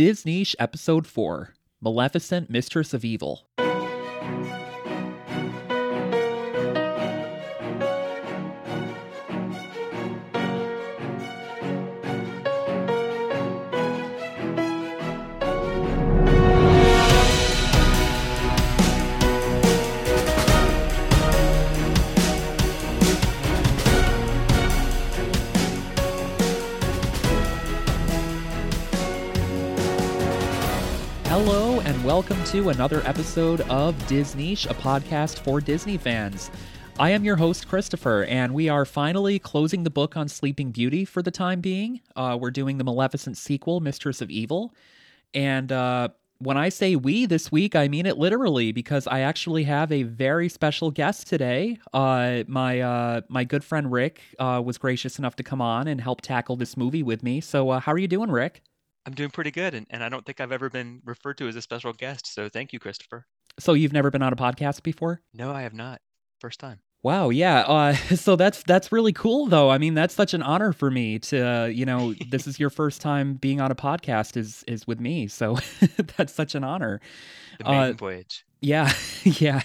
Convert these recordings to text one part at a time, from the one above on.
Disniche Episode 4 Maleficent, Mistress of Evil. To another episode of Disniche, a podcast for Disney fans. I am your host, Christopher, and we are finally closing the book on Sleeping Beauty for the time being. Uh, we're doing the Maleficent sequel, Mistress of Evil. And uh, when I say we this week, I mean it literally because I actually have a very special guest today. Uh, my uh, my good friend Rick uh, was gracious enough to come on and help tackle this movie with me. So, uh, how are you doing, Rick? I'm doing pretty good, and, and I don't think I've ever been referred to as a special guest. So thank you, Christopher. So, you've never been on a podcast before? No, I have not. First time. Wow, yeah. Uh, so that's that's really cool, though. I mean, that's such an honor for me to, uh, you know, this is your first time being on a podcast is is with me. So that's such an honor. The maiden voyage. Yeah, yeah.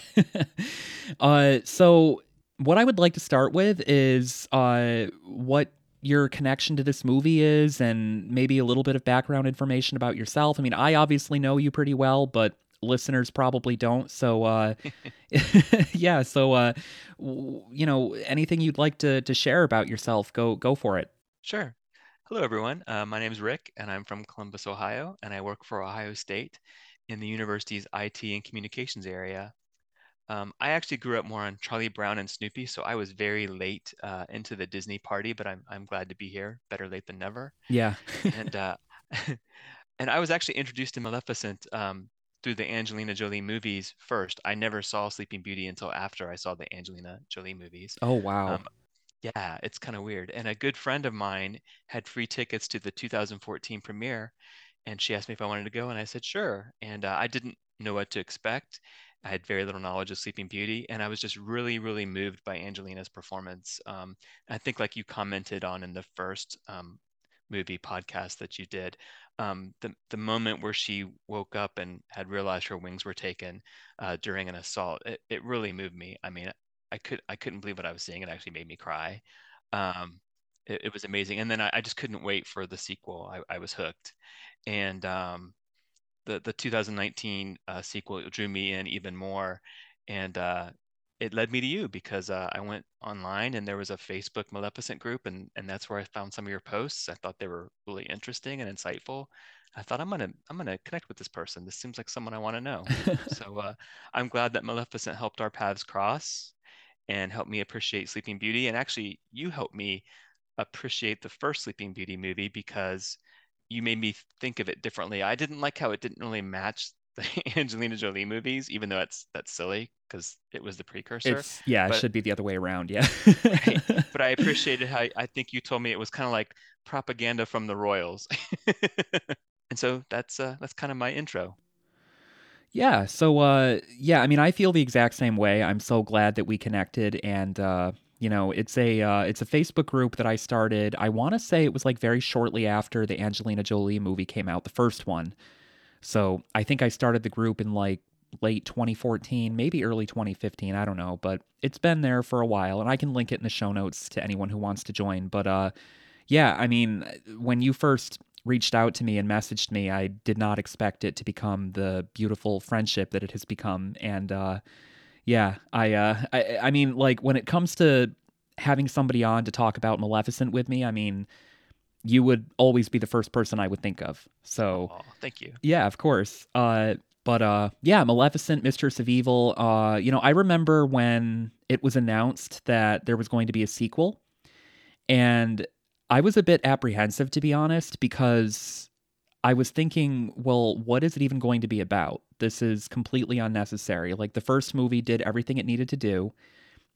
uh, so what I would like to start with is uh, what your connection to this movie is, and maybe a little bit of background information about yourself. I mean, I obviously know you pretty well, but listeners probably don't. So, uh, yeah. So, uh, w- you know, anything you'd like to to share about yourself, go go for it. Sure. Hello, everyone. Uh, my name is Rick, and I'm from Columbus, Ohio, and I work for Ohio State in the university's IT and communications area. Um, I actually grew up more on Charlie Brown and Snoopy, so I was very late uh, into the Disney party, but I'm I'm glad to be here. Better late than never. Yeah. And uh, and I was actually introduced to Maleficent um, through the Angelina Jolie movies first. I never saw Sleeping Beauty until after I saw the Angelina Jolie movies. oh wow. Um, yeah, it's kind of weird. And a good friend of mine had free tickets to the 2014 premiere, and she asked me if I wanted to go, and I said sure. And uh, I didn't know what to expect. I had very little knowledge of Sleeping Beauty, and I was just really, really moved by Angelina's performance. Um, I think, like you commented on in the first um, movie podcast that you did, um, the the moment where she woke up and had realized her wings were taken uh, during an assault, it, it really moved me. I mean, I could I couldn't believe what I was seeing. It actually made me cry. Um, it, it was amazing, and then I, I just couldn't wait for the sequel. I, I was hooked, and um, the the 2019 uh, sequel drew me in even more, and uh, it led me to you because uh, I went online and there was a Facebook Maleficent group, and and that's where I found some of your posts. I thought they were really interesting and insightful. I thought I'm gonna I'm gonna connect with this person. This seems like someone I want to know. so uh, I'm glad that Maleficent helped our paths cross and helped me appreciate Sleeping Beauty. And actually, you helped me appreciate the first Sleeping Beauty movie because you made me think of it differently. I didn't like how it didn't really match the Angelina Jolie movies, even though that's that's silly because it was the precursor. It's yeah, it should be the other way around. Yeah. Right. But I appreciated how I think you told me it was kind of like propaganda from the royals. and so that's uh, that's kind of my intro. Yeah. So, uh, yeah, I mean, I feel the exact same way. I'm so glad that we connected, and uh, you know, it's a uh, it's a Facebook group that I started. I want to say it was like very shortly after the Angelina Jolie movie came out, the first one. So I think I started the group in like late 2014, maybe early 2015. I don't know, but it's been there for a while, and I can link it in the show notes to anyone who wants to join. But uh, yeah, I mean, when you first reached out to me and messaged me, I did not expect it to become the beautiful friendship that it has become. And uh, yeah, I, uh, I, I mean, like when it comes to having somebody on to talk about Maleficent with me, I mean, you would always be the first person I would think of. So Oh, thank you. yeah, of course. Uh, but uh, yeah, Maleficent, Mistress of Evil. Uh, you know, I remember when it was announced that there was going to be a sequel, and I was a bit apprehensive to be honest because I was thinking, well, what is it even going to be about? This is completely unnecessary. Like the first movie did everything it needed to do.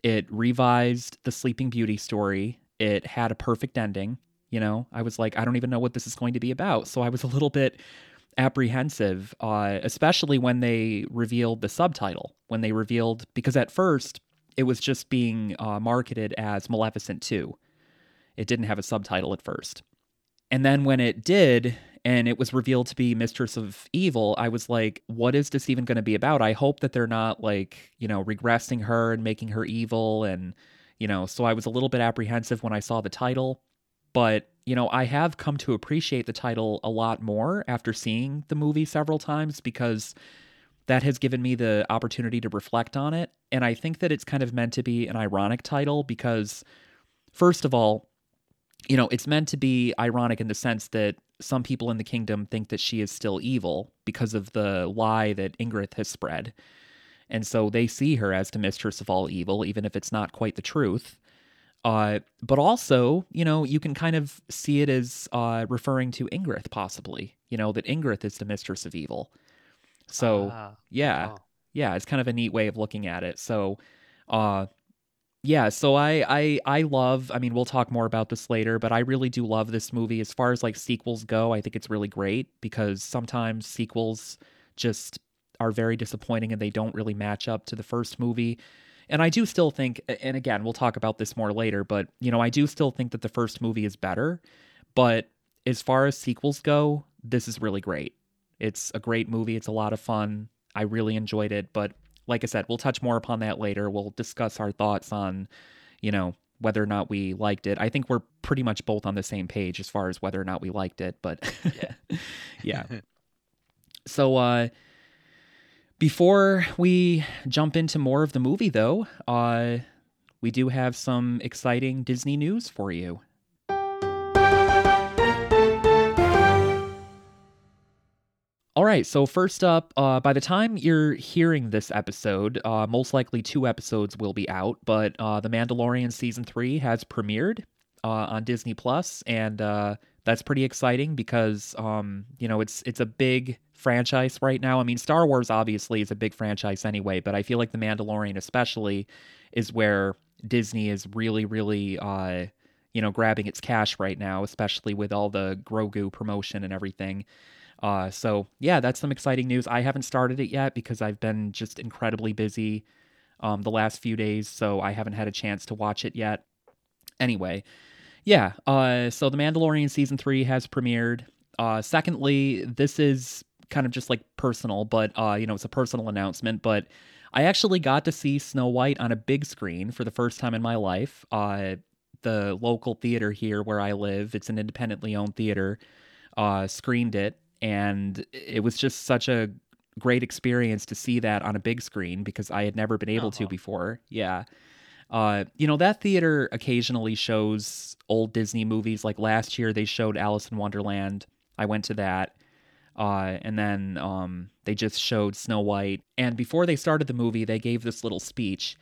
It revised the Sleeping Beauty story. It had a perfect ending. You know, I was like, I don't even know what this is going to be about. So I was a little bit apprehensive, uh, especially when they revealed the subtitle. When they revealed, because at first it was just being uh, marketed as Maleficent 2. It didn't have a subtitle at first. And then when it did, and it was revealed to be Mistress of Evil, I was like, what is this even going to be about? I hope that they're not like, you know, regressing her and making her evil. And, you know, so I was a little bit apprehensive when I saw the title. But, you know, I have come to appreciate the title a lot more after seeing the movie several times because that has given me the opportunity to reflect on it. And I think that it's kind of meant to be an ironic title because, first of all, you know, it's meant to be ironic in the sense that some people in the kingdom think that she is still evil because of the lie that Ingrid has spread. And so they see her as the mistress of all evil, even if it's not quite the truth. Uh, but also, you know, you can kind of see it as uh, referring to Ingrid, possibly, you know, that Ingrid is the mistress of evil. So, Ah, yeah, oh, yeah, it's kind of a neat way of looking at it. So, uh, yeah, so I I I love, I mean, we'll talk more about this later, but I really do love this movie as far as like sequels go. I think it's really great because sometimes sequels just are very disappointing and they don't really match up to the first movie. And I do still think and again, we'll talk about this more later, but you know, I do still think that the first movie is better, but as far as sequels go, this is really great. It's a great movie, it's a lot of fun. I really enjoyed it, but like I said, we'll touch more upon that later. We'll discuss our thoughts on, you know, whether or not we liked it. I think we're pretty much both on the same page as far as whether or not we liked it, but Yeah. yeah. So uh before we jump into more of the movie though, uh we do have some exciting Disney news for you. All right, so first up, uh, by the time you're hearing this episode, uh, most likely two episodes will be out, but uh, The Mandalorian Season 3 has premiered uh, on Disney Plus, and uh, that's pretty exciting because, um, you know, it's it's a big franchise right now. I mean, Star Wars obviously is a big franchise anyway, but I feel like The Mandalorian especially is where Disney is really, really, uh, you know, grabbing its cash right now, especially with all the Grogu promotion and everything. Uh, so yeah, that's some exciting news. I haven't started it yet because I've been just incredibly busy um, the last few days, so I haven't had a chance to watch it yet. Anyway, yeah. Uh, so the Mandalorian season three has premiered. Uh, secondly, this is kind of just like personal, but uh, you know, it's a personal announcement. But I actually got to see Snow White on a big screen for the first time in my life. Uh, the local theater here where I live, it's an independently owned theater, uh, screened it, and it was just such a great experience to see that on a big screen because I had never been able to Uh-huh. before. Yeah. Uh, you know, that theater occasionally shows old Disney movies. Like last year, they showed Alice in Wonderland. I went to that. Uh, and then um, they just showed Snow White. And before they started the movie, they gave this little speech.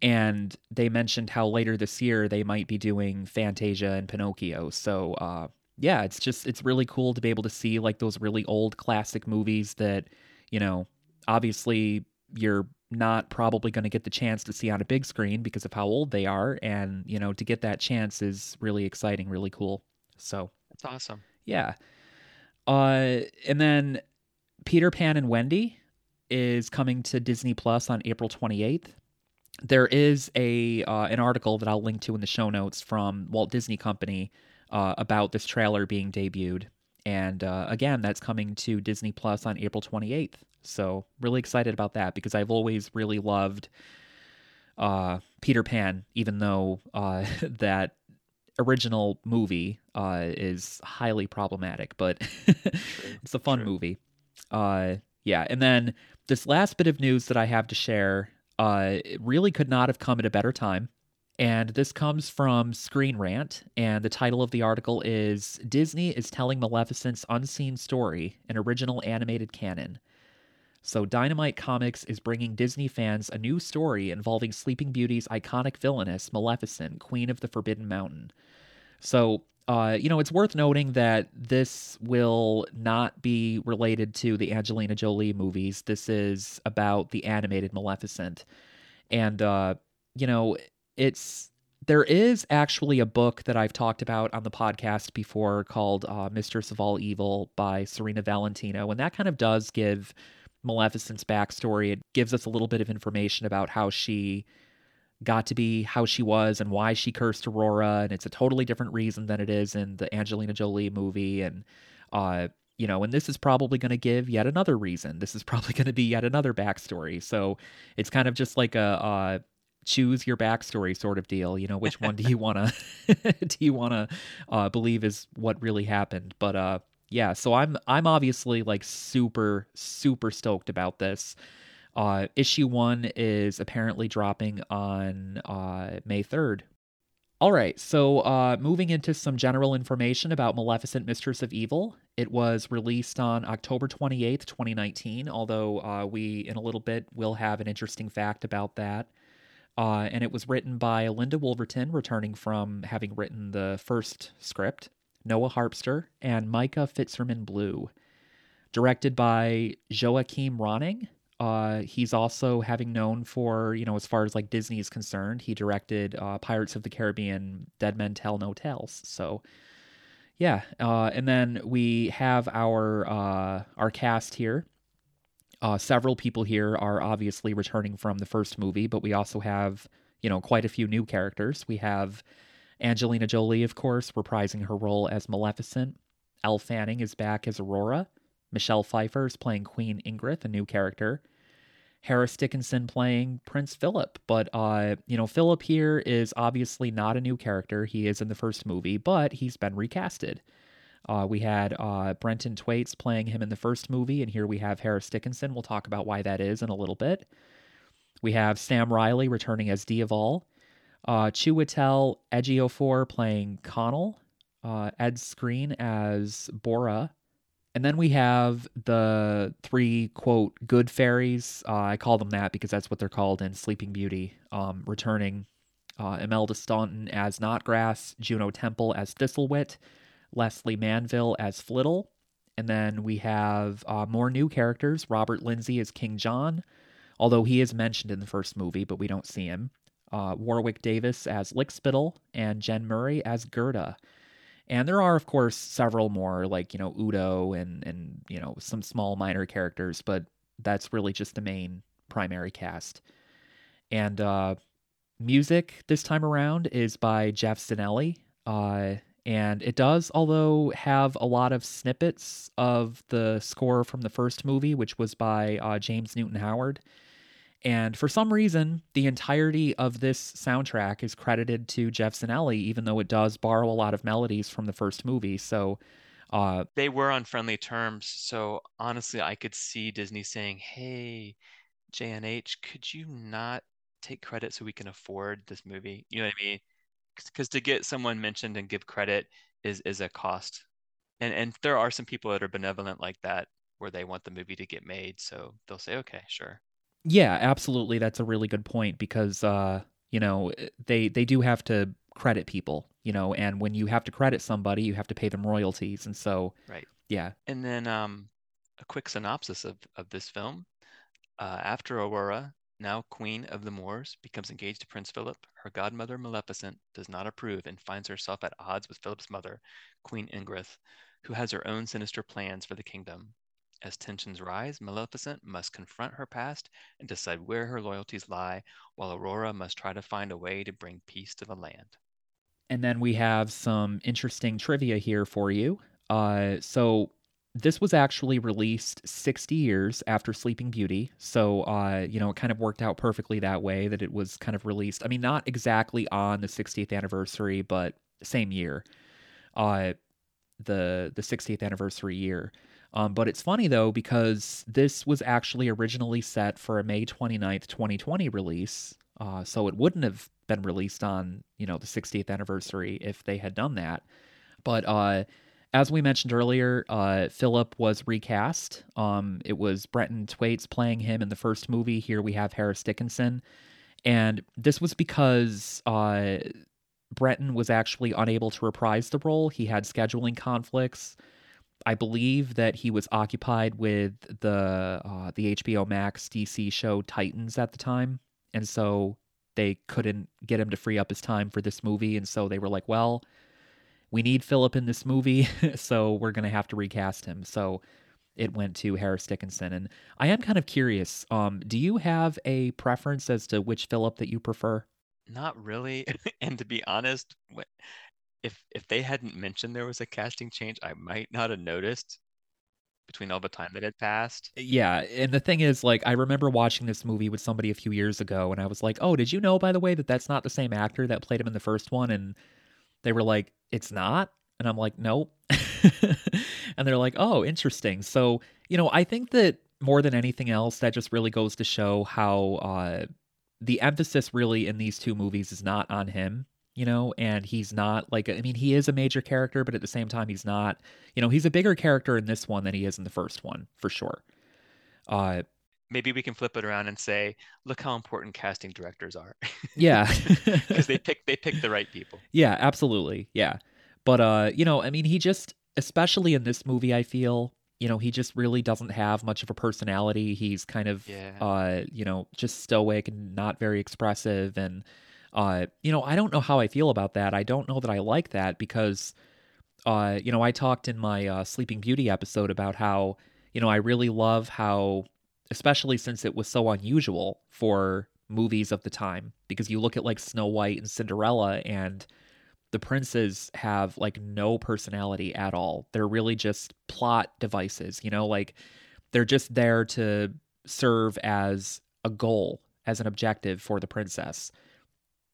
And they mentioned how later this year they might be doing Fantasia and Pinocchio. So, uh, yeah, it's just, it's really cool to be able to see like those really old classic movies that, you know, obviously you're not probably going to get the chance to see on a big screen because of how old they are. And, you know, to get that chance is really exciting, really cool. So, That's awesome. yeah. Uh, and then Peter Pan and Wendy is coming to Disney Plus on April 28th. There is a uh, an article that I'll link to in the show notes from Walt Disney Company uh, about this trailer being debuted. And uh, again, that's coming to Disney Plus on April 28th. So, really excited about that because I've always really loved uh, Peter Pan, even though uh, that original movie uh, is highly problematic, but it's a fun true. movie. Uh, yeah, and then this last bit of news that I have to share uh, really could not have come at a better time. And this comes from Screen Rant, and the title of the article is Disney is telling Maleficent's unseen story, an original animated canon. So, Dynamite Comics is bringing Disney fans a new story involving Sleeping Beauty's iconic villainess, Maleficent, Queen of the Forbidden Mountain. So, uh, you know, it's worth noting that this will not be related to the Angelina Jolie movies. This is about the animated Maleficent. And, uh, you know, it's. There is actually a book that I've talked about on the podcast before called uh, Mistress of All Evil by Serena Valentino. And that kind of does give Maleficent's backstory. It gives us a little bit of information about how she got to be how she was and why she cursed Aurora. And it's a totally different reason than it is in the Angelina Jolie movie. And, uh, you know, and this is probably going to give yet another reason. This is probably going to be yet another backstory. So it's kind of just like a uh, choose your backstory sort of deal. You know, which one do you want to do you want to uh, believe is what really happened? But uh, yeah, so I'm I'm obviously like super super stoked about this. Uh, issue one is apparently dropping on uh, May 3rd. All right, so uh, moving into some general information about Maleficent Mistress of Evil. It was released on October 28th, 2019, although uh, we, in a little bit, will have an interesting fact about that. Uh, and it was written by Linda Woolverton, returning from having written the first script, Noah Harpster, and Micah Fitzerman Blue. Directed by Joachim Ronning, uh, he's also having known for, you know, as far as like Disney is concerned, he directed uh, Pirates of the Caribbean, Dead Men Tell No Tales. So, yeah. Uh, and then we have our uh, our cast here. Uh, several people here are obviously returning from the first movie, but we also have, you know, quite a few new characters. We have Angelina Jolie, of course, reprising her role as Maleficent. Elle Fanning is back as Aurora. Michelle Pfeiffer is playing Queen Ingrid, a new character. Harris Dickinson playing Prince Philip. But, uh, you know, Philip here is obviously not a new character. He is in the first movie, but he's been recasted. Uh, we had uh, Brenton Thwaites playing him in the first movie, and here we have Harris Dickinson. We'll talk about why that is in a little bit. We have Sam Riley returning as Diaval, uh, Chiwetel Ejiofor playing Conall, uh, Ed Skrein as Borra, and then we have the three quote good fairies. Uh, I call them that because that's what they're called in Sleeping Beauty. Um, returning uh, Imelda Staunton as Knotgrass, Juno Temple as Thistlewit, Lesley Manville as Flittle, and then we have uh, more new characters. Robert Lindsay as King John, although he is mentioned in the first movie, but we don't see him. Uh, Warwick Davis as Lickspittle, and Jen Murray as Gerda. And there are, of course, several more, like, you know, Udo and, and, you know, some small minor characters, but that's really just the main primary cast. And uh, music this time around is by Jeff Zanelli. Uh, and it does, although, have a lot of snippets of the score from the first movie, which was by uh, James Newton Howard. And for some reason, the entirety of this soundtrack is credited to Jeff Zanelli, even though it does borrow a lot of melodies from the first movie. So uh, they were on friendly terms. So honestly, I could see Disney saying, "Hey, JNH, could you not take credit so we can afford this movie?" You know what I mean? Because to get someone mentioned and give credit is is a cost, and and there are some people that are benevolent like that, where they want the movie to get made, so they'll say, "Okay, sure." Yeah, absolutely. That's a really good point because uh, you know, eh, they they do have to credit people, you know, and when you have to credit somebody, you have to pay them royalties. And so Right. Yeah. And then um a quick synopsis of, of this film. Uh, after Aurora, now Queen of the Moors, becomes engaged to Prince Philip, her godmother Maleficent does not approve and finds herself at odds with Philip's mother, Queen Ingrid, who has her own sinister plans for the kingdom. As tensions rise, Maleficent must confront her past and decide where her loyalties lie, while Aurora must try to find a way to bring peace to the land. And then we have some interesting trivia here for you. Uh, so this was actually released 60 years after Sleeping Beauty. So, uh, you know, it kind of worked out perfectly that way that it was kind of released. I mean, not exactly on the 60th anniversary, but same year. Uh, the the 60th anniversary year. Um, but it's funny though, because this was actually originally set for a May 29th, 2020 release. Uh, so it wouldn't have been released on, you know, the 60th anniversary if they had done that. But uh, as we mentioned earlier, uh, Philip was recast. Um, it was Brenton Thwaites playing him in the first movie. Here we have Harris Dickinson. And this was because uh, Brenton was actually unable to reprise the role. He had scheduling conflicts. I believe that he was occupied with the uh, the HBO Max DC show Titans at the time, and so they couldn't get him to free up his time for this movie, and so they were like, "Well, we need Philip in this movie, so we're gonna have to recast him." So it went to Harris Dickinson, and I am kind of curious. Um, do you have a preference as to which Philip that you prefer? Not really, and to be honest, if if they hadn't mentioned there was a casting change, I might not have noticed. between all the time that had passed. Yeah, and the thing is, like, I remember watching this movie with somebody a few years ago, and I was like, "Oh, did you know, by the way, that that's not the same actor that played him in the first one?" And they were like, "It's not," and I'm like, "Nope," and they're like, "Oh, interesting." So, you know, I think that more than anything else, that just really goes to show how uh, the emphasis really in these two movies is not on him you know, and he's not like I mean he is a major character, but at the same time he's not, you know, he's a bigger character in this one than he is in the first one for sure. Uh, maybe we can flip it around and say, look how important casting directors are. yeah, because they pick they pick the right people. Yeah, absolutely. Yeah, but uh, you know, I mean, he just, especially in this movie, I feel, you know, he just really doesn't have much of a personality. He's kind of, yeah. uh, you know, just stoic and not very expressive and uh, you know, I don't know how I feel about that. I don't know that I like that because, uh, you know, I talked in my uh, Sleeping Beauty episode about how, you know, I really love how, especially since it was so unusual for movies of the time, because you look at like Snow White and Cinderella and the princes have like no personality at all. They're really just plot devices, you know, like they're just there to serve as a goal, as an objective for the princess.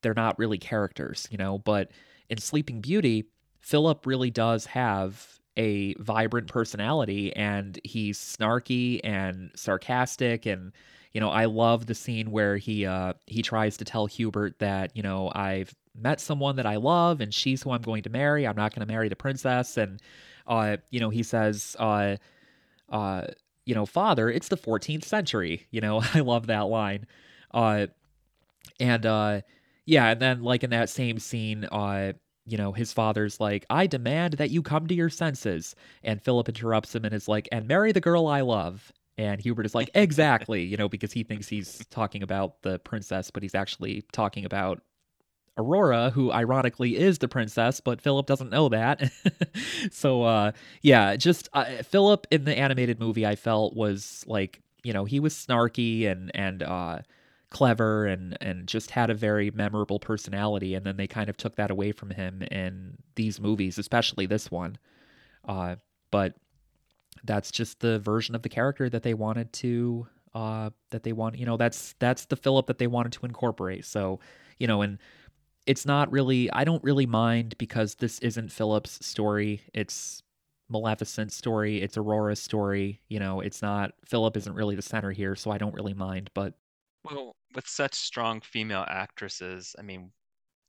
They're not really characters, you know, but in Sleeping Beauty, Philip really does have a vibrant personality and he's snarky and sarcastic and you know, I love the scene where he uh he tries to tell Hubert that, you know, I've met someone that I love and she's who I'm going to marry. I'm not going to marry the princess and uh you know, he says uh uh you know, father, it's the 14th century. You know, I love that line. Uh and uh yeah, and then like in that same scene, uh, you know, his father's like, I demand that you come to your senses. And Philip interrupts him and is like, and marry the girl I love. And Hubert is like, exactly, you know, because he thinks he's talking about the princess, but he's actually talking about Aurora, who ironically is the princess, but Philip doesn't know that. so, uh, yeah, just uh, Philip in the animated movie, I felt was like, you know, he was snarky and, and, uh, clever and and just had a very memorable personality and then they kind of took that away from him in these movies especially this one. Uh, but that's just the version of the character that they wanted to uh, that they want you know that's that's the philip that they wanted to incorporate. So you know and it's not really i don't really mind because this isn't philip's story. It's maleficent's story. It's aurora's story. You know it's not philip isn't really the center here so i don't really mind but well, with such strong female actresses, I mean,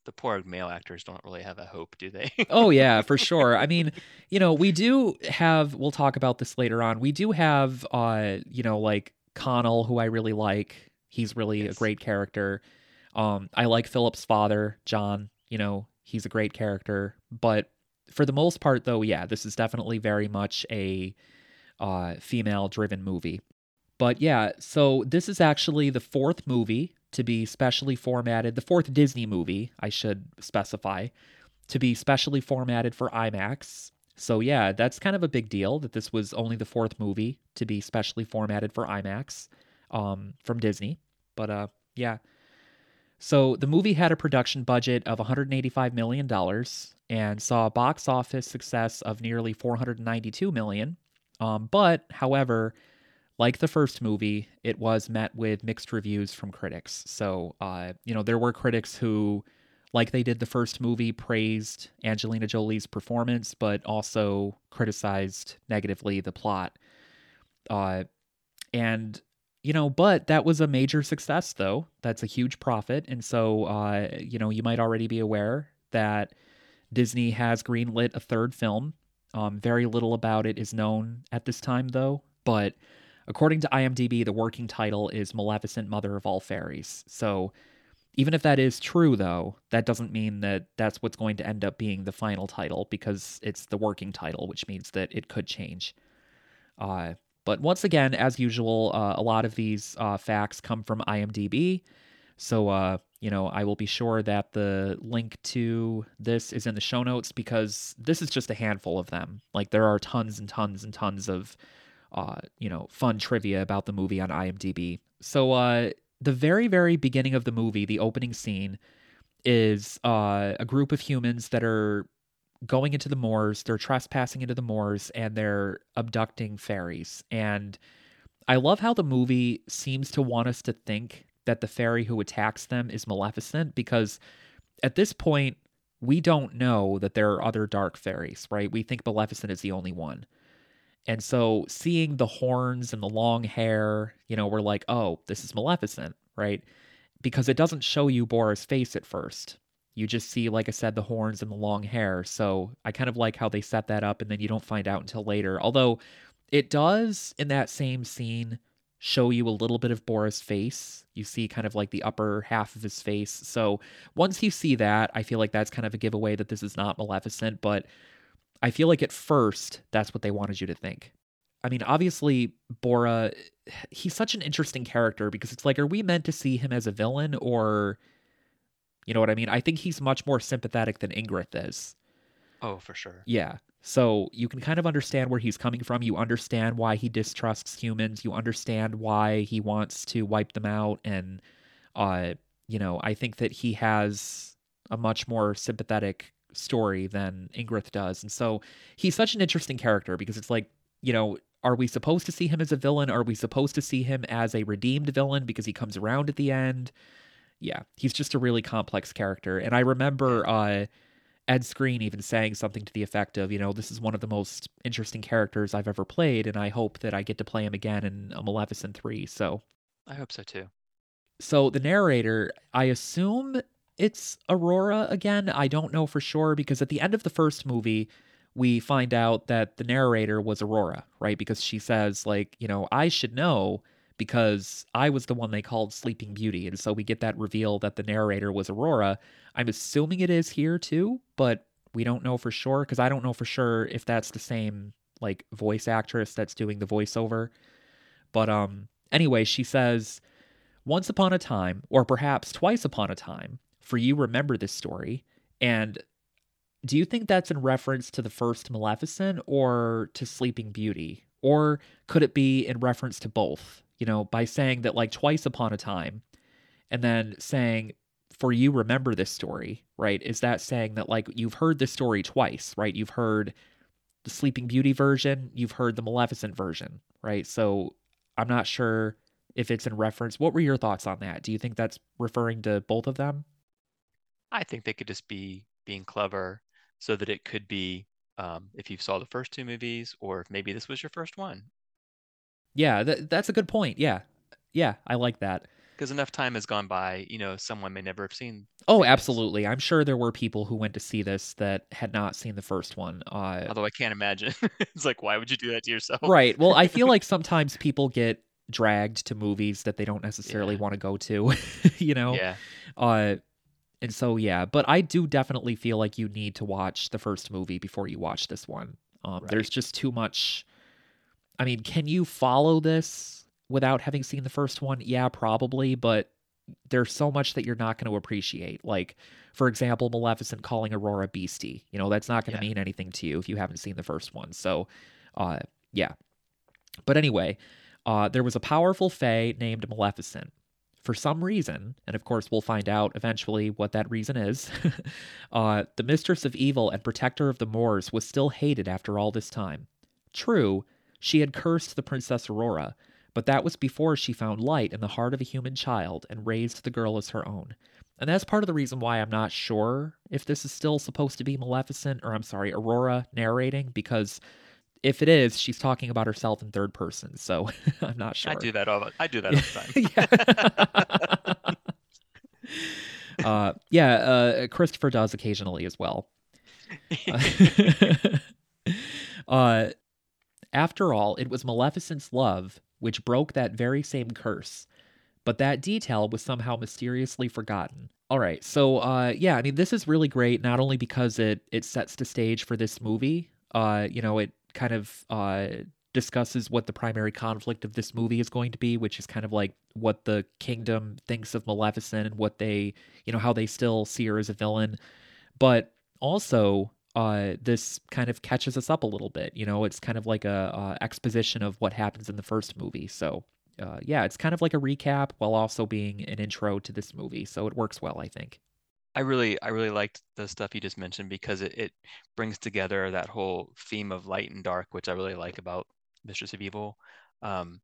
the poor male actors don't really have a hope, do they? oh yeah, for sure. I mean, you know, we do have we'll talk about this later on. We do have uh, you know, like Conall who I really like. He's really yes. a great character. Um I like Philip's father, John, you know, he's a great character, but for the most part though, yeah, this is definitely very much a uh female driven movie. But yeah, so this is actually the fourth movie to be specially formatted, the fourth Disney movie, I should specify, to be specially formatted for IMAX. So yeah, that's kind of a big deal that this was only the fourth movie to be specially formatted for IMAX um, from Disney. But uh, yeah. So the movie had a production budget of 185 million dollars and saw a box office success of nearly 492 million. Um, but however, like the first movie, it was met with mixed reviews from critics. So, uh, you know, there were critics who, like they did the first movie, praised Angelina Jolie's performance, but also criticized negatively the plot. Uh, and, you know, but that was a major success, though. That's a huge profit. And so, uh, you know, you might already be aware that Disney has greenlit a third film. Um, very little about it is known at this time, though. But According to IMDb, the working title is Maleficent Mother of All Fairies. So, even if that is true, though, that doesn't mean that that's what's going to end up being the final title because it's the working title, which means that it could change. Uh, but once again, as usual, uh, a lot of these uh, facts come from IMDb. So, uh, you know, I will be sure that the link to this is in the show notes because this is just a handful of them. Like, there are tons and tons and tons of uh, you know, fun trivia about the movie on IMDb. So, uh, the very, very beginning of the movie, the opening scene, is uh, a group of humans that are going into the moors, they're trespassing into the moors, and they're abducting fairies. And I love how the movie seems to want us to think that the fairy who attacks them is Maleficent because at this point, we don't know that there are other dark fairies, right? We think Maleficent is the only one. And so seeing the horns and the long hair, you know, we're like, oh, this is Maleficent, right? Because it doesn't show you Borra's face at first. You just see, like I said, the horns and the long hair. So I kind of like how they set that up and then you don't find out until later. Although it does in that same scene show you a little bit of Borra's face. You see kind of like the upper half of his face. So once you see that, I feel like that's kind of a giveaway that this is not Maleficent, but I feel like at first that's what they wanted you to think. I mean, obviously, Borra, he's such an interesting character because it's like, are we meant to see him as a villain or, you know what I mean? I think he's much more sympathetic than Ingrith is. Oh, for sure. Yeah. So you can kind of understand where he's coming from. You understand why he distrusts humans. You understand why he wants to wipe them out. And, uh, you know, I think that he has a much more sympathetic story than Ingrith does. And so he's such an interesting character because it's like, you know, are we supposed to see him as a villain? Are we supposed to see him as a redeemed villain because he comes around at the end? Yeah, he's just a really complex character. And I remember uh, Ed Skrein even saying something to the effect of, you know, this is one of the most interesting characters I've ever played, and I hope that I get to play him again in a Maleficent 3. So I hope so too. So the narrator, I assume it's Aurora again. I don't know for sure because at the end of the first movie, we find out that the narrator was Aurora, right? Because she says, like, you know, I should know because I was the one they called Sleeping Beauty. And so we get that reveal that the narrator was Aurora. I'm assuming it is here too, but we don't know for sure because I don't know for sure if that's the same like voice actress that's doing the voiceover. But um anyway, she says once upon a time or perhaps twice upon a time, for you remember this story. And do you think that's in reference to the first Maleficent or to Sleeping Beauty? Or could it be in reference to both? You know, by saying that like twice upon a time and then saying, for you remember this story, right? Is that saying that like you've heard this story twice, right? You've heard the Sleeping Beauty version, you've heard the Maleficent version, right? So I'm not sure if it's in reference. What were your thoughts on that? Do you think that's referring to both of them? I think they could just be being clever so that it could be um, if you saw the first two movies or if maybe this was your first one. Yeah, th- that's a good point. Yeah. Yeah, I like that. Because enough time has gone by, you know, someone may never have seen. Oh, absolutely. I'm sure there were people who went to see this that had not seen the first one. Uh, Although I can't imagine. it's like, why would you do that to yourself? Right. Well, I feel like sometimes people get dragged to movies that they don't necessarily Yeah. want to go to, you know? Yeah. Uh, and so yeah, but I do definitely feel like you need to watch the first movie before you watch this one. Um, There's just too much. I mean, can you follow this without having seen the first one? Yeah, probably, but there's so much that you're not going to appreciate. Like, for example, Maleficent calling Aurora Beastie. You know, that's not going to Yeah. mean anything to you if you haven't seen the first one. So, uh, yeah. But anyway, uh, there was a powerful fae named Maleficent. For some reason, and of course we'll find out eventually what that reason is, uh, the mistress of evil and protector of the Moors was still hated after all this time. True, she had cursed the Princess Aurora, but that was before she found light in the heart of a human child and raised the girl as her own. And that's part of the reason why I'm not sure if this is still supposed to be Maleficent, or I'm sorry, Aurora narrating, because if it is, she's talking about herself in third person, so I'm not sure. I do that all. I do that all the time. yeah. uh, yeah, uh, Christopher does occasionally as well. uh, after all, it was Maleficent's love which broke that very same curse, but that detail was somehow mysteriously forgotten. All right, so uh, yeah, I mean, this is really great. Not only because it it sets the stage for this movie, uh, you know, it kind of uh, discusses what the primary conflict of this movie is going to be, which is kind of like what the kingdom thinks of Maleficent and what they, you know, how they still see her as a villain. But also, uh, this kind of catches us up a little bit. You know, it's kind of like a, uh exposition of what happens in the first movie. So, uh, yeah, it's kind of like a recap while also being an intro to this movie. So it works well, I think. I really I really liked the stuff you just mentioned because it, it brings together that whole theme of light and dark, which I really like about Mistress of Evil. Um,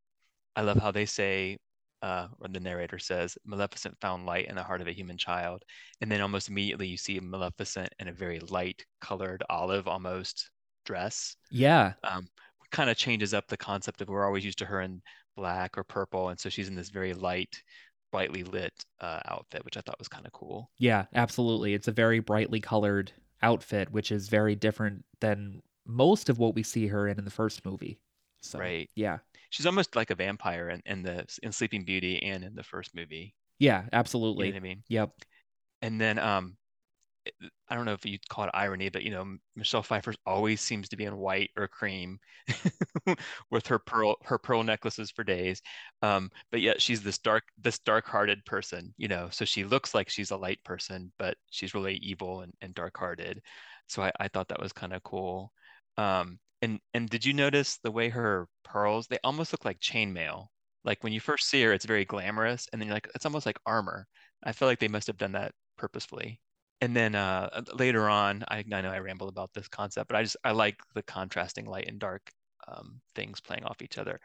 I love how they say, uh, or the narrator says, Maleficent found light in the heart of a human child. And then almost immediately you see Maleficent in a very light colored olive almost dress. Yeah. Um, kind of changes up the concept of we're always used to her in black or purple. And so she's in this very light, brightly lit uh, outfit, which I thought was kind of cool. Yeah, absolutely. It's a very brightly colored outfit, which is very different than most of what we see her in in the first movie. So, right. Yeah. She's almost like a vampire in, in the in Sleeping Beauty and in the first movie. Yeah, absolutely. You know what I mean? Yep. And then um I don't know if you'd call it irony, but you know, Michelle Pfeiffer always seems to be in white or cream with her pearl her pearl necklaces for days. Um, but yet she's this dark this dark-hearted person, you know. So she looks like she's a light person, but she's really evil and, and dark-hearted. So I, I thought that was kind of cool. Um, and and did you notice the way her pearls, they almost look like chainmail. Like when you first see her, it's very glamorous, and then you're like, it's almost like armor. I feel like they must have done that purposefully and then uh, uh, later on, I, I, know I ramble about this concept, but I just I like the contrasting light and dark um, things playing off each other.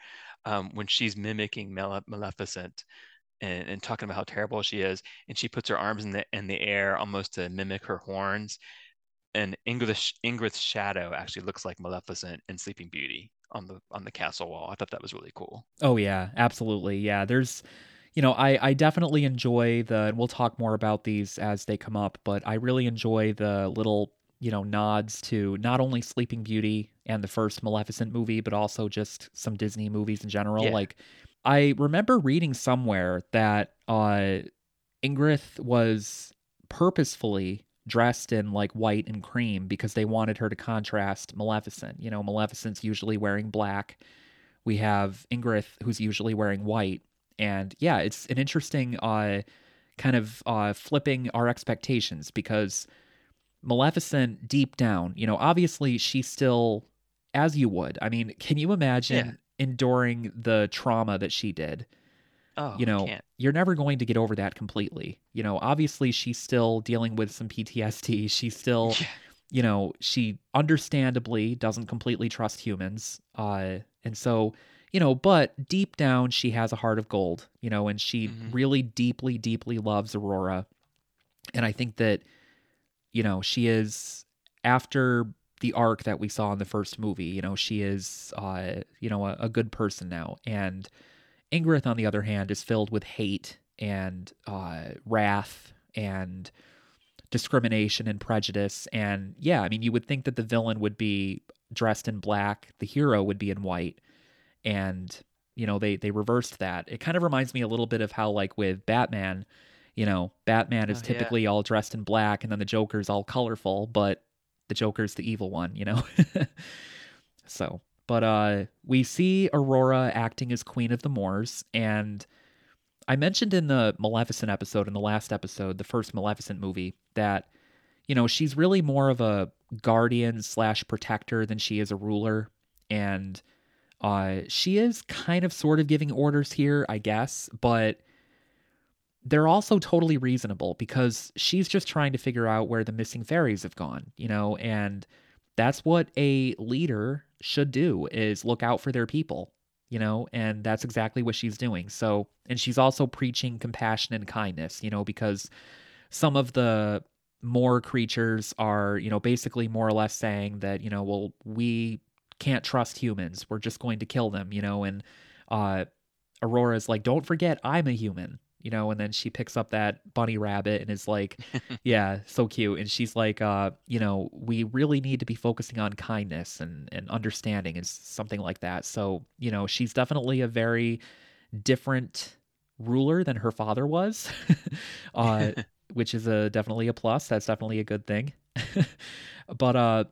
Um, when she's mimicking Male- Maleficent and, and, talking about how terrible she is, and she puts her arms in the in the air almost to mimic her horns, and Ingrid's, Ingrid's shadow actually looks like Maleficent in Sleeping Beauty on the on the castle wall. I thought that was really cool. Oh yeah, absolutely. Yeah, there's you know, I, I definitely enjoy the, and we'll talk more about these as they come up, but I really enjoy the little, you know, nods to not only Sleeping Beauty and the first Maleficent movie, but also just some Disney movies in general. Yeah. Like, I remember reading somewhere that uh, Ingrid was purposefully dressed in like white and cream because they wanted her to contrast Maleficent. You know, Maleficent's usually wearing black. We have Ingrid, who's usually wearing white and yeah, it's an interesting uh, kind of uh, flipping our expectations because Maleficent, deep down, you know, obviously she's still as you would. I mean, can you imagine yeah. enduring the trauma that she did? Oh, you know, you're never going to get over that completely. You know, obviously she's still dealing with some PTSD. She's still, yeah. you know, she understandably doesn't completely trust humans. Uh, and so you know, but deep down, she has a heart of gold, you know, and she mm-hmm. really deeply, deeply loves Aurora. And I think that, you know, she is, after the arc that we saw in the first movie, you know, she is, uh, you know, a, a good person now. And Ingrid, on the other hand, is filled with hate and uh, wrath and discrimination and prejudice. And yeah, I mean, you would think that the villain would be dressed in black, the hero would be in white and you know they they reversed that. It kind of reminds me a little bit of how like with Batman, you know, Batman is oh, typically yeah. all dressed in black and then the Joker's all colorful, but the Joker's the evil one, you know. so, but uh we see Aurora acting as Queen of the Moors and I mentioned in the Maleficent episode in the last episode, the first Maleficent movie, that you know, she's really more of a guardian slash protector than she is a ruler. And uh, she is kind of sort of giving orders here, I guess, but they're also totally reasonable because she's just trying to figure out where the missing fairies have gone, you know, and that's what a leader should do is look out for their people, you know, and that's exactly what she's doing. So, and she's also preaching compassion and kindness, you know, because some of the more creatures are, you know, basically more or less saying that, you know, well, we can't trust humans. We're just going to kill them, you know. And uh, Aurora's like, don't forget, I'm a human, you know. And then she picks up that bunny rabbit and is like, yeah, so cute. And she's like, uh, you know, we really need to be focusing on kindness and, and understanding and something like that. So, you know, she's definitely a very different ruler than her father was, uh, which is a definitely a plus. That's definitely a good thing. but uh,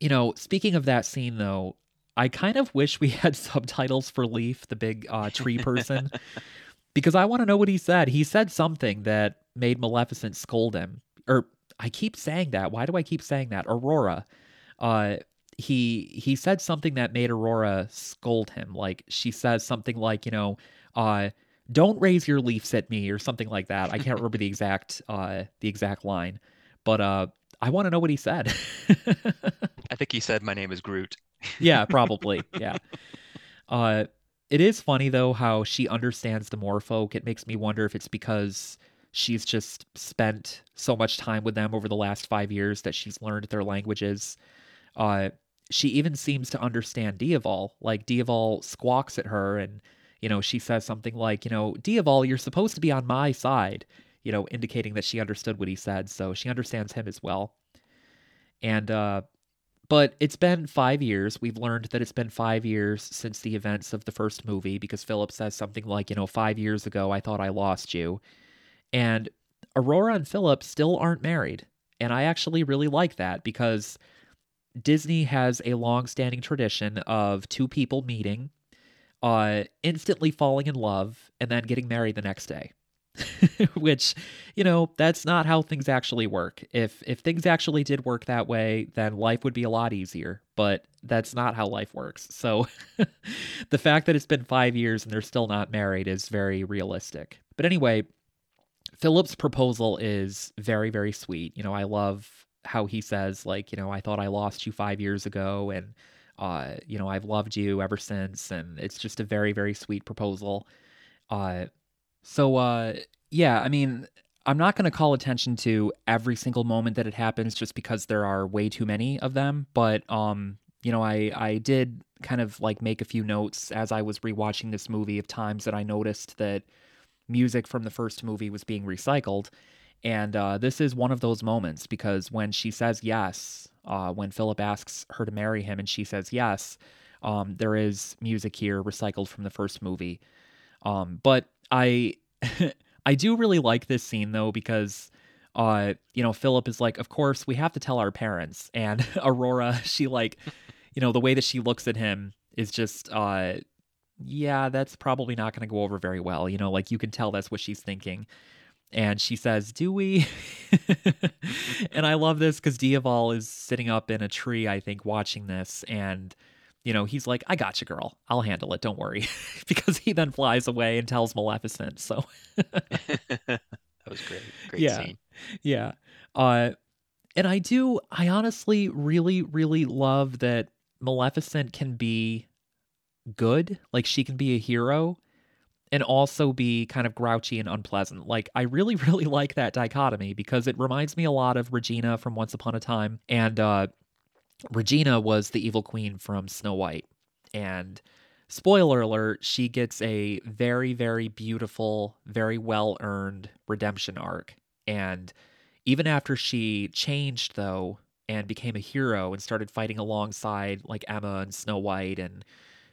you know, speaking of that scene though, I kind of wish we had subtitles for Leaf, the big uh, tree person, because I want to know what he said. He said something that made Maleficent scold him. Or I keep saying that. Why do I keep saying that? Aurora. Uh, he he said something that made Aurora scold him. Like she says something like, you know, uh, don't raise your leafs at me or something like that. I can't remember the exact uh the exact line, but uh I want to know what he said. I think he said my name is Groot. yeah, probably. Yeah. Uh it is funny though how she understands the Moorfolk. It makes me wonder if it's because she's just spent so much time with them over the last 5 years that she's learned their languages. Uh she even seems to understand Diaval. Like Diaval squawks at her and you know, she says something like, you know, Diaval, you're supposed to be on my side, you know, indicating that she understood what he said. So she understands him as well. And, uh, but it's been five years. We've learned that it's been five years since the events of the first movie because Philip says something like, you know, five years ago, I thought I lost you. And Aurora and Philip still aren't married. And I actually really like that because Disney has a long standing tradition of two people meeting uh, instantly falling in love and then getting married the next day. Which, you know, that's not how things actually work. If if things actually did work that way, then life would be a lot easier, but that's not how life works. So the fact that it's been 5 years and they're still not married is very realistic. But anyway, Philip's proposal is very very sweet. You know, I love how he says like, you know, I thought I lost you 5 years ago and uh, you know, I've loved you ever since, and it's just a very, very sweet proposal. Uh, so, uh, yeah, I mean, I'm not going to call attention to every single moment that it happens just because there are way too many of them. But, um, you know, I, I did kind of like make a few notes as I was rewatching this movie of times that I noticed that music from the first movie was being recycled. And uh, this is one of those moments because when she says yes, uh, when Philip asks her to marry him and she says yes, um, there is music here recycled from the first movie. Um, but I, I do really like this scene though because, uh, you know, Philip is like, of course we have to tell our parents, and Aurora, she like, you know, the way that she looks at him is just, uh, yeah, that's probably not going to go over very well. You know, like you can tell that's what she's thinking and she says, "Do we?" and I love this because Diaval is sitting up in a tree, I think, watching this, and you know he's like, "I got you, girl. I'll handle it. Don't worry," because he then flies away and tells Maleficent. So that was great. Great yeah, scene. yeah. Uh, and I do. I honestly really, really love that Maleficent can be good. Like she can be a hero and also be kind of grouchy and unpleasant. Like, I really, really like that dichotomy because it reminds me a lot of Regina from Once Upon a Time. And uh, Regina was the evil queen from Snow White. And spoiler alert, she gets a very, very beautiful, very well earned redemption arc. And even after she changed, though, and became a hero and started fighting alongside like Emma and Snow White and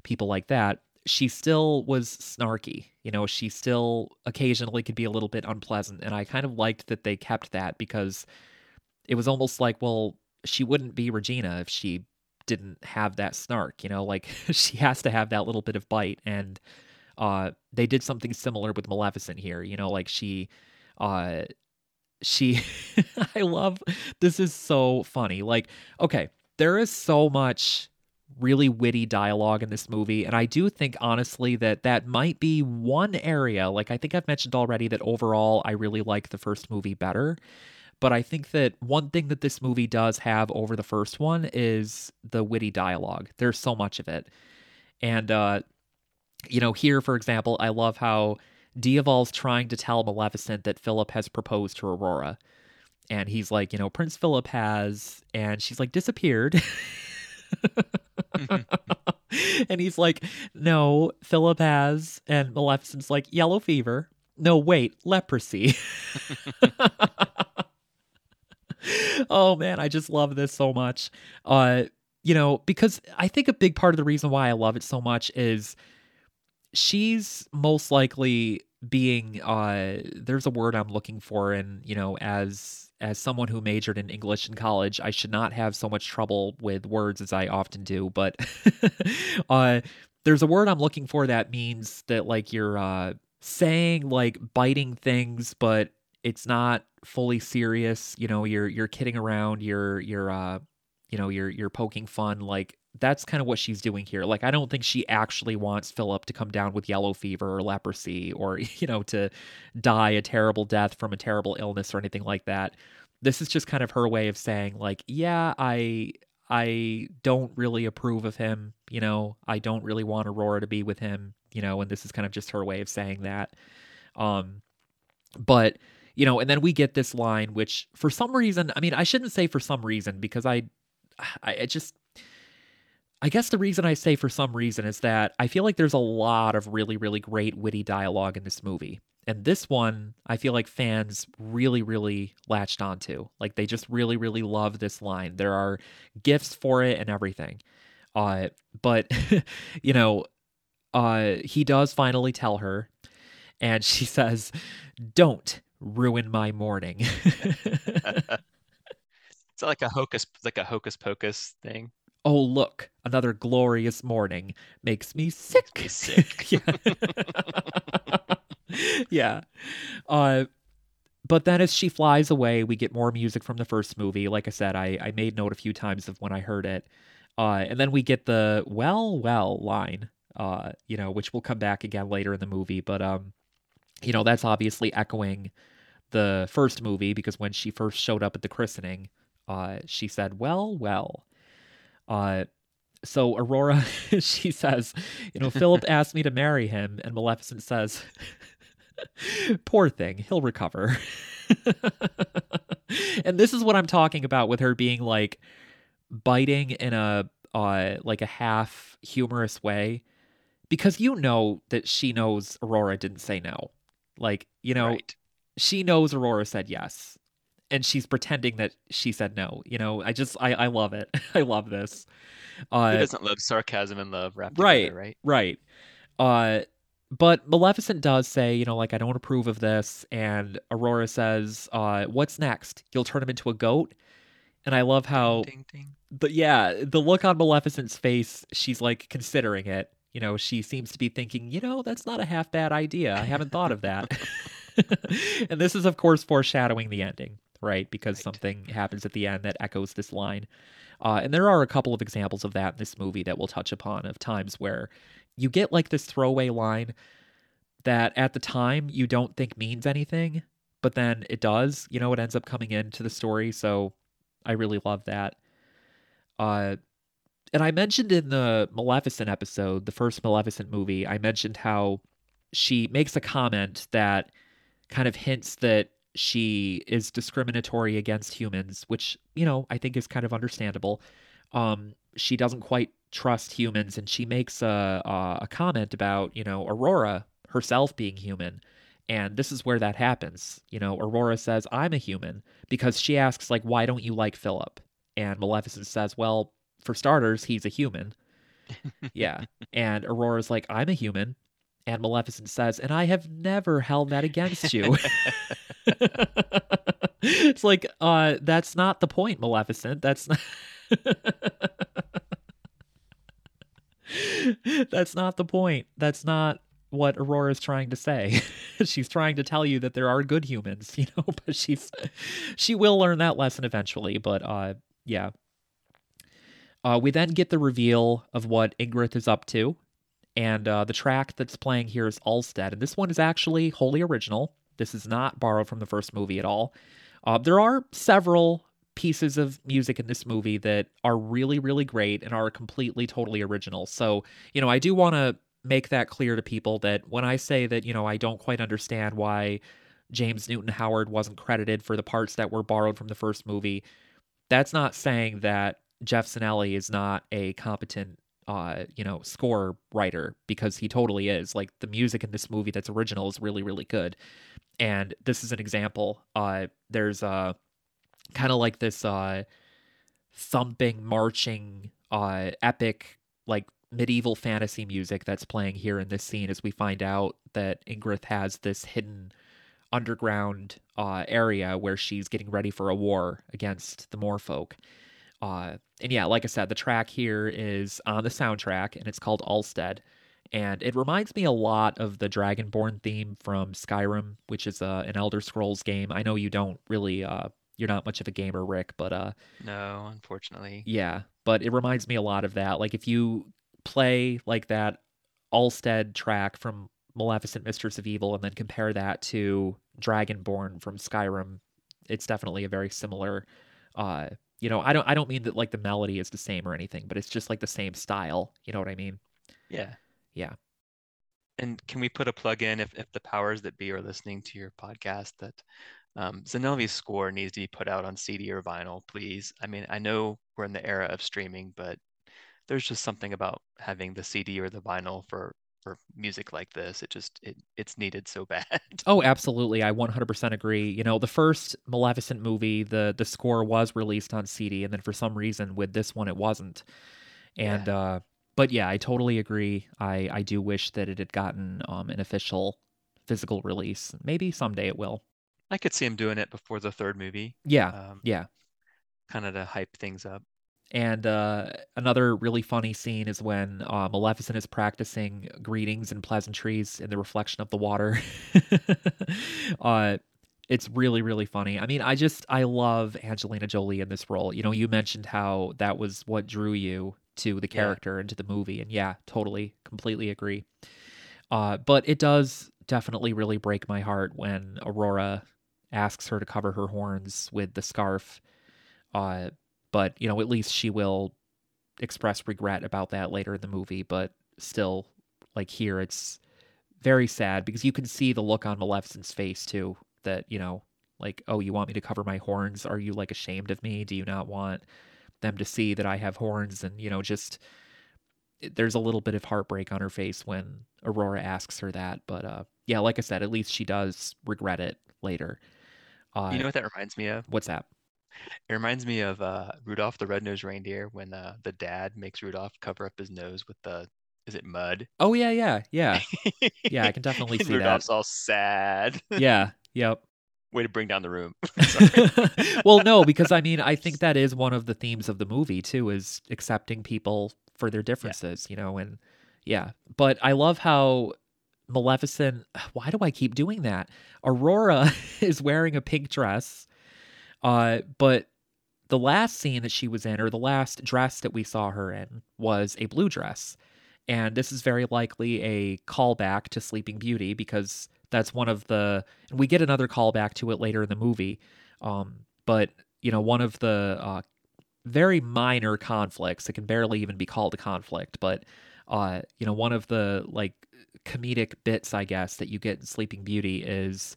people like that, she still was snarky. You know, she still occasionally could be a little bit unpleasant. And I kind of liked that they kept that because it was almost like, well, she wouldn't be Regina if she didn't have that snark, you know, like she has to have that little bit of bite. And uh they did something similar with Maleficent here, you know, like she uh she I love this is so funny. Like, okay, there is so much really witty dialogue in this movie and i do think honestly that that might be one area like i think i've mentioned already that overall i really like the first movie better but i think that one thing that this movie does have over the first one is the witty dialogue there's so much of it and uh you know here for example i love how diaval's trying to tell maleficent that philip has proposed to aurora and he's like you know prince philip has and she's like disappeared and he's like, No, Philip has. And Maleficent's like, Yellow fever. No, wait, leprosy. oh man, I just love this so much. Uh, you know, because I think a big part of the reason why I love it so much is she's most likely being uh there's a word I'm looking for and you know as as someone who majored in English in college, I should not have so much trouble with words as I often do. But uh, there's a word I'm looking for that means that like you're uh, saying like biting things, but it's not fully serious. You know, you're you're kidding around. You're you're uh, you know you're you're poking fun. Like that's kind of what she's doing here. Like, I don't think she actually wants Philip to come down with yellow fever or leprosy or, you know, to die a terrible death from a terrible illness or anything like that. This is just kind of her way of saying, like, yeah, I. I don't really approve of him, you know. I don't really want Aurora to be with him, you know, and this is kind of just her way of saying that. Um but you know, and then we get this line, which for some reason, I mean, I shouldn't say for some reason because I, I, I just, I guess the reason I say for some reason is that I feel like there's a lot of really, really great witty dialogue in this movie. And this one, I feel like fans really, really latched onto. Like they just really, really love this line. There are gifts for it and everything. Uh, but you know, uh, he does finally tell her, and she says, "Don't ruin my morning." it's like a hocus, like a hocus pocus thing. Oh look, another glorious morning makes me sick. Makes sick. yeah. yeah. Uh, but then as she flies away, we get more music from the first movie. Like I said, I, I made note a few times of when I heard it. Uh, and then we get the well, well line, uh, you know, which will come back again later in the movie. But, um, you know, that's obviously echoing the first movie because when she first showed up at the christening, uh, she said, well, well. Uh, so Aurora, she says, you know, Philip asked me to marry him, and Maleficent says, poor thing, he'll recover. and this is what I'm talking about with her being like biting in a uh like a half humorous way because you know that she knows Aurora didn't say no. Like, you know, right. she knows Aurora said yes and she's pretending that she said no. You know, I just I I love it. I love this. Uh, Who doesn't love sarcasm and love wrapped right, together, right? Right. Uh, but Maleficent does say, you know, like I don't approve of this, and Aurora says, uh, "What's next? You'll turn him into a goat." And I love how, Ding, ding. but yeah, the look on Maleficent's face, she's like considering it. You know, she seems to be thinking, you know, that's not a half bad idea. I haven't thought of that. and this is, of course, foreshadowing the ending, right? Because Right. something happens at the end that echoes this line. Uh, and there are a couple of examples of that in this movie that we'll touch upon of times where you get like this throwaway line that at the time you don't think means anything, but then it does. You know, it ends up coming into the story. So I really love that. Uh, and I mentioned in the Maleficent episode, the first Maleficent movie, I mentioned how she makes a comment that kind of hints that she is discriminatory against humans, which, you know, I think is kind of understandable. Um, she doesn't quite trust humans, and she makes a, a, a comment about, you know, Aurora herself being human. And this is where that happens. You know, Aurora says, I'm a human, because she asks, like, why don't you like Philip? And Maleficent says, well, for starters, he's a human. yeah. And Aurora's like, I'm a human. And Maleficent says, and I have never held that against you. it's like, uh, that's not the point, Maleficent. That's not. that's not the point. That's not what Aurora's trying to say. she's trying to tell you that there are good humans, you know, but she's she will learn that lesson eventually, but uh yeah. Uh, we then get the reveal of what Ingrid is up to, and uh, the track that's playing here is Ulstead, and this one is actually wholly original. This is not borrowed from the first movie at all. Uh, there are several pieces of music in this movie that are really, really great and are completely, totally original. So, you know, I do want to make that clear to people that when I say that, you know, I don't quite understand why James Newton Howard wasn't credited for the parts that were borrowed from the first movie, that's not saying that Geoff Zanelli is not a competent uh, you know, score writer because he totally is. Like the music in this movie that's original is really, really good. And this is an example. Uh there's uh kind of like this uh thumping, marching, uh epic, like medieval fantasy music that's playing here in this scene as we find out that Ingrid has this hidden underground uh area where she's getting ready for a war against the Moorfolk. Uh, and yeah, like I said, the track here is on the soundtrack and it's called Ulstead. And it reminds me a lot of the Dragonborn theme from Skyrim, which is uh, an Elder Scrolls game. I know you don't really uh, you're not much of a gamer, Ric, but uh, No, unfortunately. yeah. But it reminds me a lot of that. Like if you play like that Ulstead track from Maleficent Mistress of Evil and then compare that to Dragonborn from Skyrim, it's definitely a very similar uh you know, I don't I don't mean that like the melody is the same or anything, but it's just like the same style. You know what I mean? Yeah. Yeah. And can we put a plug in if, if the powers that be are listening to your podcast that um, Zanelli's score needs to be put out on CD or vinyl, please? I mean, I know we're in the era of streaming, but there's just something about having the CD or the vinyl for for music like this. It just it it's needed so bad. Oh, absolutely. I 100% agree. You know, the first Maleficent movie, the the score was released on CD and then for some reason with this one it wasn't. And uh but yeah, I totally agree. I I do wish that it had gotten um an official physical release. Maybe someday it will. I could see him doing it before the third movie, Yeah. um, Yeah. kind of to hype things up. And uh, another really funny scene is when uh, Maleficent is practicing greetings and pleasantries in the reflection of the water. uh, it's really, really funny. I mean, I just, I love Angelina Jolie in this role. You know, you mentioned how that was what drew you to the Yeah. character and to the movie. And yeah, totally, completely agree. Uh, but it does definitely really break my heart when Aurora asks her to cover her horns with the scarf. But you know, at least she will express regret about that later in the movie. But still, like here, it's very sad because you can see the look on Maleficent's face too. That you know, like, oh, you want me to cover my horns? Are you like ashamed of me? Do you not want them to see that I have horns? And you know, just there's a little bit of heartbreak on her face when Aurora asks her that. But uh, yeah, like I said, at least she does regret it later. Uh, You know what that reminds me of? what's that? It reminds me of uh, Rudolph the Red-Nosed Reindeer when uh, the dad makes Rudolph cover up his nose with the, is it mud? Oh yeah, yeah, yeah, yeah. I can definitely see that. Rudolph's all sad. Yeah, yep. Way to bring down the room. Well, no, because I mean, I think that is one of the themes of the movie too, is accepting people for their differences, you know, and yeah. But I love how Maleficent. Why do I keep doing that? Aurora is wearing a pink dress, uh, but the last scene that she was in, or the last dress that we saw her in, was a blue dress. And this is very likely a callback to Sleeping Beauty because that's one of the. And we get another callback to it later in the movie. Um, but, you know, one of the uh, very minor conflicts, it can barely even be called a conflict, but, uh, you know, one of the like comedic bits, I guess, that you get in Sleeping Beauty is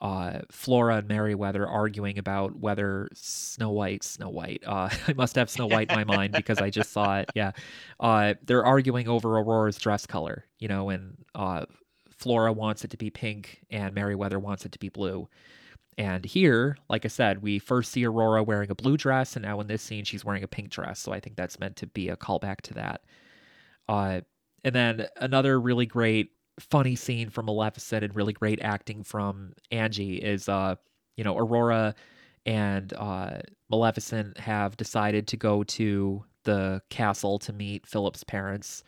uh, Flora and Merryweather arguing about whether Snow White, Snow White. Uh, I must have Snow White in my mind because I just saw it. Yeah, uh, they're arguing over Aurora's dress color. You know, and uh, Flora wants it to be pink, and Merryweather wants it to be blue. And here, like I said, we first see Aurora wearing a blue dress, and now in this scene, she's wearing a pink dress. So I think that's meant to be a callback to that. Uh, and then another really great funny scene from Maleficent and really great acting from Angie is uh you know Aurora and uh Maleficent have decided to go to the castle to meet Philip's parents.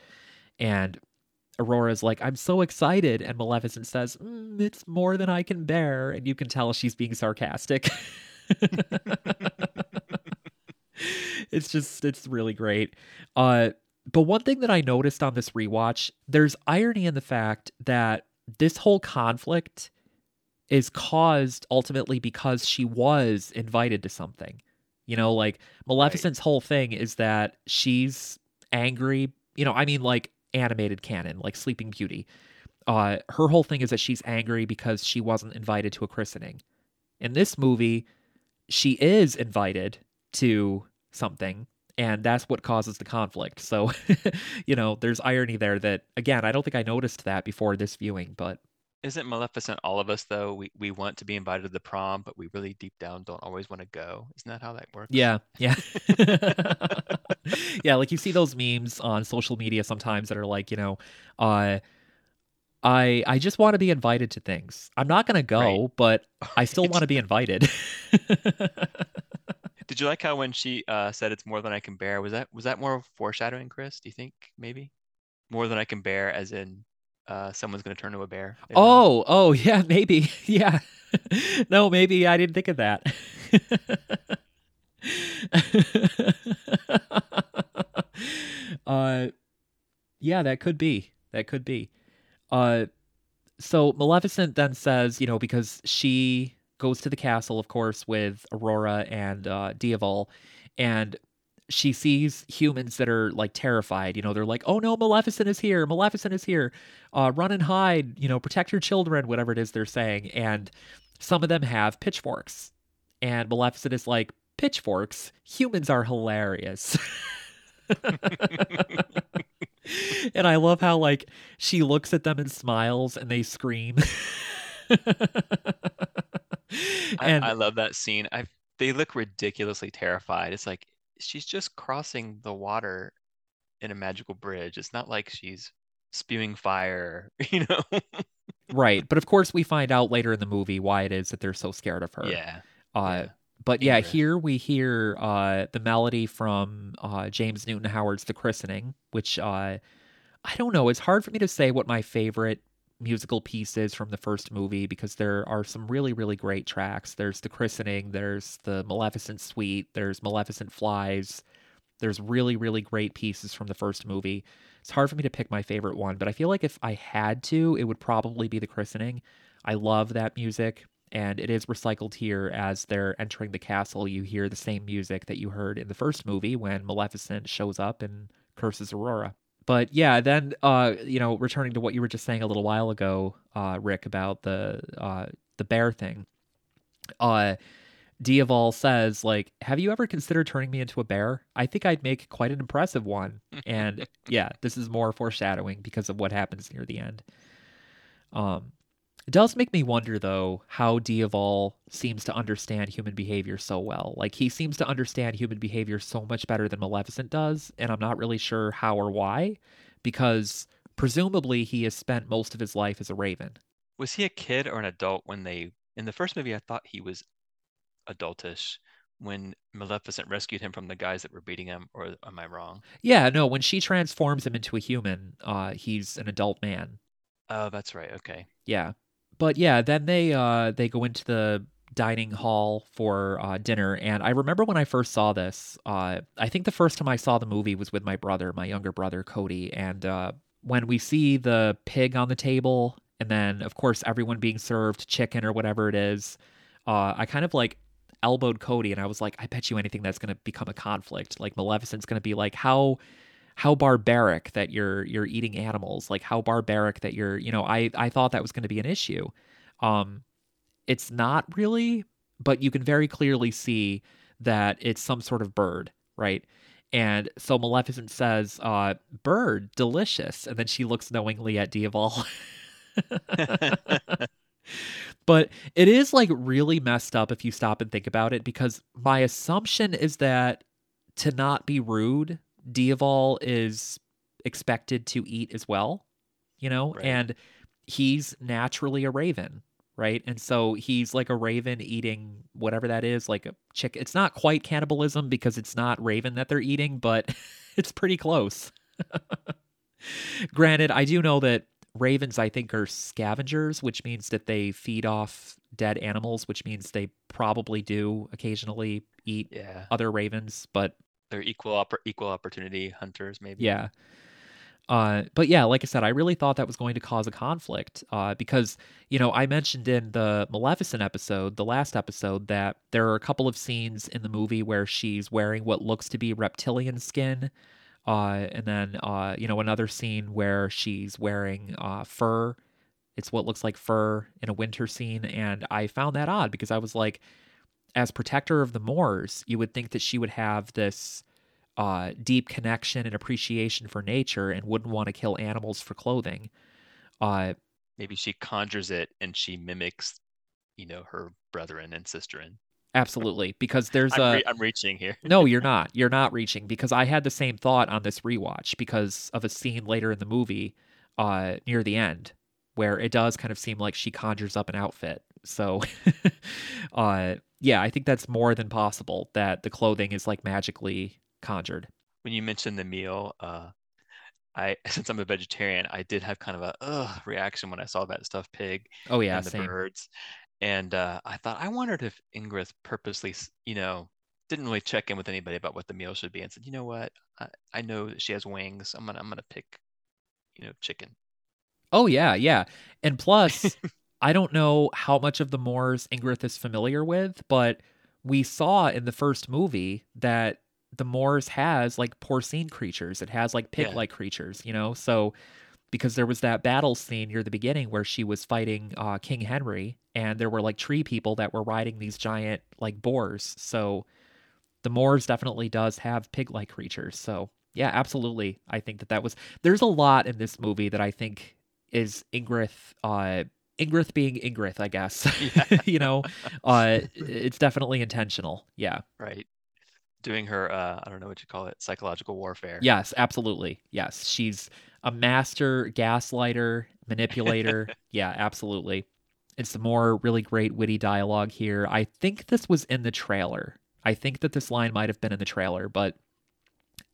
And Aurora's like I'm so excited. And Maleficent says mm, it's more than I can bear. And you can tell she's being sarcastic. It's just it's really great. Uh but one thing that I noticed on this rewatch, there's irony in the fact that this whole conflict is caused ultimately because she was invited to something. You know, like Maleficent's whole thing is that she's angry. You know, I mean, like animated canon, like Sleeping Beauty. Uh, her whole thing is that she's angry because she wasn't invited to a christening. In this movie, she is invited to something and that's what causes the conflict. So, you know, there's irony there that again, I don't think I noticed that before this viewing, but Isn't Maleficent all of us though? We we want to be invited to the prom, but we really deep down don't always want to go. Isn't that how that works? yeah, yeah. yeah, like you see those memes on social media sometimes that are like, you know, uh I I just want to be invited to things. I'm not going to go, Right. but I still want to be invited. Did you like how when she uh, said it's more than I can bear? Was that was that more foreshadowing, Chris? Do you think maybe more than I can bear, as in uh, someone's going to turn to a bear? Oh, oh, yeah, maybe. Yeah. no, maybe I didn't think of that. uh, yeah, that could be. That could be. Uh, so Maleficent then says, you know, because she goes to the castle, of course, with Aurora and uh, Diaval, and she sees humans that are like terrified. You know, they're like, "Oh no, Maleficent is here! Maleficent is here! Uh, run and hide! You know, protect your children!" Whatever it is they're saying, and some of them have pitchforks, and Maleficent is like, "Pitchforks? Humans are hilarious." and I love how like she looks at them and smiles, and they scream. and I, I love that scene. I they look ridiculously terrified. It's like she's just crossing the water in a magical bridge. It's not like she's spewing fire, you know. right, but of course we find out later in the movie why it is that they're so scared of her. Yeah. Uh, yeah. But yeah, here we hear uh, the melody from uh, James Newton Howard's The Christening, which uh, I don't know. It's hard for me to say what my favorite musical pieces from the first movie because there are some really really great tracks. There's the christening there's the maleficent suite there's maleficent flies. There's really really great pieces from the first movie. It's hard for me to pick my favorite one but i feel like if i had to it would probably be the christening. I love that music and it is recycled here as they're entering the castle. You hear the same music that you heard in the first movie when maleficent shows up and curses aurora but yeah, then uh, you know, returning to what you were just saying a little while ago, uh, Ric, about the uh, the bear thing. Uh, Diaval says, like, have you ever considered turning me into a bear? I think I'd make quite an impressive one. and yeah, this is more foreshadowing because of what happens near the end. Um, it does make me wonder, though, how Diaval seems to understand human behavior so well. Like, he seems to understand human behavior so much better than Maleficent does, and I'm not really sure how or why, because presumably he has spent most of his life as a raven. Was he a kid or an adult when they. In the first movie, I thought he was adultish when Maleficent rescued him from the guys that were beating him, or am I wrong? Yeah, no, when she transforms him into a human, uh, he's an adult man. Oh, that's right. Okay. Yeah but yeah, then they uh, they go into the dining hall for uh, dinner. And I remember when I first saw this, uh, I think the first time I saw the movie was with my brother, my younger brother, Cody. And uh, when we see the pig on the table, and then, of course, everyone being served chicken or whatever it is, uh, I kind of like elbowed Cody and I was like, I bet you anything that's going to become a conflict. Like, Maleficent's going to be like, how how barbaric that you're you're eating animals like how barbaric that you're you know i i thought that was going to be an issue. Um it's not really but you can very clearly see that it's some sort of bird right? And so maleficent says uh bird delicious. And then she looks knowingly at diaval but it is like really messed up if you stop and think about it because my assumption is that to not be rude Diaval is expected to eat as well, you know, right. and he's naturally a raven, right? And so he's like a raven eating whatever that is, like a chick. It's not quite cannibalism because it's not raven that they're eating, but it's pretty close. Granted, I do know that ravens, I think, are scavengers, which means that they feed off dead animals, which means they probably do occasionally eat yeah. other ravens, but they're equal equal opportunity hunters, maybe. Yeah. Uh, but yeah, like I said, I really thought that was going to cause a conflict uh, because, you know, I mentioned in the Maleficent episode, the last episode, that there are a couple of scenes in the movie where she's wearing what looks to be reptilian skin. Uh, and then, uh, you know, another scene where she's wearing uh, fur. It's what looks like fur in a winter scene. And I found that odd because I was like, as protector of the Moors, you would think that she would have this uh, deep connection and appreciation for nature and wouldn't want to kill animals for clothing. Uh, Maybe she conjures it and she mimics, you know, her brethren and sisterin. Absolutely, because there's I'm a. Re- I'm reaching here. no, you're not. You're not reaching because I had the same thought on this rewatch because of a scene later in the movie, uh, near the end, where it does kind of seem like she conjures up an outfit. So, uh, yeah, I think that's more than possible that the clothing is like magically conjured. When you mentioned the meal, uh, I since I'm a vegetarian, I did have kind of a ugh reaction when I saw that stuffed pig. Oh yeah, and the same. birds. And uh, I thought, I wondered if Ingrid purposely, you know, didn't really check in with anybody about what the meal should be and said, you know what, I, I know that she has wings. I'm gonna I'm gonna pick, you know, chicken. Oh yeah, yeah. And plus, I don't know how much of the Moors Ingrid is familiar with, but we saw in the first movie that the Moors has like porcine creatures. It has like pig-like yeah. creatures, you know. So because there was that battle scene near the beginning where she was fighting uh, King Henry, and there were like tree people that were riding these giant like boars. So the Moors definitely does have pig-like creatures. So yeah, absolutely. I think that that was there's a lot in this movie that I think is Ingrid uh Ingrid being Ingrith, I guess. Yeah. you know, uh it's definitely intentional. Yeah. Right. Doing her uh I don't know what you call it, psychological warfare. Yes, absolutely. Yes. She's a master gaslighter, manipulator. yeah, absolutely. It's some more really great witty dialogue here. I think this was in the trailer. I think that this line might have been in the trailer, but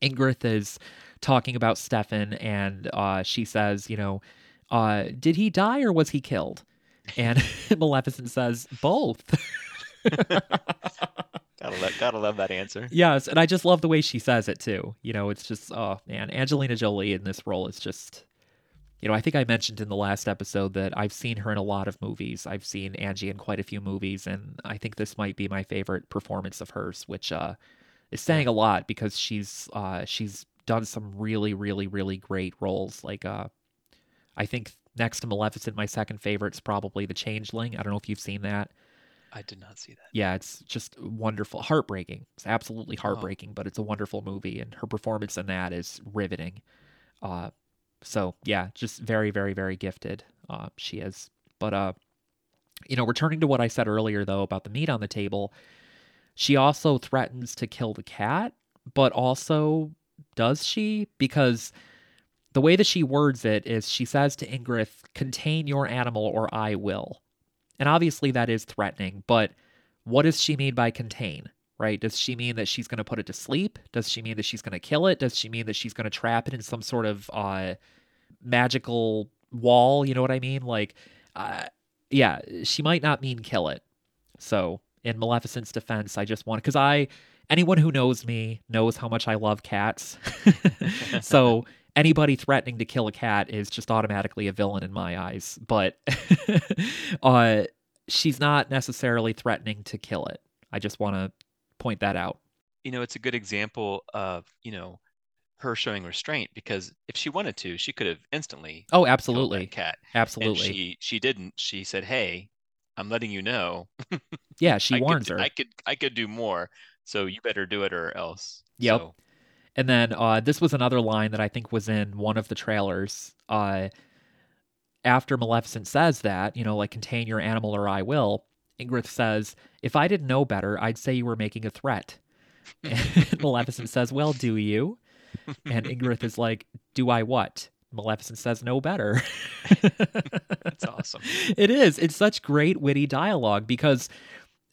Ingrith is talking about Stefan, and uh, she says, you know, uh, did he die or was he killed? And Maleficent says, both. gotta, love, gotta love that answer. Yes, and I just love the way she says it too. You know, it's just, oh man, Angelina Jolie in this role is just you know, I think I mentioned in the last episode that I've seen her in a lot of movies. I've seen Angie in quite a few movies, and I think this might be my favorite performance of hers, which uh, is saying a lot because she's uh, she's done some really, really, really great roles. Like, uh, I think next to Maleficent, my second favorite is probably The Changeling. I don't know if you've seen that. I did not see that. Yeah, it's just wonderful, heartbreaking. It's absolutely oh. heartbreaking, oh. but it's a wonderful movie, and her performance in that is riveting. Uh, so yeah, just very, very, very gifted. Uh, she is. But uh, you know, returning to what I said earlier though about the meat on the table, she also threatens to kill the cat, but also does she? Because the way that she words it is she says to Ingrid, contain your animal or I will. And obviously that is threatening, but what does she mean by contain? right? Does she mean that she's going to put it to sleep? Does she mean that she's going to kill it? Does she mean that she's going to trap it in some sort of uh, magical wall? You know what I mean? Like, uh, yeah, she might not mean kill it. So, in Maleficent's defense, I just want because I anyone who knows me knows how much I love cats. so anybody threatening to kill a cat is just automatically a villain in my eyes. But uh, she's not necessarily threatening to kill it. I just want to point that out. You know, it's a good example of, you know, her showing restraint because if she wanted to, she could have instantly Oh, absolutely. cat. Absolutely. And she she didn't. She said, "Hey, I'm letting you know." yeah, she warns could, her. I could I could do more, so you better do it or else. Yep. So. And then uh, this was another line that I think was in one of the trailers. Uh, after Maleficent says that, you know, like contain your animal or I will, Ingrid says, If I didn't know better, I'd say you were making a threat. And Maleficent says, Well, do you? And Ingrid is like, Do I what? Maleficent says, No better. That's awesome. It is. It's such great, witty dialogue because,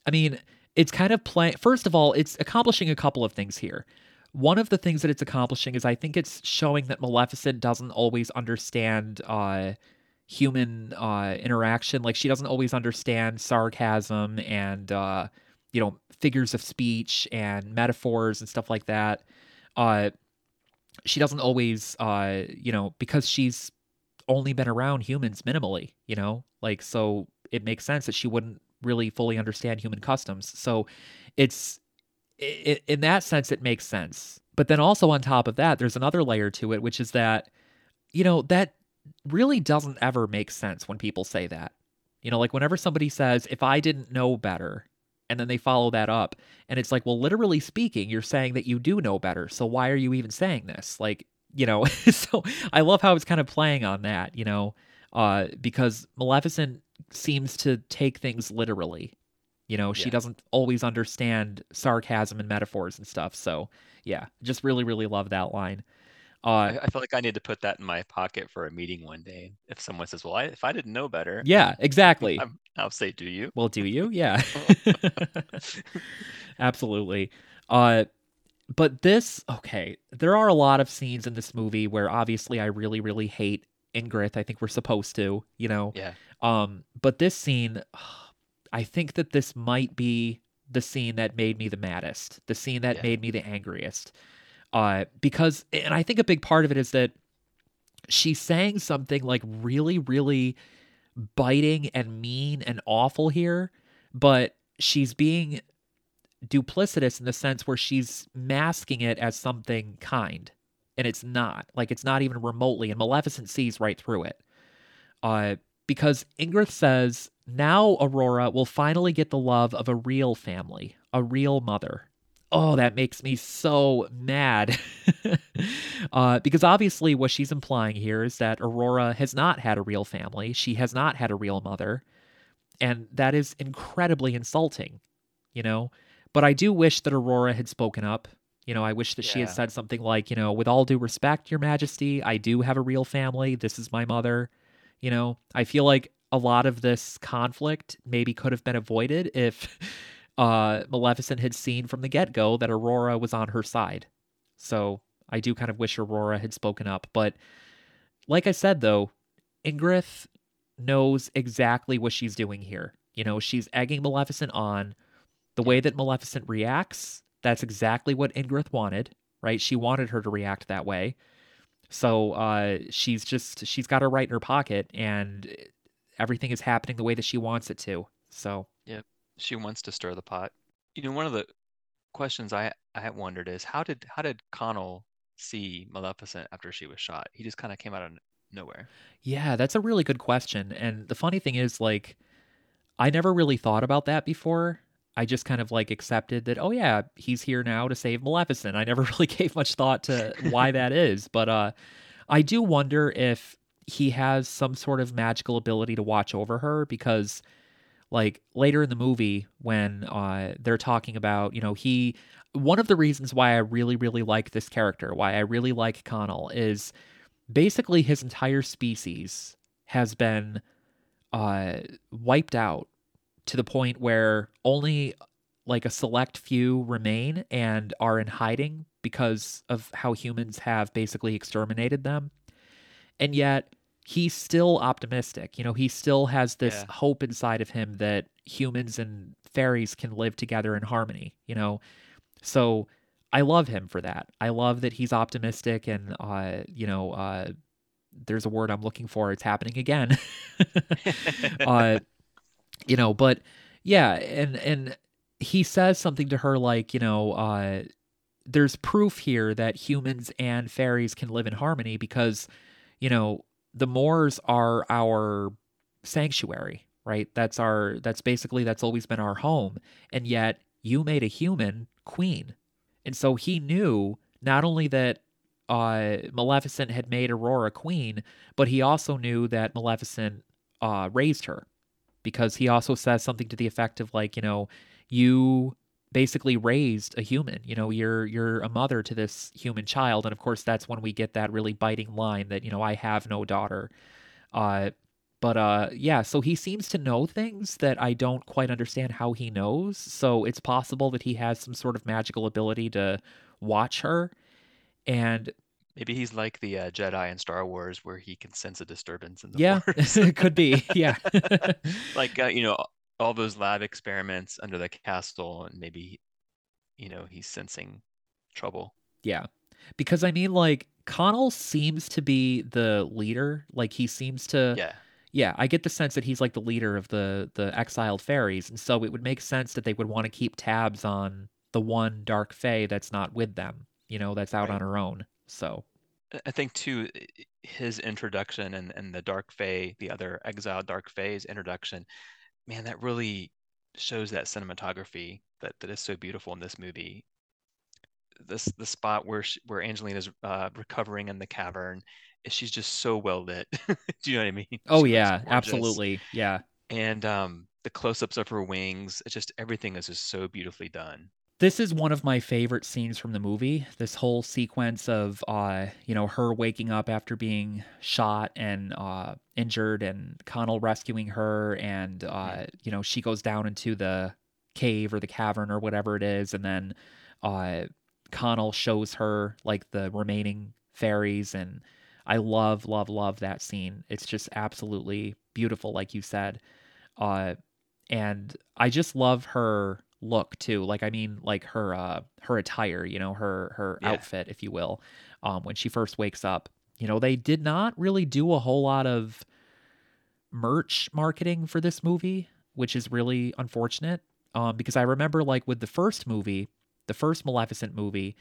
I mean, it's kind of playing. First of all, it's accomplishing a couple of things here. One of the things that it's accomplishing is I think it's showing that Maleficent doesn't always understand uh, human uh, interaction. Like she doesn't always understand sarcasm and uh, you know figures of speech and metaphors and stuff like that. Uh, she doesn't always, uh, you know, because she's only been around humans minimally. You know, like so it makes sense that she wouldn't really fully understand human customs. So it's it, in that sense it makes sense. But then also on top of that, there's another layer to it, which is that you know that really doesn't ever make sense when people say that. You know, like whenever somebody says, if I didn't know better, and then they follow that up, and it's like, well, literally speaking, you're saying that you do know better. So why are you even saying this? Like, you know, so I love how it's kind of playing on that, you know, uh, because Maleficent seems to take things literally. You know, she yeah. doesn't always understand sarcasm and metaphors and stuff. So, yeah, just really, really love that line. Uh, I, I feel like I need to put that in my pocket for a meeting one day. If someone says, "Well, I, if I didn't know better," yeah, exactly. i will say, "Do you?" Well, do you? Yeah, absolutely. Uh, but this, okay, there are a lot of scenes in this movie where obviously I really, really hate Ingrid. I think we're supposed to, you know. Yeah. Um, but this scene, I think that this might be the scene that made me the maddest, the scene that Yeah. made me the angriest. Uh, because, and I think a big part of it is that she's saying something like really, really biting and mean and awful here, but she's being duplicitous in the sense where she's masking it as something kind. And it's not. Like, it's not even remotely. And Maleficent sees right through it. Uh, because Ingrid says, now Aurora will finally get the love of a real family, a real mother. Oh, that makes me so mad. uh, because obviously, what she's implying here is that Aurora has not had a real family. She has not had a real mother. And that is incredibly insulting, you know? But I do wish that Aurora had spoken up. You know, I wish that she had said something like, you know, with all due respect, Your Majesty, I do have a real family. This is my mother. You know, I feel like a lot of this conflict maybe could have been avoided if uh, Maleficent had seen from the get go that Aurora was on her side. So I do kind of wish Aurora had spoken up. But like I said, though, Ingrid knows exactly what she's doing here. You know, she's egging Maleficent on. The way that Maleficent reacts, that's exactly what Ingrid wanted, right? She wanted her to react that way. So uh, she's just she's got her right in her pocket, and everything is happening the way that she wants it to. So yeah, She wants to stir the pot. You know, one of the questions I I had wondered is how did how did Conall see Maleficent after she was shot? He just kind of came out of nowhere. yeah, that's a really good question. And the funny thing is, like, I never really thought about that before. I just kind of like accepted that, oh yeah, he's here now to save Maleficent. I never really gave much thought to why that is, but uh, I do wonder if he has some sort of magical ability to watch over her because like later in the movie when uh they're talking about you know he one of the reasons why i really really like this character why i really like conall is basically his entire species has been uh wiped out to the point where only like a select few remain and are in hiding because of how humans have basically exterminated them and yet he's still optimistic. You know, he still has this Yeah. hope inside of him that humans and fairies can live together in harmony, you know. So I love him for that. I love that he's optimistic and uh, you know, uh there's a word I'm looking for. It's happening again. uh you know, but yeah, and and he says something to her like, you know, uh there's proof here that humans and fairies can live in harmony because you know the moors are our sanctuary right? That's our that's basically that's always been our home. And yet you made a human queen. And so he knew not only that uh maleficent had made aurora queen but he also knew that maleficent uh raised her because he also says something to the effect of like you know you basically raised a human you know you're you're a mother to this human child. And of course that's when we get that really biting line that you know i have no daughter. Uh but uh yeah so he seems to know things that i don't quite understand how he knows. So it's possible that he has some sort of magical ability to watch her. And Maybe he's like the uh, Jedi in Star Wars, where he can sense a disturbance in the yeah Force. it could be yeah like uh, you know all those lab experiments under the castle, and maybe you know he's sensing trouble. Yeah. Because I mean like Conall seems to be the leader. Like he seems to Yeah, Yeah, I get the sense that he's like the leader of the the exiled fairies, and so it would make sense that they would want to keep tabs on the one dark fae that's not with them, you know, that's out Right. on her own. So, I- think too his introduction and and the Dark Fae, the other exiled Dark Fae's introduction, man, that really shows that cinematography that that is so beautiful in this movie. This the spot where she, where Angelina's uh, recovering in the cavern, is she's just so well lit. Do you know what I mean? oh She yeah, absolutely. Yeah. And um, the close-ups of her wings, it's just everything is just so beautifully done. This is one of my favorite scenes from the movie. This whole sequence of uh, you know, her waking up after being shot and uh injured and Conall rescuing her and uh, you know, she goes down into the cave or the cavern or whatever it is, and then uh Conall shows her like the remaining fairies and I love, love, love that scene. It's just absolutely beautiful, like you said. Uh and I just love her look too. Like I mean, like her uh, her attire, you know, her her Yeah. outfit, if you will, um, when she first wakes up. You know, they did not really do a whole lot of merch marketing for this movie, which is really unfortunate. Um, because I remember like with the first movie, the first Maleficent movie,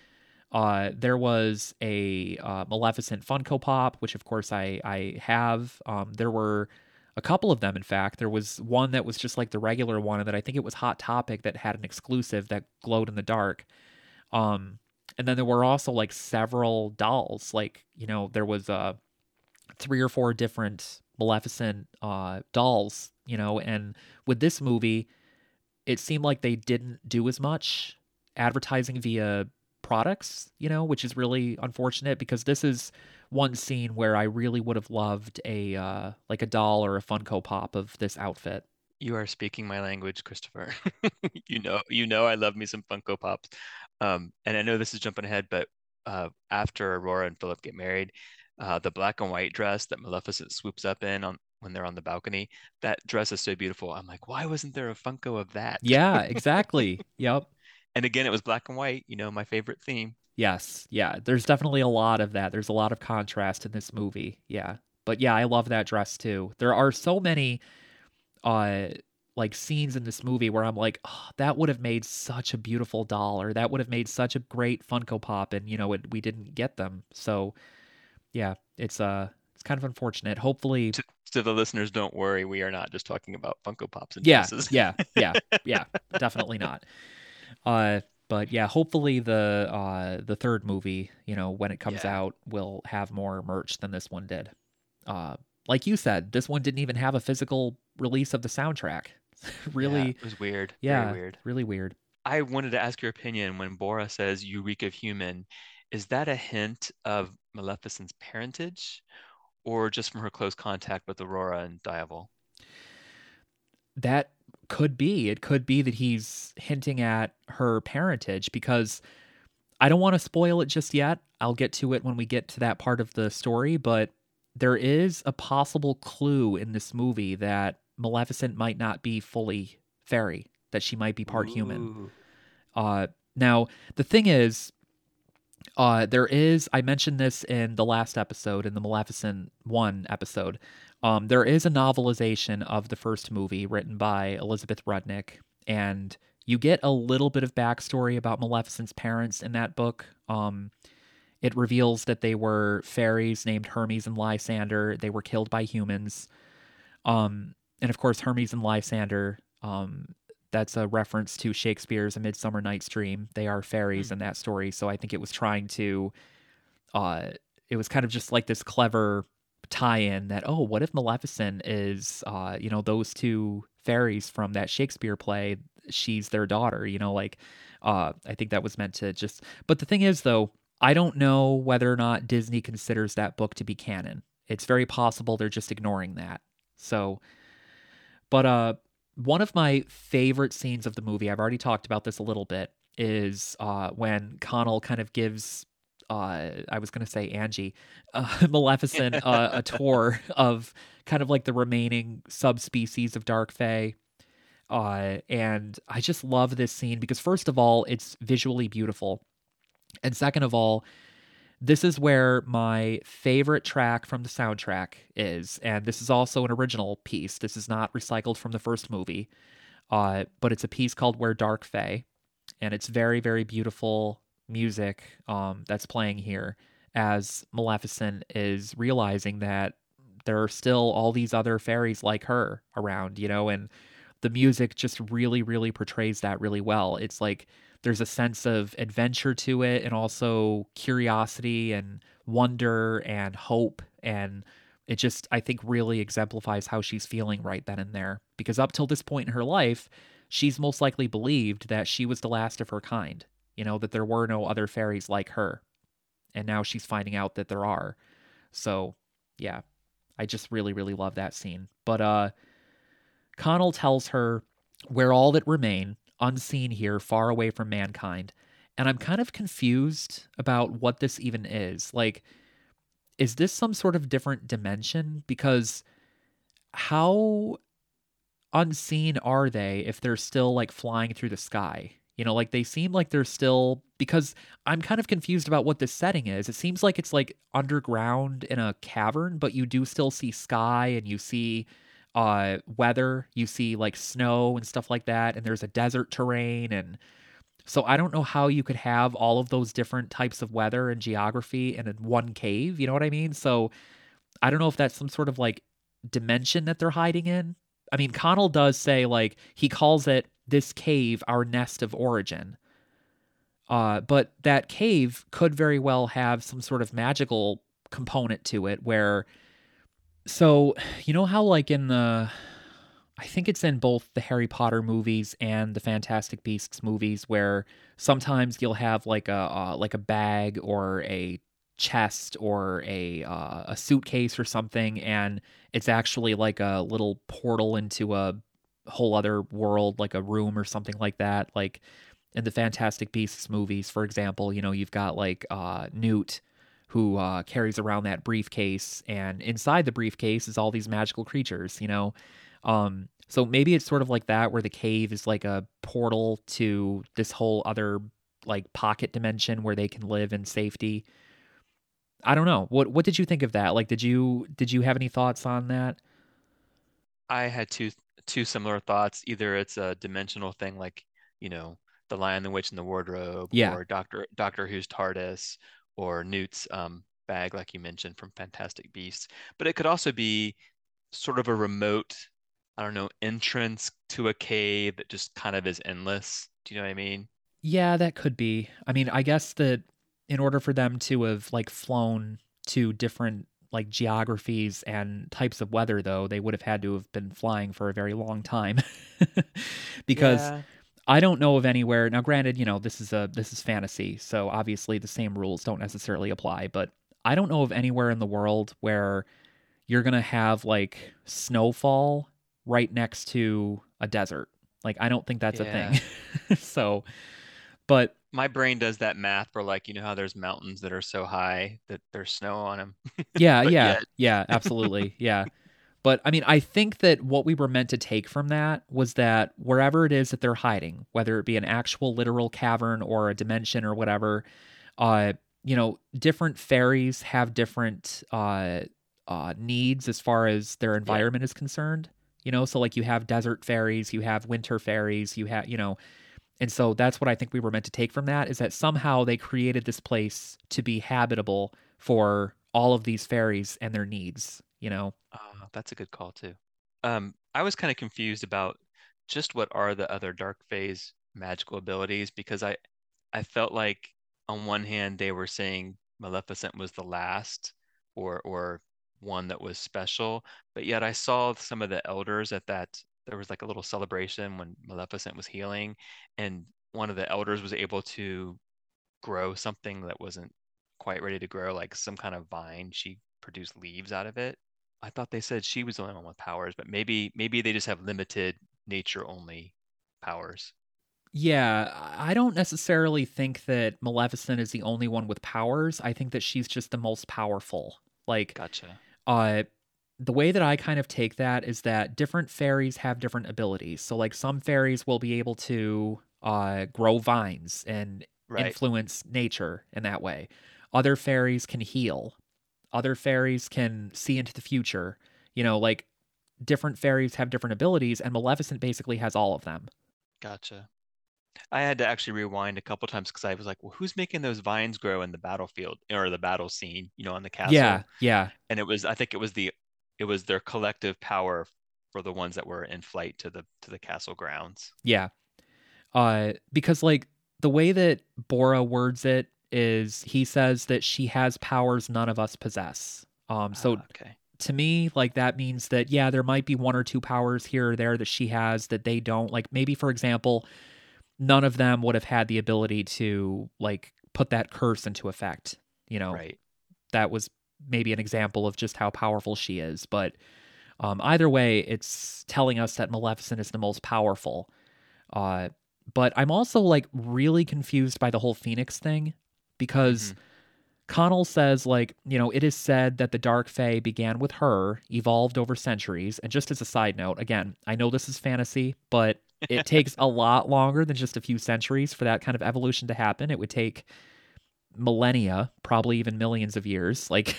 uh, there was a uh, Maleficent Funko Pop, which of course I I have. Um, there were a couple of them, in fact. There was one that was just like the regular one, and that I think it was Hot Topic that had an exclusive that glowed in the dark. Um, and then there were also like several dolls. Like you know, there was uh three or four different Maleficent uh dolls. You know, and with this movie, it seemed like they didn't do as much advertising via products, you know, which is really unfortunate because this is one scene where I really would have loved a uh like a doll or a Funko Pop of this outfit. You are speaking my language, Christopher. You know, you know I love me some Funko Pops. Um, and I know this is jumping ahead, but uh, after Aurora and Philip get married, uh, the black and white dress that Maleficent swoops up in on when they're on the balcony, that dress is so beautiful. I'm like, why wasn't there a Funko of that? Yeah, exactly. yep. And again, it was black and white, you know, my favorite theme. Yes. Yeah. There's definitely a lot of that. There's a lot of contrast in this movie. Yeah. But yeah, I love that dress too. There are so many uh like scenes in this movie where I'm like, oh, that would have made such a beautiful doll or that would have made such a great Funko Pop and you know, it, we didn't get them. So yeah, it's uh it's kind of unfortunate. Hopefully To, to the listeners, don't worry, we are not just talking about Funko Pops and yeah, dresses. yeah, yeah, yeah, definitely not. Uh, but yeah, hopefully the uh the third movie, you know, when it comes Yeah. out, will have more merch than this one did. Uh, like you said, this one didn't even have a physical release of the soundtrack. Yeah, really, it was weird. yeah, Very weird. really weird. I wanted to ask your opinion when Borra says you reek of human. Is that a hint of Maleficent's parentage or just from her close contact with Aurora and Diaval? That could be. It could be that he's hinting at her parentage because I don't want to spoil it just yet. I'll get to it when we get to that part of the story, but there is a possible clue in this movie that Maleficent might not be fully fairy, that she might be part human. Ooh. Uh, now, the thing is, uh, there is, I mentioned this in the last episode, in the Maleficent 1 episode. Um, there is a novelization of the first movie written by Elizabeth Rudnick, and you get a little bit of backstory about Maleficent's parents in that book. Um, it reveals that they were fairies named Hermes and Lysander. They were killed by humans. Um, and of course, Hermes and Lysander, um, that's a reference to Shakespeare's A Midsummer Night's Dream. They are fairies in that story. So I think it was trying to, uh, it was kind of just like this clever tie-in that oh, what if Maleficent is, uh, you know, those two fairies from that Shakespeare play? She's their daughter. You know, like, uh, I think that was meant to just. But the thing is, though, I don't know whether or not Disney considers that book to be canon. It's very possible they're just ignoring that. So, but uh, one of my favorite scenes of the movie, I've already talked about this a little bit, is uh, when Conall kind of gives, uh, I was going to say Angie, uh, Maleficent uh, a tour of kind of like the remaining subspecies of Dark Fae. Uh, and I just love this scene because, first of all, it's visually beautiful. And second of all, this is where my favorite track from the soundtrack is. And this is also an original piece. This is not recycled from the first movie, uh, but it's a piece called Where Dark Fae. And it's very, very beautiful music um, that's playing here as Maleficent is realizing that there are still all these other fairies like her around, you know, and the music just really, really portrays that really well. It's like there's a sense of adventure to it and also curiosity and wonder and hope. And it just i think really exemplifies how she's feeling right then and there. Because up till this point in her life she's most likely believed that she was the last of her kind you know that there were no other fairies like her and now she's finding out that there are so yeah i just really really love that scene but uh conall tells her where all that remain unseen here, far away from mankind. And I'm kind of confused about what this even is. Like, is this some sort of different dimension? Because how unseen are they if they're still like flying through the sky? You know, like they seem like they're still because I'm kind of confused about what this setting is. It seems like it's like underground in a cavern, but you do still see sky and you see uh weather, you see like snow and stuff like that and there's a desert terrain and so I don't know how you could have all of those different types of weather and geography in one cave, you know what I mean? So I don't know if that's some sort of like dimension that they're hiding in. I mean, Conall does say like he calls it this cave our nest of origin. Uh, but that cave could very well have some sort of magical component to it where so you know how like in the I think it's in both the Harry Potter movies and the Fantastic Beasts movies where sometimes you'll have like a uh, like a bag or a chest or a uh, a suitcase or something and it's actually like a little portal into a whole other world like a room or something like that like in the fantastic beasts movies for example you know you've got like uh, newt who uh, carries around that briefcase and inside the briefcase is all these magical creatures you know? Um, so maybe it's sort of like that where the cave is like a portal to this whole other like pocket dimension where they can live in safety I don't know. What what did you think of that? Like did you did you have any thoughts on that? I had two two similar thoughts. Either it's a dimensional thing like, you know, The Lion, the Witch, and the Wardrobe, Yeah. or Doctor Doctor Who's TARDIS, or Newt's um, bag, like you mentioned from Fantastic Beasts. But it could also be sort of a remote, I don't know, entrance to a cave that just kind of is endless. Do you know what I mean? Yeah, that could be. I mean, I guess that in order for them to have like flown to different like geographies and types of weather though, they would have had to have been flying for a very long time. because Yeah. I don't know of anywhere. Now granted, you know, this is a this is fantasy, so obviously the same rules don't necessarily apply, but I don't know of anywhere in the world where you're going to have like snowfall right next to a desert. Like I don't think that's a thing. so, but My brain does that math for like, you know how there's mountains that are so high that there's snow on them. yeah, yeah, yet, yeah, absolutely. Yeah. But I mean, I think that what we were meant to take from that was that wherever it is that they're hiding, whether it be an actual literal cavern or a dimension or whatever, uh, you know, different fairies have different uh, uh, needs as far as their yeah, environment is concerned. You know, so like you have desert fairies, you have winter fairies, you have, you know, and so that's what I think we were meant to take from that is that somehow they created this place to be habitable for all of these fairies and their needs, you know? uh, that's a good call too. Um, I was kind of confused about just what are the other Dark Fae's magical abilities because I I felt like on one hand they were saying Maleficent was the last or or one that was special, but yet I saw some of the elders at that there was like a little celebration when Maleficent was healing and one of the elders was able to grow something that wasn't quite ready to grow, like some kind of vine. She produced leaves out of it. I thought they said she was the only one with powers, but maybe maybe they just have limited nature only powers. Yeah, I don't necessarily think that Maleficent is the only one with powers. I think that she's just the most powerful. Like, Gotcha. uh, the way that I kind of take that is that different fairies have different abilities. So, like, some fairies will be able to uh, grow vines and Right. influence nature in that way. Other fairies can heal. Other fairies can see into the future. You know, like different fairies have different abilities, and Maleficent basically has all of them. Gotcha. I had to actually rewind a couple times because I was like, well, who's making those vines grow in the battlefield or the battle scene, you know, on the castle? Yeah, yeah, And it was, I think it was the, it was their collective power for the ones that were in flight to the to the castle grounds. yeah. Uh, because like the way that Borra words it is, he says that she has powers none of us possess. Um, so Ah, okay. to me, like that means that yeah, there might be one or two powers here or there that she has that they don't. Like maybe, for example, none of them would have had the ability to like put that curse into effect. You know, Right. that was maybe an example of just how powerful she is. But um, either way, it's telling us that Maleficent is the most powerful. Uh, but I'm also like really confused by the whole Phoenix thing because hmm Conall says, like, you know, it is said that the Dark Fae began with her, evolved over centuries. And just as a side note, again, I know this is fantasy, but it takes a lot longer than just a few centuries for that kind of evolution to happen. It would take millennia, probably even millions of years. Like,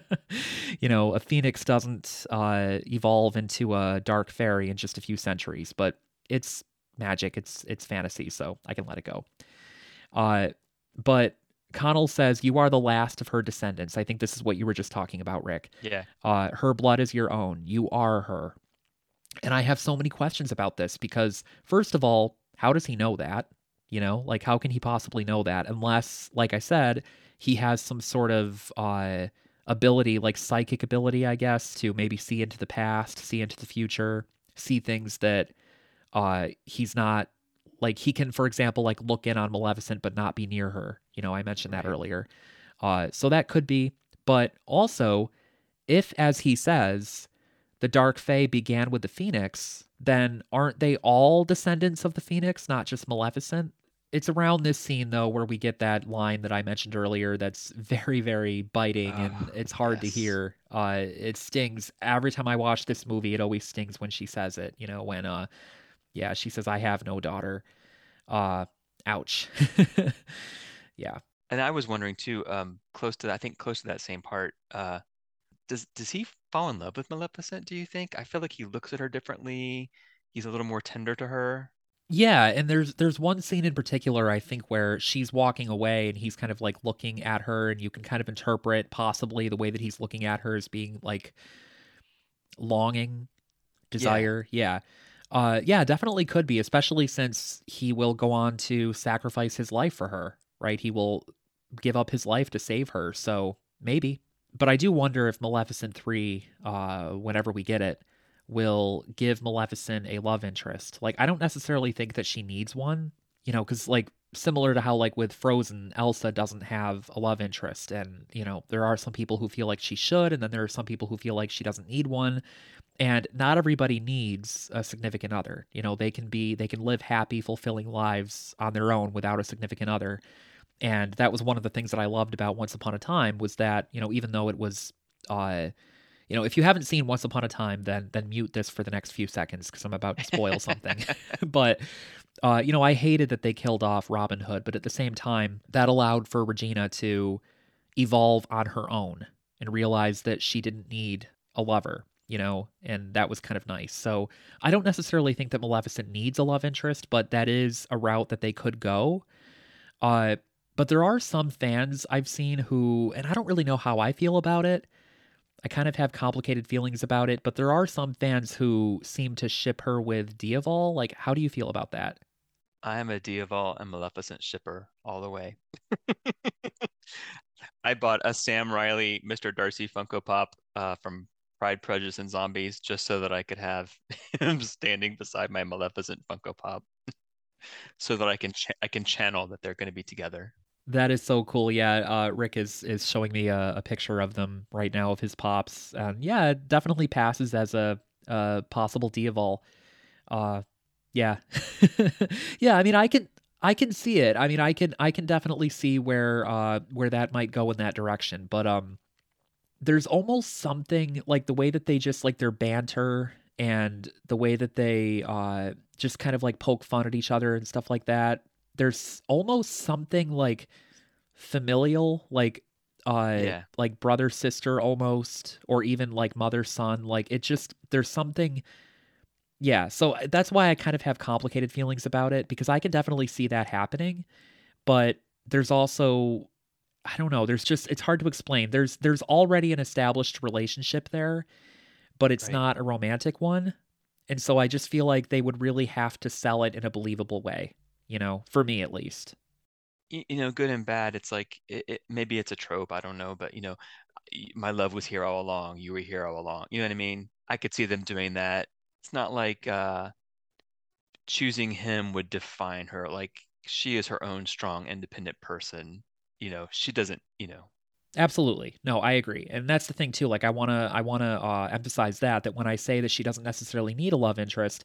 you know, a phoenix doesn't uh, evolve into a dark fairy in just a few centuries, but it's magic. It's it's fantasy, so I can let it go. Uh, but Conall says you are the last of her descendants. I think this is what you were just talking about, Ric. Yeah. Uh, her blood is your own. You are her. And I have so many questions about this because, first of all, how does he know that? You know, like how can he possibly know that unless, like I said, he has some sort of uh, ability, like psychic ability, I guess, to maybe see into the past, see into the future, see things that uh, he's not like he can, for example, like look in on Maleficent but not be near her. You know, I mentioned that earlier. Uh, so that could be, but also, if as he says, the Dark Fae began with the Phoenix, then aren't they all descendants of the Phoenix, not just Maleficent? It's around this scene though where we get that line that I mentioned earlier that's very, very biting and Oh, it's hard yes. to hear. Uh it stings. Every time I watch this movie, it always stings when she says it, you know, when uh yeah, she says, I have no daughter. Uh ouch. yeah. And I was wondering too, um, close to that, I think close to that same part, uh, does does he fall in love with Maleficent, do you think? I feel like he looks at her differently. He's a little more tender to her. Yeah, and there's there's one scene in particular I think where she's walking away and he's kind of like looking at her and you can kind of interpret possibly the way that he's looking at her as being like longing, desire. Yeah. Uh yeah, definitely could be, especially since he will go on to sacrifice his life for her, right? He will give up his life to save her. So, maybe. But I do wonder if Maleficent 3 uh whenever we get it will give Maleficent a love interest. Like, I don't necessarily think that she needs one, you know, because, like, similar to how, like, with Frozen, Elsa doesn't have a love interest. And, you know, there are some people who feel like she should, and then there are some people who feel like she doesn't need one. And not everybody needs a significant other. You know, they can be, they can live happy, fulfilling lives on their own without a significant other. And that was one of the things that I loved about Once Upon a Time was that, you know, even though it was, uh, you know, if you haven't seen Once Upon a Time, then then mute this for the next few seconds because I'm about to spoil something. but uh, you know, I hated that they killed off Robin Hood, but at the same time, that allowed for Regina to evolve on her own and realize that she didn't need a lover, you know, and that was kind of nice. So I don't necessarily think that Maleficent needs a love interest, but that is a route that they could go. Uh, but there are some fans I've seen who, and I don't really know how I feel about it. I kind of have complicated feelings about it, but there are some fans who seem to ship her with Diaval. Like, how do you feel about that? I am a Diaval and Maleficent shipper all the way. I bought a Sam Riley Mr. Darcy Funko Pop uh, from Pride, Prejudice, and Zombies just so that I could have him standing beside my Maleficent Funko Pop, so that I can ch I can channel that they're going to be together. That is so cool. Yeah, uh, Ric is is showing me a, a picture of them right now of his pops, and yeah, it definitely passes as a, a possible Diaval. Uh, yeah, yeah. I mean, I can I can see it. I mean, I can I can definitely see where uh where that might go in that direction. But um, there's almost something like the way that they just like their banter and the way that they uh just kind of like poke fun at each other and stuff like that. There's almost something like familial, like uh Yeah. like brother sister almost or even like mother son like it just there's something yeah, so uh, that's why I kind of have complicated feelings about it because I can definitely see that happening, but there's also I don't know, there's just it's hard to explain. There's there's already an established relationship there, but it's Right. not a romantic one. And so I just feel like they would really have to sell it in a believable way, you know, for me at least. You know, good and bad. It's like it, it, maybe it's a trope. I don't know, but you know, my love was here all along. You were here all along. You know what I mean? I could see them doing that. It's not like uh, choosing him would define her. Like she is her own strong, independent person. You know, she doesn't. You know, Absolutely. No, I agree. And that's the thing too. Like I want to I want to uh emphasize that that when I say that she doesn't necessarily need a love interest,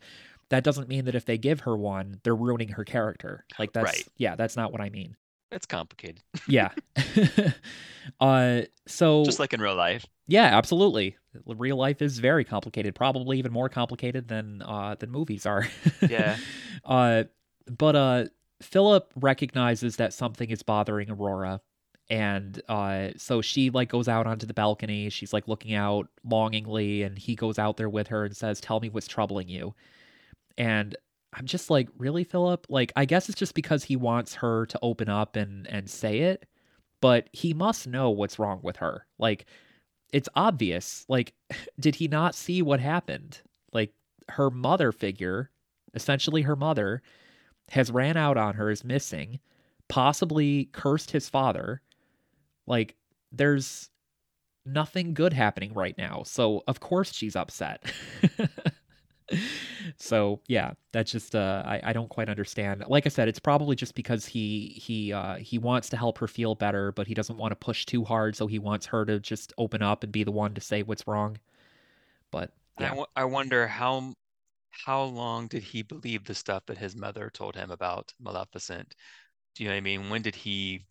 that doesn't mean that if they give her one, they're ruining her character. Like that's Right. yeah, that's not what I mean. It's complicated. yeah. uh so Just like in real life. yeah, absolutely. Real life is very complicated, probably even more complicated than uh than movies are. Yeah. uh but uh Philip recognizes that something is bothering Aurora and uh so she like goes out onto the balcony she's like looking out longingly and he goes out there with her and says tell me what's troubling you and i'm just like really philip like i guess it's just because he wants her to open up and and say it but he must know what's wrong with her like it's obvious like did he not see what happened like her mother figure essentially her mother has ran out on her is missing possibly cursed his father like, there's nothing good happening right now. So, of course, she's upset. so yeah that's just uh I, I don't quite understand like i said it's probably just because he he uh he wants to help her feel better but he doesn't want to push too hard so he wants her to just open up and be the one to say what's wrong but yeah. I, w- I wonder how how long did he believe the stuff that his mother told him about maleficent do you know what i mean when did he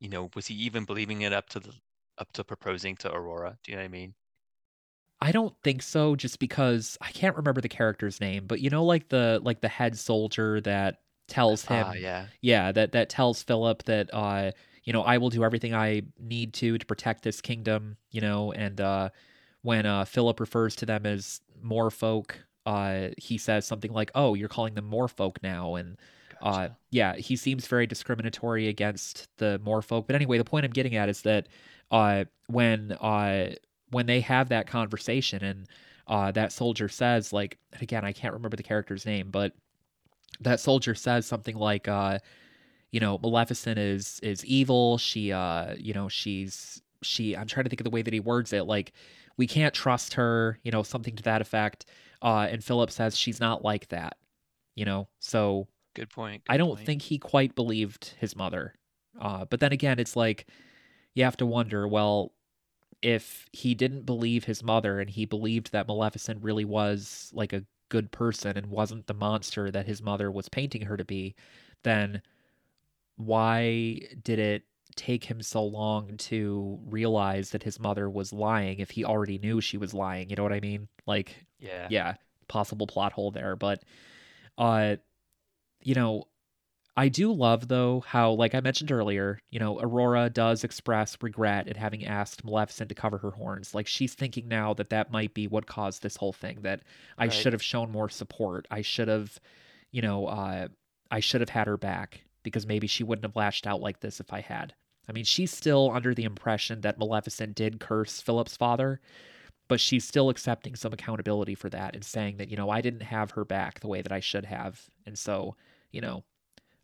you know, was he even believing it up to the up to proposing to Aurora? Do you know what I mean? I don't think so, just because I can't remember the character's name, but you know, like the like the head soldier that tells him, uh, yeah, yeah, that that tells Philip that, uh, you know, I will do everything I need to to protect this kingdom, you know, and uh, when uh, Philip refers to them as Moor folk, uh, he says something like, "Oh, you're calling them Moor folk now," and uh, gotcha. Uh, yeah, he seems very discriminatory against the Moor folk. But anyway, the point I'm getting at is that uh, when uh, when they have that conversation and uh, that soldier says like again I can't remember the character's name, but that soldier says something like uh, you know Maleficent is is evil. She uh you know she's she I'm trying to think of the way that he words it like we can't trust her you know something to that effect. Uh, and Philip says she's not like that you know so Good point. Good I don't point. think he quite believed his mother. Uh, but then again, it's like you have to wonder well, if he didn't believe his mother and he believed that Maleficent really was like a good person and wasn't the monster that his mother was painting her to be, then why did it take him so long to realize that his mother was lying if he already knew she was lying? You know what I mean? Like, yeah, yeah, possible plot hole there. But uh, you know, I do love though how, like I mentioned earlier, you know, Aurora does express regret at having asked Maleficent to cover her horns. Like she's thinking now that that might be what caused this whole thing. That I right. should have shown more support. I should have, you know, uh, I should have had her back because maybe she wouldn't have lashed out like this if I had. I mean, she's still under the impression that Maleficent did curse Philip's father, but she's still accepting some accountability for that and saying that, you know, I didn't have her back the way that I should have. And so you know,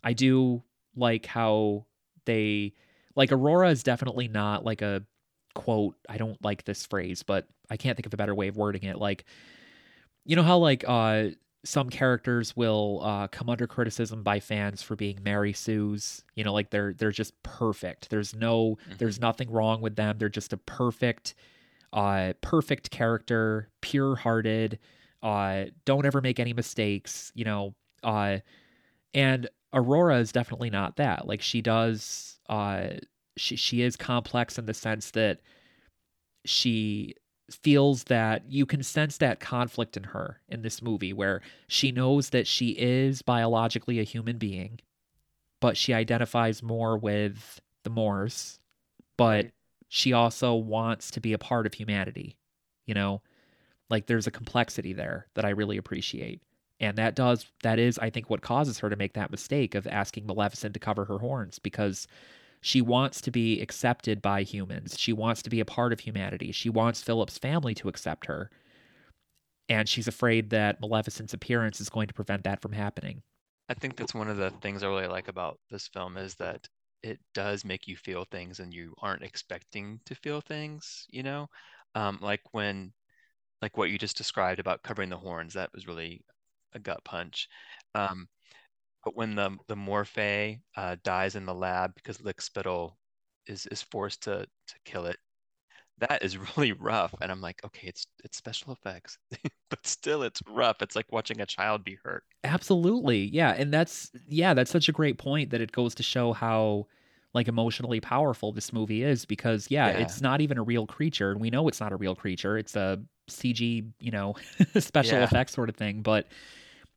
I do like how they like Aurora is definitely not like a quote. I don't like this phrase, but I can't think of a better way of wording it. Like, you know how like uh some characters will uh, come under criticism by fans for being Mary Sue's. You know, like they're they're just perfect. There's no mm-hmm. there's nothing wrong with them. They're just a perfect, uh, perfect character, pure hearted. Uh, don't ever make any mistakes. You know, uh, and Aurora is definitely not that. Like she does uh she she is complex in the sense that she feels that you can sense that conflict in her in this movie where she knows that she is biologically a human being but she identifies more with the Moors but she also wants to be a part of humanity you know? Like there's a complexity there that I really appreciate and that does that is I think what causes her to make that mistake of asking Maleficent to cover her horns because she wants to be accepted by humans. She wants to be a part of humanity. She wants Philip's family to accept her. And she's afraid that Maleficent's appearance is going to prevent that from happening. I think that's one of the things I really like about this film is that it does make you feel things and you aren't expecting to feel things, you know? Um, like when like what you just described about covering the horns, that was really a gut punch. Um, but when the the Morphe uh, dies in the lab because Lickspittle is is forced to to kill it, that is really rough. And I'm like, okay, it's it's special effects, but still, it's rough. It's like watching a child be hurt. Absolutely, yeah, and that's yeah, that's such a great point that it goes to show how like emotionally powerful this movie is because yeah, Yeah. it's not even a real creature and we know it's not a real creature. It's a CG, you know, special Yeah. effects sort of thing, but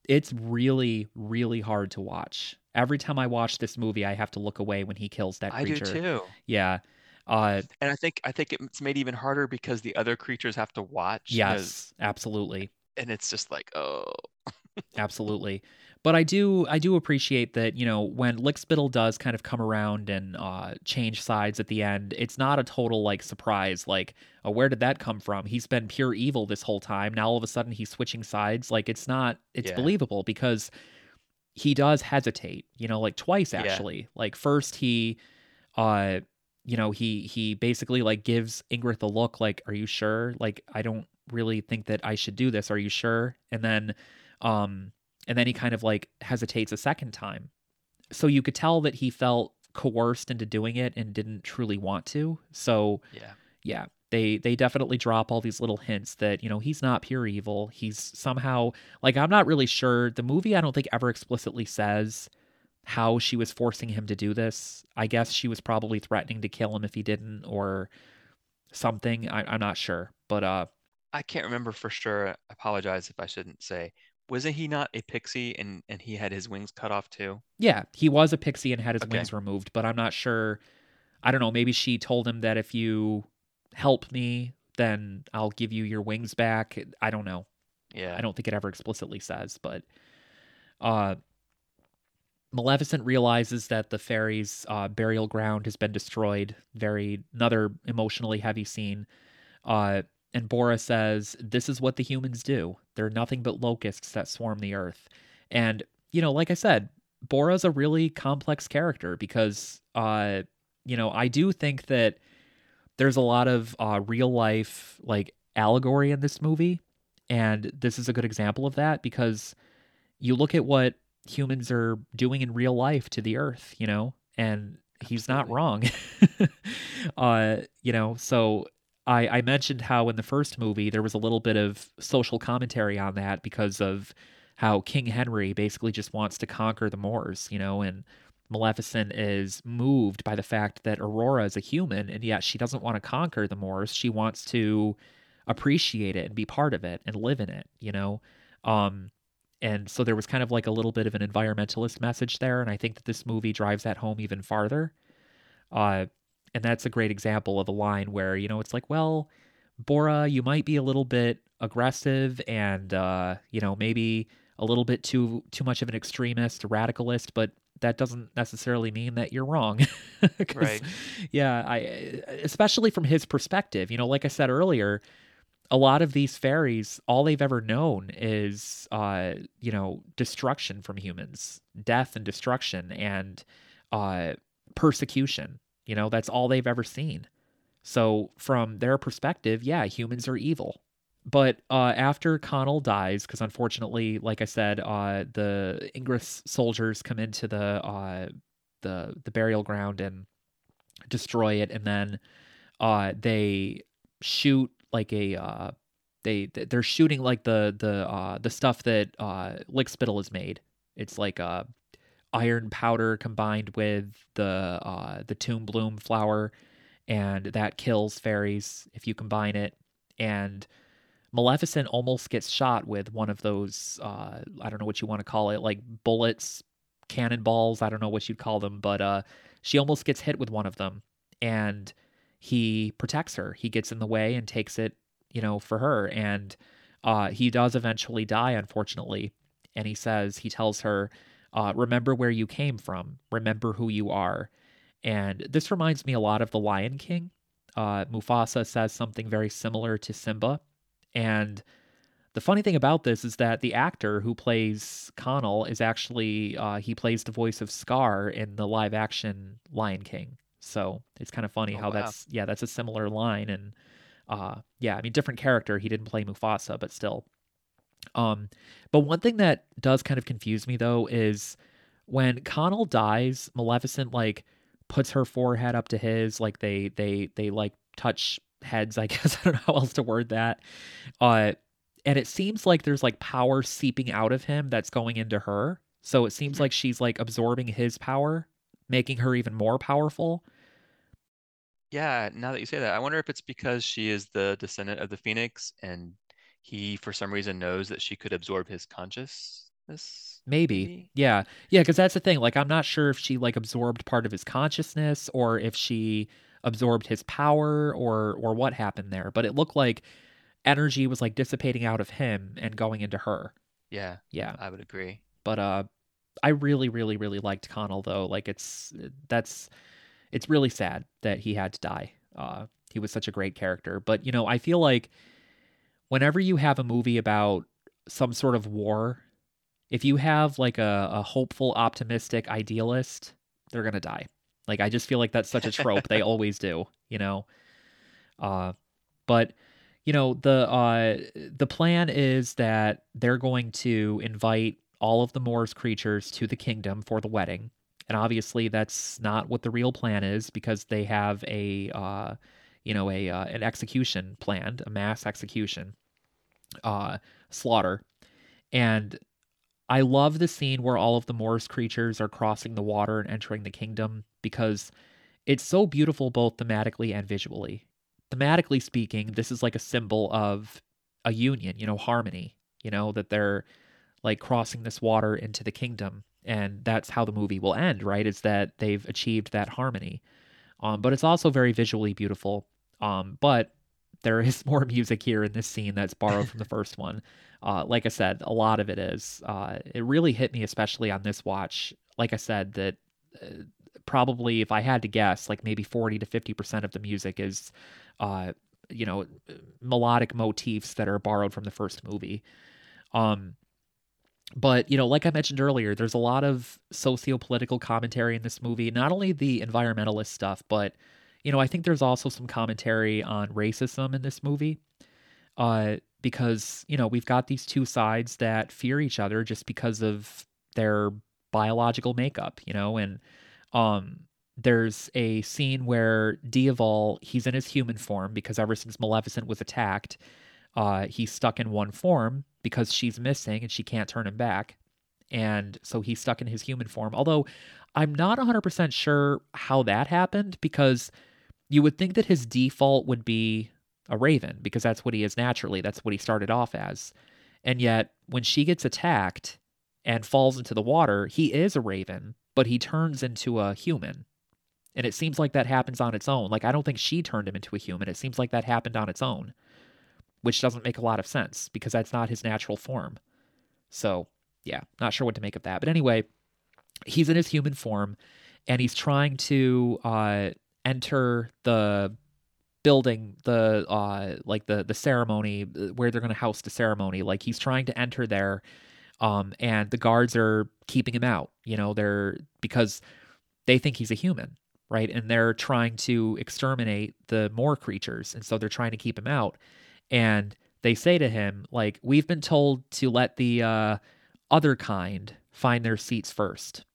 it's really really hard to watch. Every time I watch this movie, I have to look away when he kills that creature. I do too. Yeah. Uh And I think I think it's made even harder because the other creatures have to watch. yes, absolutely. And it's just like, oh, absolutely but i do i do appreciate that you know when lickspittle does kind of come around and uh change sides at the end it's not a total like surprise like oh where did that come from? He's been pure evil this whole time. Now all of a sudden he's switching sides. Like it's not it's Yeah. believable because he does hesitate you know like twice Yeah. actually. Like first he uh you know he he basically like gives ingrith a look like are you sure? Like i don't really think that i should do this. Are you sure? And then um and then he kind of like hesitates a second time. So you could tell that he felt coerced into doing it and didn't truly want to. So yeah. yeah they they definitely drop all these little hints that you know he's not pure evil. He's somehow like i'm not really sure. The movie i don't think ever explicitly says how she was forcing him to do this. I guess she was probably threatening to kill him if he didn't or something. I, i'm not sure. But uh I can't remember for sure. I apologize if I shouldn't say. Wasn't he not a pixie and and he had his wings cut off too? Yeah, he was a pixie and had his Okay. wings removed, but I'm not sure. I don't know. Maybe she told him that if you help me, then I'll give you your wings back. I don't know. Yeah. I don't think it ever explicitly says, but uh, Maleficent realizes that the fairy's uh, burial ground has been destroyed. Very another emotionally heavy scene. Uh, and Borra says, "This is what the humans do. They're nothing but locusts that swarm the earth." And you know, like I said, Borra's a really complex character because, uh, you know, I do think that there's a lot of uh, real life like allegory in this movie, and this is a good example of that because you look at what humans are doing in real life to the earth, you know, and he's not wrong. uh, you know, so I, I mentioned how in the first movie there was a little bit of social commentary on that because of how King Henry basically just wants to conquer the Moors, you know, and Maleficent is moved by the fact that Aurora is a human and yet she doesn't want to conquer the Moors. She wants to appreciate it and be part of it and live in it, you know. Um and so there was kind of like a little bit of an environmentalist message there and I think that this movie drives that home even farther. Uh and that's a great example of a line where, you know, it's like, well, Borra, you might be a little bit aggressive and uh, you know, maybe a little bit too too much of an extremist, radicalist, but that doesn't necessarily mean that you're wrong. Right. Yeah, I especially from his perspective, you know, like I said earlier, a lot of these fairies, all they've ever known is uh, you know, destruction from humans, death and destruction and uh persecution. You know, that's all they've ever seen. So from their perspective, yeah, humans are evil. But uh, after Conall dies, because unfortunately, like I said, uh, the Ingrith's soldiers come into the uh, the the burial ground and destroy it, and then uh, they shoot like a uh, they they're shooting like the the uh, the stuff that uh, Lickspittle has made. It's like uh, iron powder combined with the uh, the tomb bloom flower, and that kills fairies if you combine it. And Maleficent almost gets shot with one of those uh, I don't know what you want to call it, like bullets, cannonballs. I don't know what you'd call them, but uh, she almost gets hit with one of them, and he protects her. He gets in the way and takes it, you know, for her. And uh, he does eventually die, unfortunately. And he says, he tells her, uh, remember where you came from, remember who you are. And this reminds me a lot of The Lion King. Uh, Mufasa says something very similar to Simba. And the funny thing about this is that the actor who plays Conall is actually, uh, he plays the voice of Scar in the live action Lion King. So it's kind of funny Oh, how wow. that's, yeah, that's a similar line. And uh, yeah, I mean, different character. He didn't play Mufasa, but still. Um, but one thing that does kind of confuse me though is when Conall dies, Maleficent like puts her forehead up to his, like they they they like touch heads. I guess I don't know how else to word that. Uh, and it seems like there's like power seeping out of him that's going into her. So it seems Mhm. like she's like absorbing his power, making her even more powerful. Yeah, now that you say that, I wonder if it's because she is the descendant of the Phoenix and he, for some reason, knows that she could absorb his consciousness. Maybe. Maybe? Yeah. Yeah, because that's the thing. Like, I'm not sure if she like absorbed part of his consciousness or if she absorbed his power or or what happened there. But it looked like energy was like dissipating out of him and going into her. Yeah, Yeah. I would agree. But uh I really, really, really liked Conall though. Like it's that's it's really sad that he had to die. Uh he was such a great character. But you know, I feel like whenever you have a movie about some sort of war, if you have like a, a hopeful, optimistic idealist, they're gonna die. Like I just feel like that's such a trope. they always do, you know. Uh, but you know the uh the plan is that they're going to invite all of the Moors creatures to the kingdom for the wedding, and obviously that's not what the real plan is because they have a uh you know a uh, an execution planned, a mass execution, uh slaughter, and I love the scene where all of the Moors creatures are crossing the water and entering the kingdom because it's so beautiful both thematically and visually. Thematically speaking, this is like a symbol of a union, you know, harmony, you know, that they're like crossing this water into the kingdom. And that's how the movie will end, right? Is that they've achieved that harmony. Um, but it's also very visually beautiful. Um, but there is more music here in this scene that's borrowed from the first one. Uh, like I said, a lot of it is. Uh, it really hit me, especially on this watch. Like I said, that uh, probably, if I had to guess, like maybe 40 to 50% of the music is, uh, you know, melodic motifs that are borrowed from the first movie. Um, but, you know, like I mentioned earlier, there's a lot of socio political commentary in this movie, not only the environmentalist stuff, but, you know, I think there's also some commentary on racism in this movie. Uh, because you know we've got these two sides that fear each other just because of their biological makeup you know and um there's a scene where Diaval he's in his human form because ever since Maleficent was attacked uh he's stuck in one form because she's missing and she can't turn him back and so he's stuck in his human form although I'm not 100% sure how that happened because you would think that his default would be a raven because that's what he is naturally. That's what he started off as. And yet, when she gets attacked and falls into the water, he is a raven, but he turns into a human. And it seems like that happens on its own. Like, I don't think she turned him into a human. It seems like that happened on its own, which doesn't make a lot of sense because that's not his natural form. So, yeah, not sure what to make of that. But anyway, he's in his human form and he's trying to uh, enter the building the uh like the the ceremony uh, where they're going to house the ceremony. Like he's trying to enter there um and the guards are keeping him out you know they're because they think he's a human right? And they're trying to exterminate the Moor creatures and so they're trying to keep him out. And they say to him like we've been told to let the uh other kind find their seats first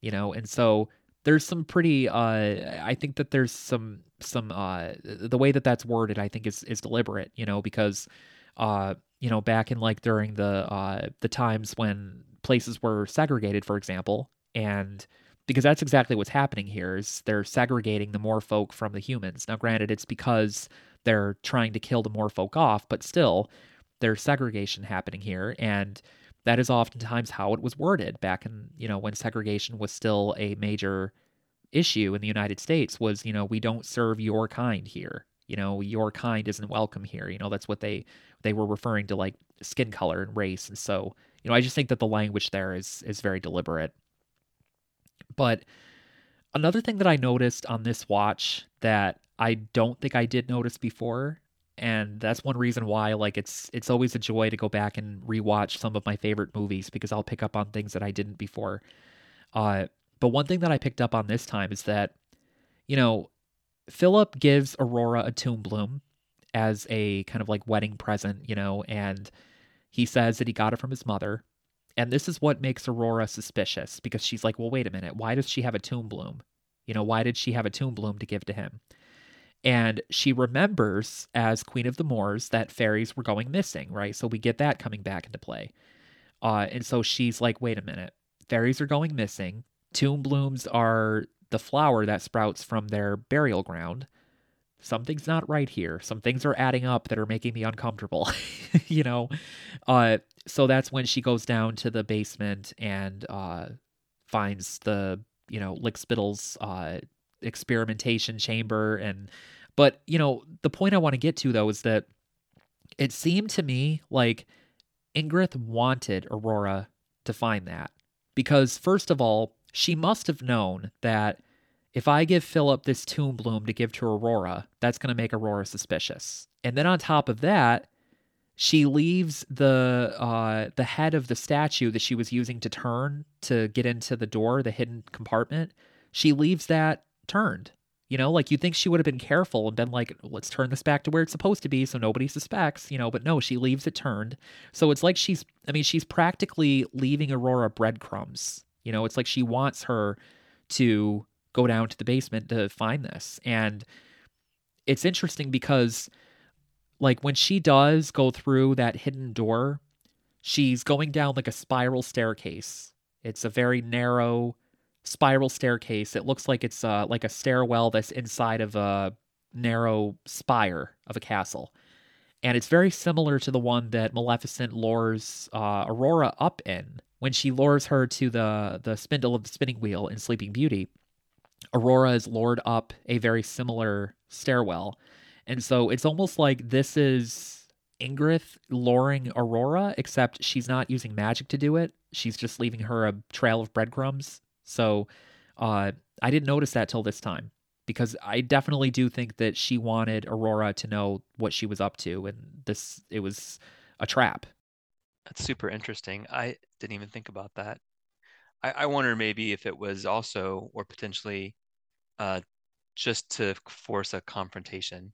you know? And so there's some pretty uh i think that there's some some uh the way that that's worded i think is is deliberate you know because uh you know back in like during the uh the times when places were segregated for example and because that's exactly what's happening here is they're segregating the Moor folk from the humans. Now granted it's because they're trying to kill the Moor folk off but still there's segregation happening here and that is oftentimes how it was worded back in you know when segregation was still a major issue in the United States was you know we don't serve your kind here. You know your kind isn't welcome here. You know that's what they they were referring to like skin color and race. And so you know I just think that the language there is is very deliberate. But another thing that I noticed on this watch that I don't think I did notice before and that's one reason why like it's it's always a joy to go back and rewatch some of my favorite movies because I'll pick up on things that I didn't before. Uh, but one thing that I picked up on this time is that, you know, Philip gives Aurora a tomb bloom as a kind of like wedding present, you know, and he says that he got it from his mother. And this is what makes Aurora suspicious because she's like, well, wait a minute, why does she have a tomb bloom? You know, why did she have a tomb bloom to give to him? And she remembers, as Queen of the Moors, that fairies were going missing, right? So we get that coming back into play. Uh, and so she's like, wait a minute, fairies are going missing. Tomb blooms are the flower that sprouts from their burial ground. Something's not right here. Some things are adding up that are making me uncomfortable, you know? Uh, so that's when she goes down to the basement and uh, finds the, you know, Lickspittle's uh, experimentation chamber. And, but, you know, the point I want to get to though is that it seemed to me like Ingrith wanted Aurora to find that. Because, first of all, she must have known that if I give Philip this tomb bloom to give to Aurora, that's going to make Aurora suspicious. And then on top of that, she leaves the uh, the head of the statue that she was using to turn to get into the door, the hidden compartment. She leaves that turned. You know, like you think she would have been careful and been like, let's turn this back to where it's supposed to be so nobody suspects, you know, but no, she leaves it turned. So it's like she's, I mean, she's practically leaving Aurora breadcrumbs. You know, it's like she wants her to go down to the basement to find this. And it's interesting because, like, when she does go through that hidden door, she's going down like a spiral staircase. It's a very narrow, spiral staircase. It looks like it's uh, like a stairwell that's inside of a narrow spire of a castle. And it's very similar to the one that Maleficent lures uh, Aurora up in when she lures her to the, the spindle of the spinning wheel in Sleeping Beauty. Aurora is lured up a very similar stairwell. And so it's almost like this is Ingrith luring Aurora, except she's not using magic to do it. She's just leaving her a trail of breadcrumbs so uh, I didn't notice that till this time because I definitely do think that she wanted Aurora to know what she was up to, and this it was a trap. That's super interesting. I didn't even think about that. I, I wonder maybe if it was also or potentially uh, just to force a confrontation.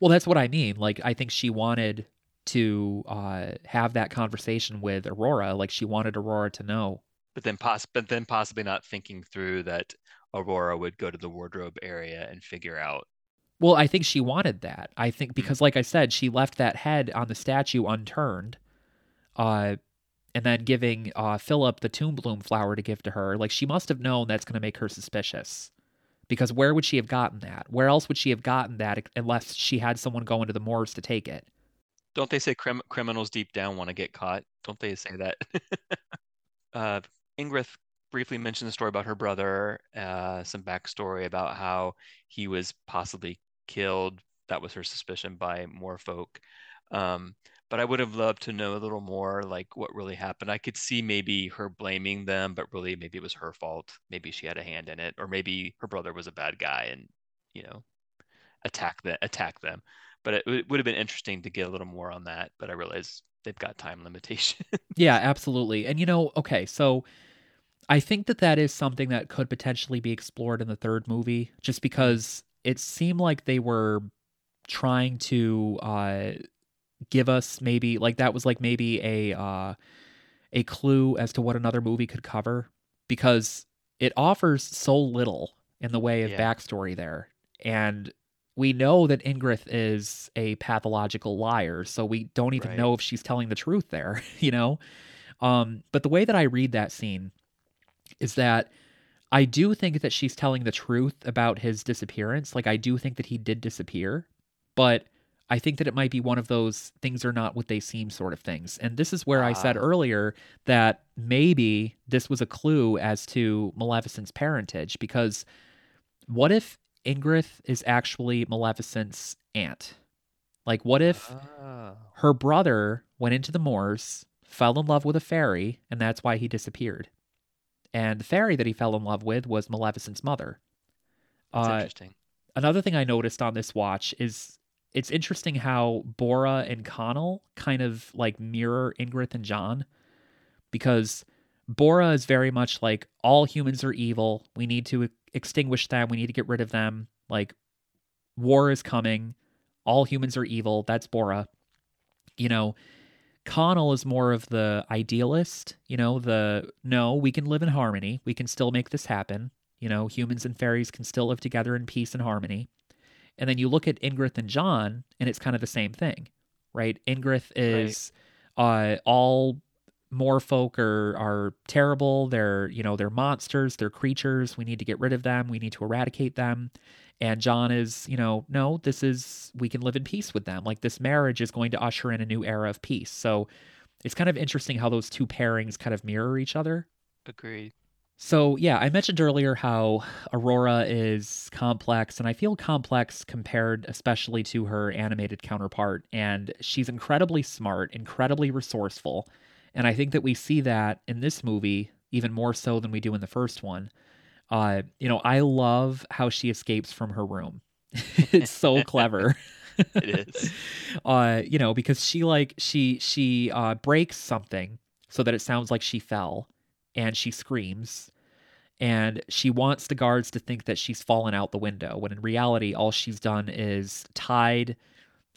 Well, that's what I mean. Like, I think she wanted to uh, have that conversation with Aurora. Like, she wanted Aurora to know but then poss- but then possibly not thinking through that Aurora would go to the wardrobe area and figure out. Well, I think she wanted that. I think hmm. because, like I said, she left that head on the statue unturned, uh, and then giving uh, Philip the tomb bloom flower to give to her. Like she must have known that's going to make her suspicious. Because where would she have gotten that? Where else would she have gotten that unless she had someone go into the moors to take it? Don't they say crim- criminals deep down want to get caught? Don't they say that? uh, Ingrith briefly mentioned the story about her brother, uh, some backstory about how he was possibly killed. That was her suspicion by Moor folk. Um, but I would have loved to know a little more, like what really happened. I could see maybe her blaming them, but really maybe it was her fault. Maybe she had a hand in it, or maybe her brother was a bad guy and you know attack the attack them. But it, it would have been interesting to get a little more on that. But I realize they've got time limitations. yeah, absolutely. And you know, okay, so I think that that is something that could potentially be explored in the third movie, just because it seemed like they were trying to uh, give us maybe like that was like maybe a uh, a clue as to what another movie could cover, because it offers so little in the way of yeah. backstory there, and we know that Ingrith is a pathological liar, so we don't even right. know if she's telling the truth there, you know. Um, but the way that I read that scene is that I do think that she's telling the truth about his disappearance. Like, I do think that he did disappear, but I think that it might be one of those things are not what they seem sort of things. And this is where uh. I said ah. earlier that maybe this was a clue as to Maleficent's parentage, because what if Ingrith is actually Maleficent's aunt? Like, what if uh. her brother went into the moors, fell in love with a fairy, and that's why he disappeared? and the fairy that he fell in love with was Maleficent's mother. That's uh, interesting. Another thing I noticed on this watch is it's interesting how Borra and Conall kind of like mirror Ingrith and John because Borra is very much like all humans are evil. We need to extinguish them. We need to get rid of them. Like war is coming. All humans are evil. That's Borra. You know, Conall is more of the idealist, you know, the no, we can live in harmony. We can still make this happen. You know, humans and fairies can still live together in peace and harmony. And then you look at Ingrith and John, and it's kind of the same thing, right? Ingrith is right. uh, all Moor folk are are terrible. They're you know they're monsters. They're creatures. We need to get rid of them. We need to eradicate them. And John is you know no, this is we can live in peace with them. Like this marriage is going to usher in a new era of peace. So it's kind of interesting how those two pairings kind of mirror each other. Agreed. So, yeah, I mentioned earlier how Aurora is complex, and I feel complex compared especially to her animated counterpart. And she's incredibly smart, incredibly resourceful. And I think that we see that in this movie even more so than we do in the first one. Uh, you know, I love how she escapes from her room. it's so clever. it is. Uh, you know, because she like she she uh breaks something so that it sounds like she fell and she screams and she wants the guards to think that she's fallen out the window when in reality all she's done is tied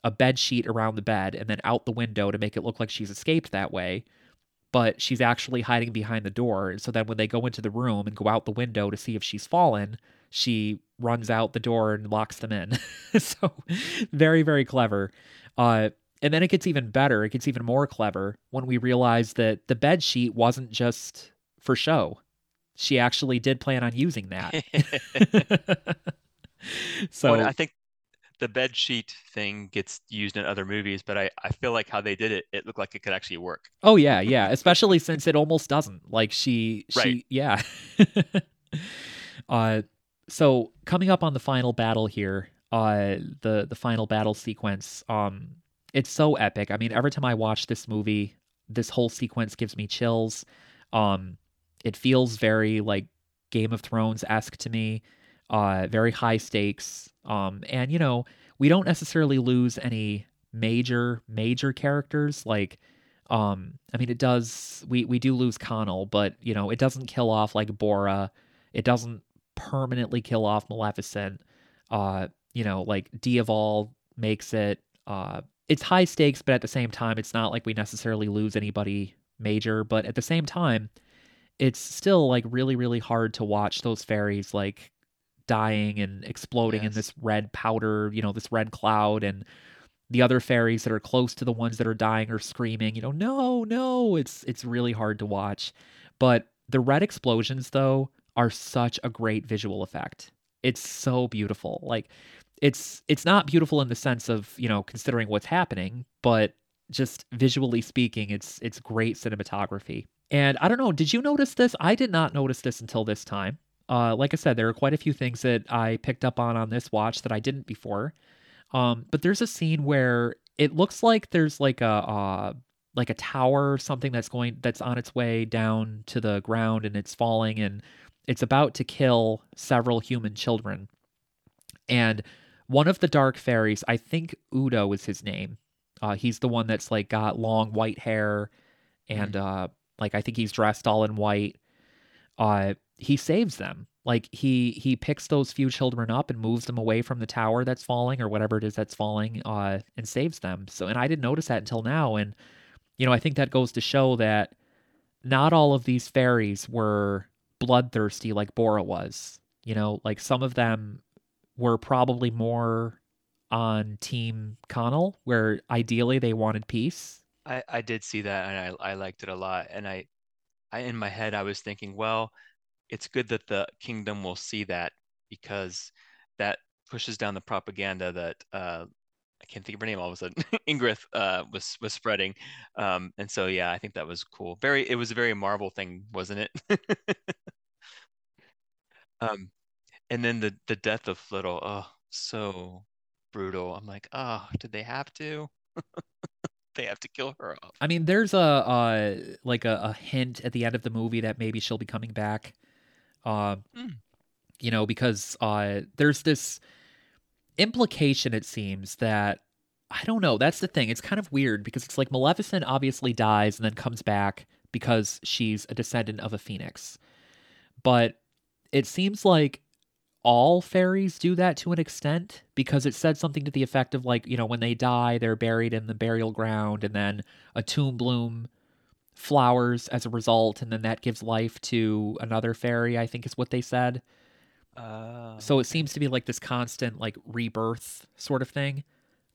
a bed sheet around the bed and then out the window to make it look like she's escaped that way but she's actually hiding behind the door. So then when they go into the room and go out the window to see if she's fallen she runs out the door and locks them in. So very very clever. Uh, and then it gets even better. It gets even more clever when we realize that the bed sheet wasn't just for show. She actually did plan on using that. so well, I think the bed sheet thing gets used in other movies, but I, I feel like how they did it, it looked like it could actually work. Oh yeah, yeah. Especially since it almost doesn't. Like she she right. yeah. uh so coming up on the final battle here, uh the the final battle sequence, um it's so epic. I mean, every time I watch this movie, this whole sequence gives me chills. Um it feels very like Game of Thrones esque to me, uh, very high stakes. Um, and you know, we don't necessarily lose any major major characters. Like um i mean it does we we do lose conall but you know it doesn't kill off like borra. It doesn't permanently kill off maleficent. Uh you know like Diaval makes it. Uh it's high stakes but at the same time it's not like we necessarily lose anybody major. But at the same time it's still like really really hard to watch those fairies like dying and exploding yes. in this red powder, you know, this red cloud and the other fairies that are close to the ones that are dying are screaming, you know, no, no, it's it's really hard to watch. But the red explosions though are such a great visual effect. It's so beautiful. Like it's it's not beautiful in the sense of, you know, considering what's happening, but just visually speaking, it's it's great cinematography. And I don't know, did you notice this? I did not notice this until this time. Uh, like I said, there are quite a few things that I picked up on on this watch that I didn't before. Um, but there's a scene where it looks like there's like a uh, like a tower or something that's going that's on its way down to the ground and it's falling and it's about to kill several human children. And one of the dark fairies, I think Udo is his name. Uh, he's the one that's like got long white hair and mm. uh, like I think he's dressed all in white. Uh, he saves them. Like he he picks those few children up and moves them away from the tower that's falling or whatever it is that's falling, uh, and saves them. So, and I didn't notice that until now. And you know, I think that goes to show that not all of these fairies were bloodthirsty like Borra was. You know, like some of them were probably more on Team Conall, where ideally they wanted peace I, I did see that and I, I liked it a lot. And I, I in my head I was thinking, well, it's good that the kingdom will see that because that pushes down the propaganda that uh, I can't think of her name all of a sudden. Ingrid uh, was was spreading, um, and so yeah, I think that was cool. Very, it was a very Marvel thing, wasn't it? um, and then the the death of Flittle, oh, so brutal. I'm like, oh, did they have to? they have to kill her off. I mean, there's a uh, like a, a, hint at the end of the movie that maybe she'll be coming back. Uh, mm. You know, because uh, there's this implication, it seems, that I don't know. That's the thing. It's kind of weird because it's like Maleficent obviously dies and then comes back because she's a descendant of a phoenix. But it seems like all fairies do that to an extent? Because it said something to the effect of like you know when they die they're buried in the burial ground and then a tomb bloom flowers as a result and then that gives life to another fairy i think is what they said. Uh, so it seems to be like this constant like rebirth sort of thing.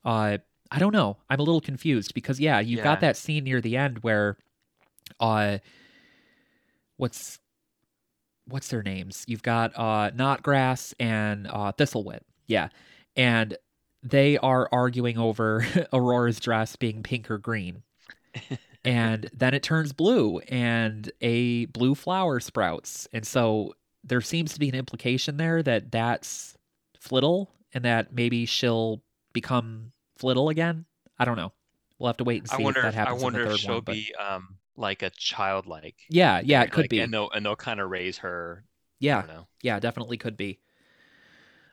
Uh i don't know. I'm a little confused because yeah you've yeah. got that scene near the end where uh what's what's their names? You've got uh Knotgrass and uh Thistlewit. Yeah. And they are arguing over Aurora's dress being pink or green. and then it turns blue and a blue flower sprouts. And so there seems to be an implication there that that's Flittle and that maybe she'll become Flittle again. I don't know. We'll have to wait and see I wonder. if that I happens in wonder if she'll one. But be um like a childlike. yeah, yeah, it could like, be. and they'll and they'll kind of raise her. Yeah, yeah, definitely could be.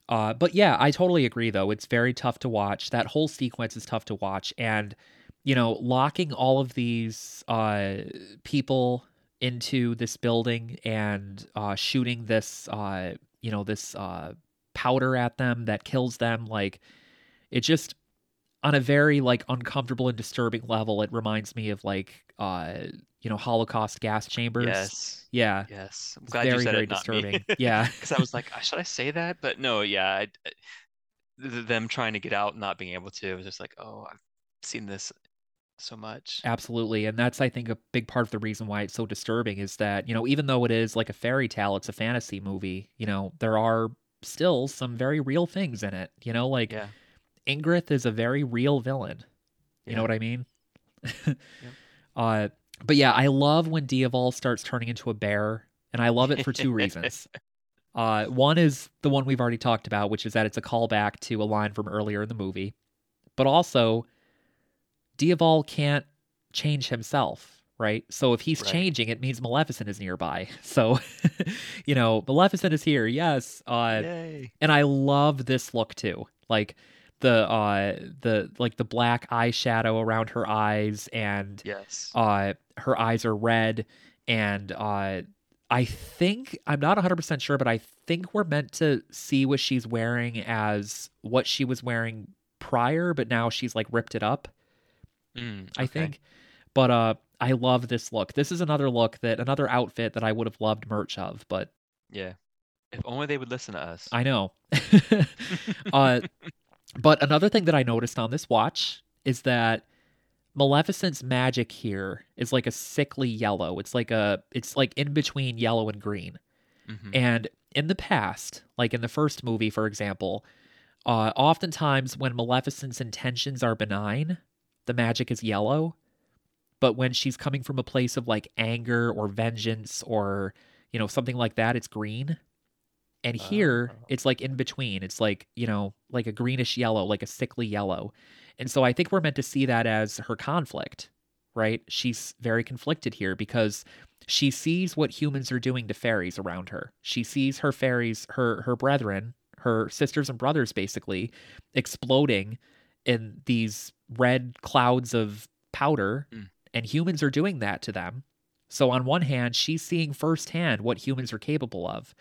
Uh, but yeah, I totally agree. Though it's very tough to watch. That whole sequence is tough to watch, and you know, locking all of these uh, people into this building and uh, shooting this, uh, you know, this uh, powder at them that kills them, like it just on a very like uncomfortable and disturbing level. It reminds me of like, uh, you know, Holocaust gas chambers. Yes. Yeah, Yes. I'm glad very, you said very it, not disturbing. me. Yeah. Because I was like, "Uh, should I say that? But no, yeah. I, I- th- them trying to get out and not being able to it was just like, oh, I've seen this so much. Absolutely. And that's, I think, a big part of the reason why it's so disturbing is that, you know, even though it is like a fairy tale, it's a fantasy movie, you know, there are still some very real things in it. You know, like Yeah. Ingrith is a very real villain. You know what I mean? uh, but yeah, I love when Diaval starts turning into a bear, and I love it for two reasons. Uh, one is the one we've already talked about, which is that it's a callback to a line from earlier in the movie. But also, Diaval can't change himself, right? So if he's Right. changing, it means Maleficent is nearby. So, you know, Maleficent is here, yes. Uh, and I love this look too. Like the uh the like the black eyeshadow around her eyes and Yes. uh her eyes are red and uh I think I'm not 100% sure but I think we're meant to see what she's wearing as what she was wearing prior but now she's like ripped it up Mm, I think but uh I love this look. This is another look that another outfit that I would have loved merch of but Yeah. If only they would listen to us. I know. uh but another thing that I noticed on this watch is that Maleficent's magic here is like a sickly yellow. It's like a it's like in between yellow and green. Mhm. And in the past, like in the first movie, for example, uh, oftentimes when Maleficent's intentions are benign, the magic is yellow. But when she's coming from a place of like anger or vengeance or, you know, something like that, it's green. And here, Oh. it's like in between. It's like, you know, like a greenish yellow, like a sickly yellow. And so I think we're meant to see that as her conflict, right? She's very conflicted here because she sees what humans are doing to fairies around her. She sees her fairies, her her brethren, her sisters and brothers basically exploding in these red clouds of powder Mm. and humans are doing that to them. So on one hand, she's seeing firsthand what humans are capable of.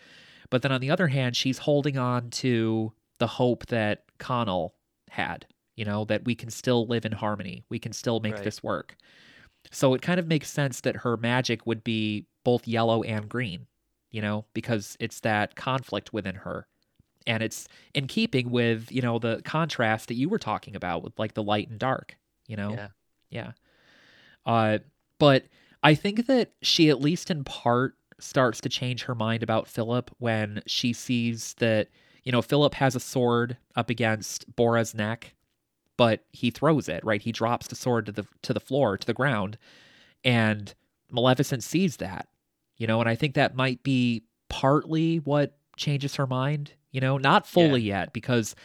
But then on the other hand, she's holding on to the hope that Conall had, you know, that we can still live in harmony. We can still make Right. this work. So it kind of makes sense that her magic would be both yellow and green, you know, because it's that conflict within her. And it's in keeping with, you know, the contrast that you were talking about with like the light and dark, you know? Yeah. Yeah. Uh, but I think that she, at least in part, starts to change her mind about Philip when she sees that, you know, Philip has a sword up against Borra's neck, but he throws it, right? He drops the sword to the to the floor, to the ground, and Maleficent sees that, you know, and I think that might be partly what changes her mind, you know, not fully yet because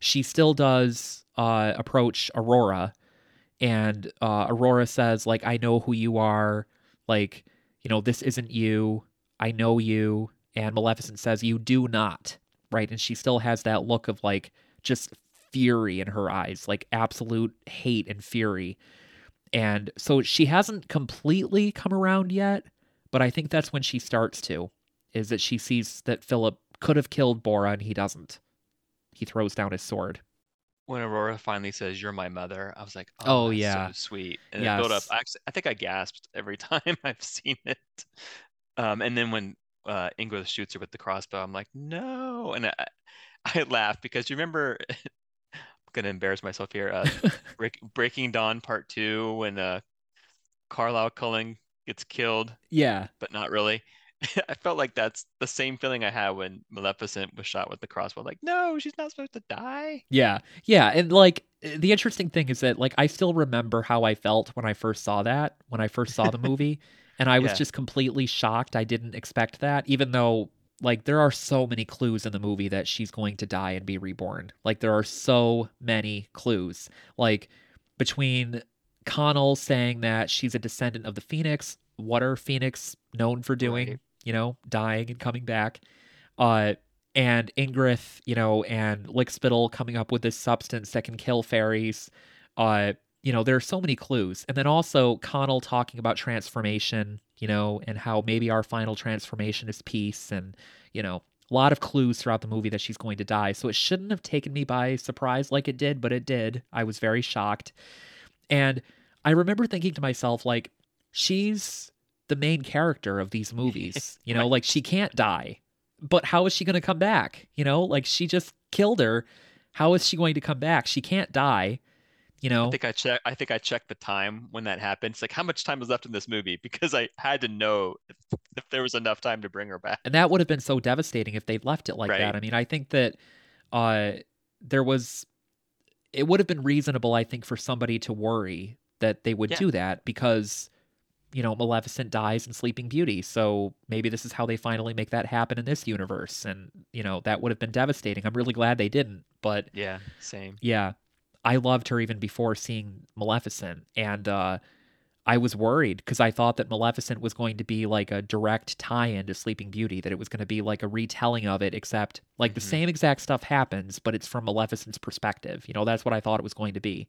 she still does uh approach Aurora and uh Aurora says like I know who you are, like, you know, this isn't you. I know you. And Maleficent says you do not, right? And she still has that look of like just fury in her eyes, like absolute hate and fury. And so she hasn't completely come around yet, but I think that's when she starts to, is that she sees that Philip could have killed Borra and he doesn't. He throws down his sword. When Aurora finally says, "You're my mother," I was like, Oh, "Oh, yeah. so sweet." And it built up. I, actually, I think I gasped every time I've seen it. Um, and then when uh, Ingrid shoots her with the crossbow, I'm like, "No!" And I, I laugh because you remember. I'm gonna embarrass myself here. Uh, Break, Breaking Dawn Part Two when uh, Carlisle Cullen gets killed, Yeah. but not really. I felt like that's the same feeling I had when Maleficent was shot with the crossbow. Like, no, she's not supposed to die. Yeah. Yeah. And like the interesting thing is that like I still remember how I felt when I first saw that, when I first saw the movie. and I was Yeah. just completely shocked. I didn't expect that, even though like there are so many clues in the movie that she's going to die and be reborn. Like there are so many clues. Like between Conall saying that she's a descendant of the Phoenix, what are Phoenix known for doing? Right. You know, dying and coming back. Uh and Ingrith, you know, and Lickspittle coming up with this substance that can kill fairies. Uh, you know, there are so many clues. And then also Conall talking about transformation, you know, and how maybe our final transformation is peace and, you know, a lot of clues throughout the movie that she's going to die. So it shouldn't have taken me by surprise like it did, but it did. I was very shocked. And I remember thinking to myself, like, she's the main character of these movies. You know, like she can't die. But how is she going to come back? You know, like she just killed her. How is she going to come back? She can't die. You know, I think I check. I think I checked the time when that happened. It's like how much time is left in this movie because I had to know if, if there was enough time to bring her back. and that would have been so devastating if they'd left it like Right. that. I mean, I think that uh there was it would have been reasonable, I think, for somebody to worry that they would Yeah. do that because you know, Maleficent dies in Sleeping Beauty. So maybe this is how they finally make that happen in this universe. And, you know, that would have been devastating. I'm really glad they didn't. But Yeah, same. yeah, I loved her even before seeing Maleficent. And uh, I was worried because I thought that Maleficent was going to be like a direct tie in to Sleeping Beauty, that it was going to be like a retelling of it, except like the Mhm. same exact stuff happens, but it's from Maleficent's perspective. You know, that's what I thought it was going to be.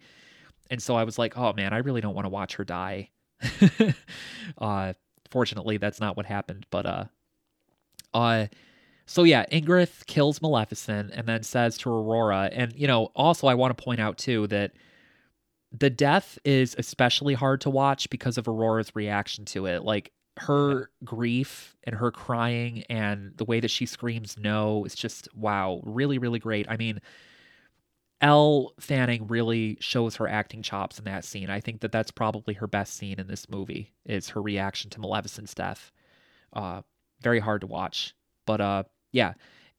And so I was like, oh man, I really don't want to watch her die. uh, fortunately, that's not what happened. But uh, uh, so yeah, Ingrith kills Maleficent and then says to Aurora, and you know, also I want to point out too that the death is especially hard to watch because of Aurora's reaction to it. Like her grief and her crying and the way that she screams no is just wow, really, really great. I mean, Elle Fanning really shows her acting chops in that scene. I think that that's probably her best scene in this movie is her reaction to Maleficent's death. Uh, very hard to watch, but uh, yeah,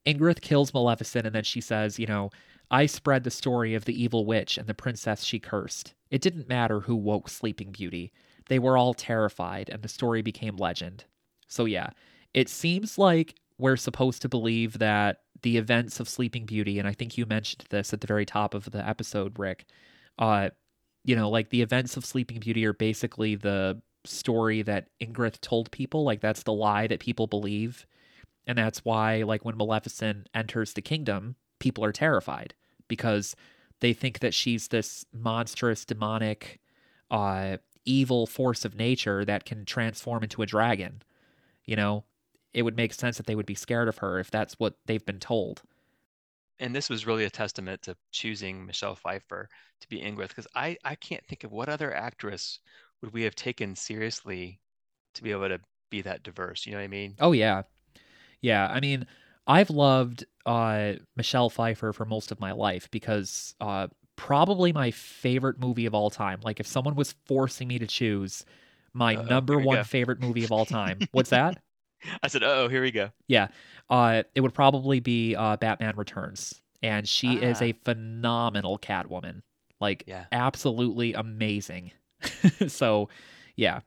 Ingrith kills Maleficent and then she says, you know, I spread the story of the evil witch and the princess she cursed. It didn't matter who woke Sleeping Beauty. They were all terrified, and the story became legend. So, yeah, it seems like we're supposed to believe that the events of Sleeping Beauty, and I think you mentioned this at the very top of the episode, Ric, uh, you know, like the events of Sleeping Beauty are basically the story that Ingrith told people. Like, that's the lie that people believe. And that's why, like, when Maleficent enters the kingdom, people are terrified because they think that she's this monstrous, demonic, uh, evil force of nature that can transform into a dragon. You know, it would make sense that they would be scared of her if that's what they've been told. And this was really a testament to choosing Michelle Pfeiffer to be Ingrid because I I can't think of what other actress would we have taken seriously to be able to be that diverse. You know what I mean? Oh yeah, yeah. I mean, I've loved uh, Michelle Pfeiffer for most of my life because uh, probably my favorite movie of all time. Like, if someone was forcing me to choose my Uh-oh, number one go. favorite movie of all time, what's that? I said, oh, here we go. Yeah, uh, it would probably be uh, Batman Returns, and she is Ah. a phenomenal Catwoman. Like, Yeah. absolutely amazing. so, yeah.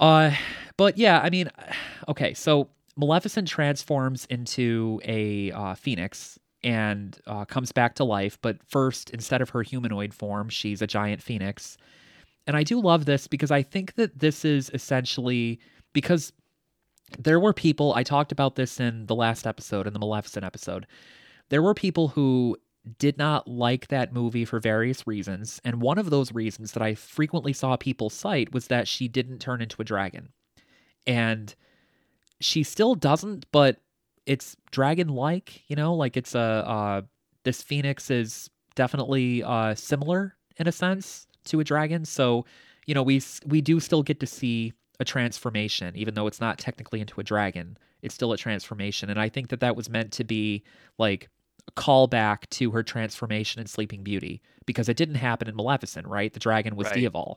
Uh, but yeah, I mean, okay, so Maleficent transforms into a uh, phoenix and uh, comes back to life, but first, instead of her humanoid form, she's a giant phoenix. And I do love this because I think that this is essentially because there were people, I talked about this in the last episode, in the Maleficent episode. There were people who did not like that movie for various reasons. And one of those reasons that I frequently saw people cite was that she didn't turn into a dragon. And she still doesn't, but it's dragon like, you know, like it's a, uh, this phoenix is definitely uh, similar in a sense to a dragon. So, you know, we, we do still get to see a transformation, even though it's not technically into a dragon. It's still a transformation. And I think that that was meant to be like a callback to her transformation in Sleeping Beauty because it didn't happen in Maleficent, right? The dragon was Right. Diaval.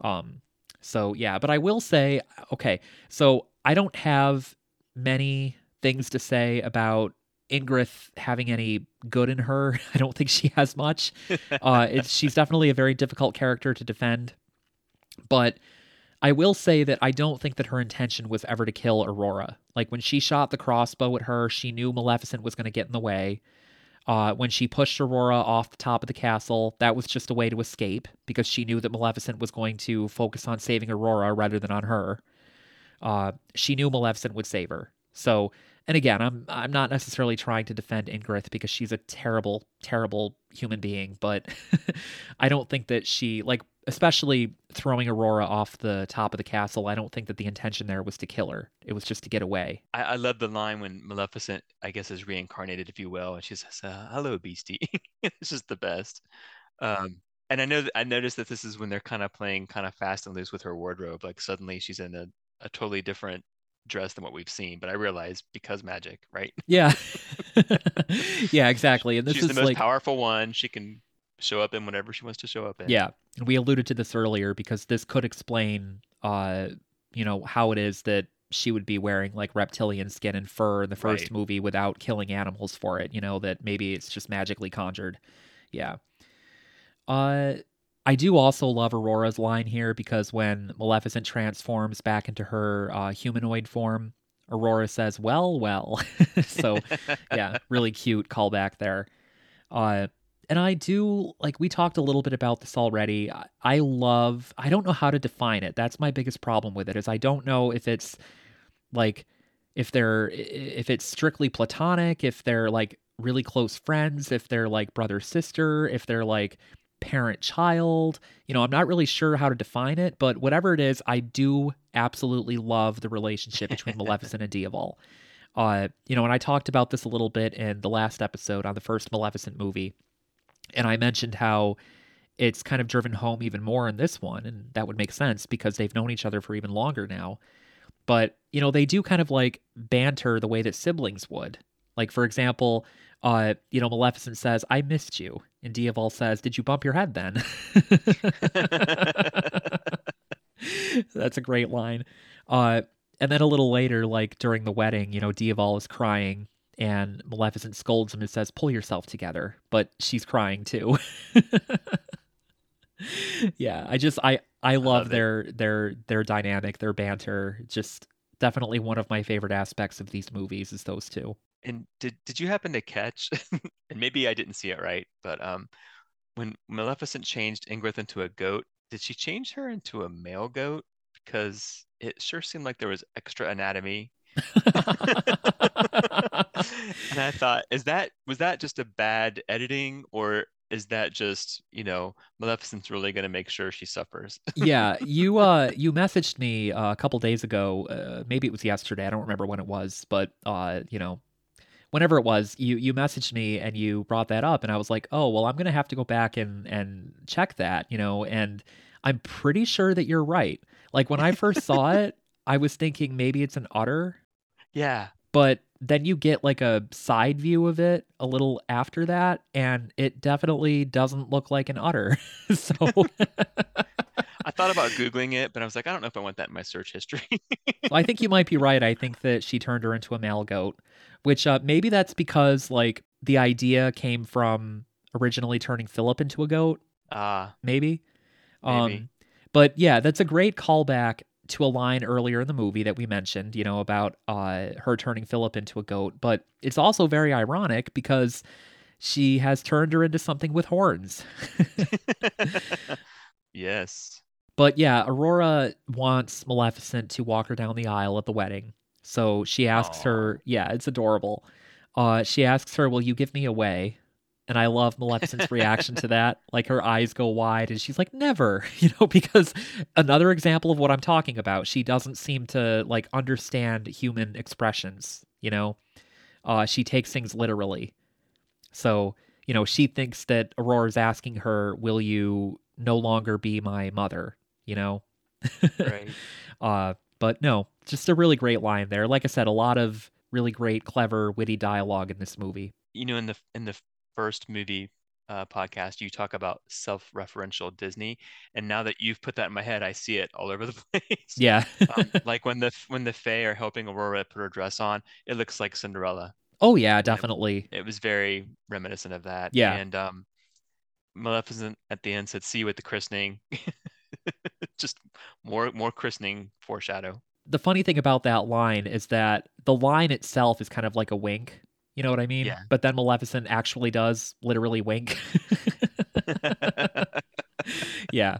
Um, So yeah, but I will say, okay, so I don't have many things to say about Ingrid having any good in her. I don't think she has much. Uh, it's, she's definitely a very difficult character to defend. But I will say that I don't think that her intention was ever to kill Aurora. Like when she shot the crossbow at her, she knew Maleficent was going to get in the way. Uh, when she pushed Aurora off the top of the castle, that was just a way to escape because she knew that Maleficent was going to focus on saving Aurora rather than on her. Uh, she knew Maleficent would save her. So, and again, I'm I'm not necessarily trying to defend Ingrid because she's a terrible, terrible human being, but I don't think that she like especially throwing Aurora off the top of the castle. I don't think that the intention there was to kill her. It was just to get away. I, I love the line when Maleficent, I guess, is reincarnated, if you will, and she says, uh, "Hello, Beastie." it's just the best. Um, and I know that I noticed that this is when they're kind of playing kind of fast and loose with her wardrobe. Like suddenly she's in a, a totally different dress than what we've seen. But I realize because magic, right? Yeah. yeah, exactly. And this she's is the most like powerful one. She can show up in whatever she wants to show up in. Yeah. And we alluded to this earlier because this could explain uh you know how it is that she would be wearing like reptilian skin and fur in the first Right. movie without killing animals for it, you know, that maybe it's just magically conjured. Yeah. Uh I do also love Aurora's line here because when Maleficent transforms back into her uh, humanoid form, Aurora says, "Well, well." so, yeah, really cute callback there. Uh, and I do like we talked a little bit about this already. I, I love. I don't know how to define it. That's my biggest problem with it. Is I don't know if it's like if they're if it's strictly platonic, if they're like really close friends, if they're like brother sister, if they're like parent child. You know, I'm not really sure how to define it, but whatever it is, I do absolutely love the relationship between Maleficent and Diaval. Uh, you know, and I talked about this a little bit in the last episode on the first Maleficent movie, and I mentioned how it's kind of driven home even more in this one, and that would make sense because they've known each other for even longer now. But, you know, they do kind of like banter the way that siblings would. Like, for example, uh, you know, Maleficent says, I missed you. And Diaval says, Did you bump your head then? That's a great line. Uh, and then a little later, like during the wedding, you know, Diaval is crying and Maleficent scolds him and says, Pull yourself together. But she's crying too. yeah, I just I I love love it. their their their dynamic, their banter. Just definitely one of my favorite aspects of these movies is those two. And did did you happen to catch? and maybe I didn't see it right, but um, when Maleficent changed Ingrid into a goat, did she change her into a male goat? Because it sure seemed like there was extra anatomy. and I thought, is that was that just a bad editing, or is that just you know Maleficent's really going to make sure she suffers? yeah, you uh you messaged me uh, a couple days ago, uh, maybe it was yesterday. I don't remember when it was, but uh, you know, whenever it was, you you messaged me and you brought that up, and I was like, oh well, I'm gonna have to go back and and check that, you know, and I'm pretty sure that you're right. Like when I first saw it, I was thinking maybe it's an otter, yeah, but then you get like a side view of it a little after that, and it definitely doesn't look like an otter. so I thought about googling it, but I was like, I don't know if I want that in my search history. I think you might be right. I think that she turned her into a male goat, which uh, maybe that's because like the idea came from originally turning Philip into a goat. Ah, Maybe. Maybe. Um, but yeah, that's a great callback to a line earlier in the movie that we mentioned. You know about uh, her turning Philip into a goat, but it's also very ironic because she has turned her into something with horns. yes. But yeah, Aurora wants Maleficent to walk her down the aisle at the wedding. So she asks her, yeah, it's adorable. Uh, she asks her, Will you give me away? And I love Maleficent's reaction to that. Like her eyes go wide and she's like, Never, you know, because another example of what I'm talking about, she doesn't seem to like understand human expressions, you know? Uh, she takes things literally. So, you know, she thinks that Aurora's asking her, Will you no longer be my mother? You know? Right. Uh, but no, just a really great line there. Like I said, a lot of really great, clever, witty dialogue in this movie. you know, in the in the first movie, uh, podcast, you talk about self-referential Disney, and now that you've put that in my head, I see it all over the place. Yeah. um, like when the when the Fae are helping Aurora put her dress on, it looks like Cinderella. Oh yeah, definitely. It, it was very reminiscent of that. Yeah. And um, Maleficent at the end said, "See you at the christening." Just more more christening foreshadow. The funny thing about that line is that the line itself is kind of like a wink. You know what I mean? Yeah. But then Maleficent actually does literally wink. yeah.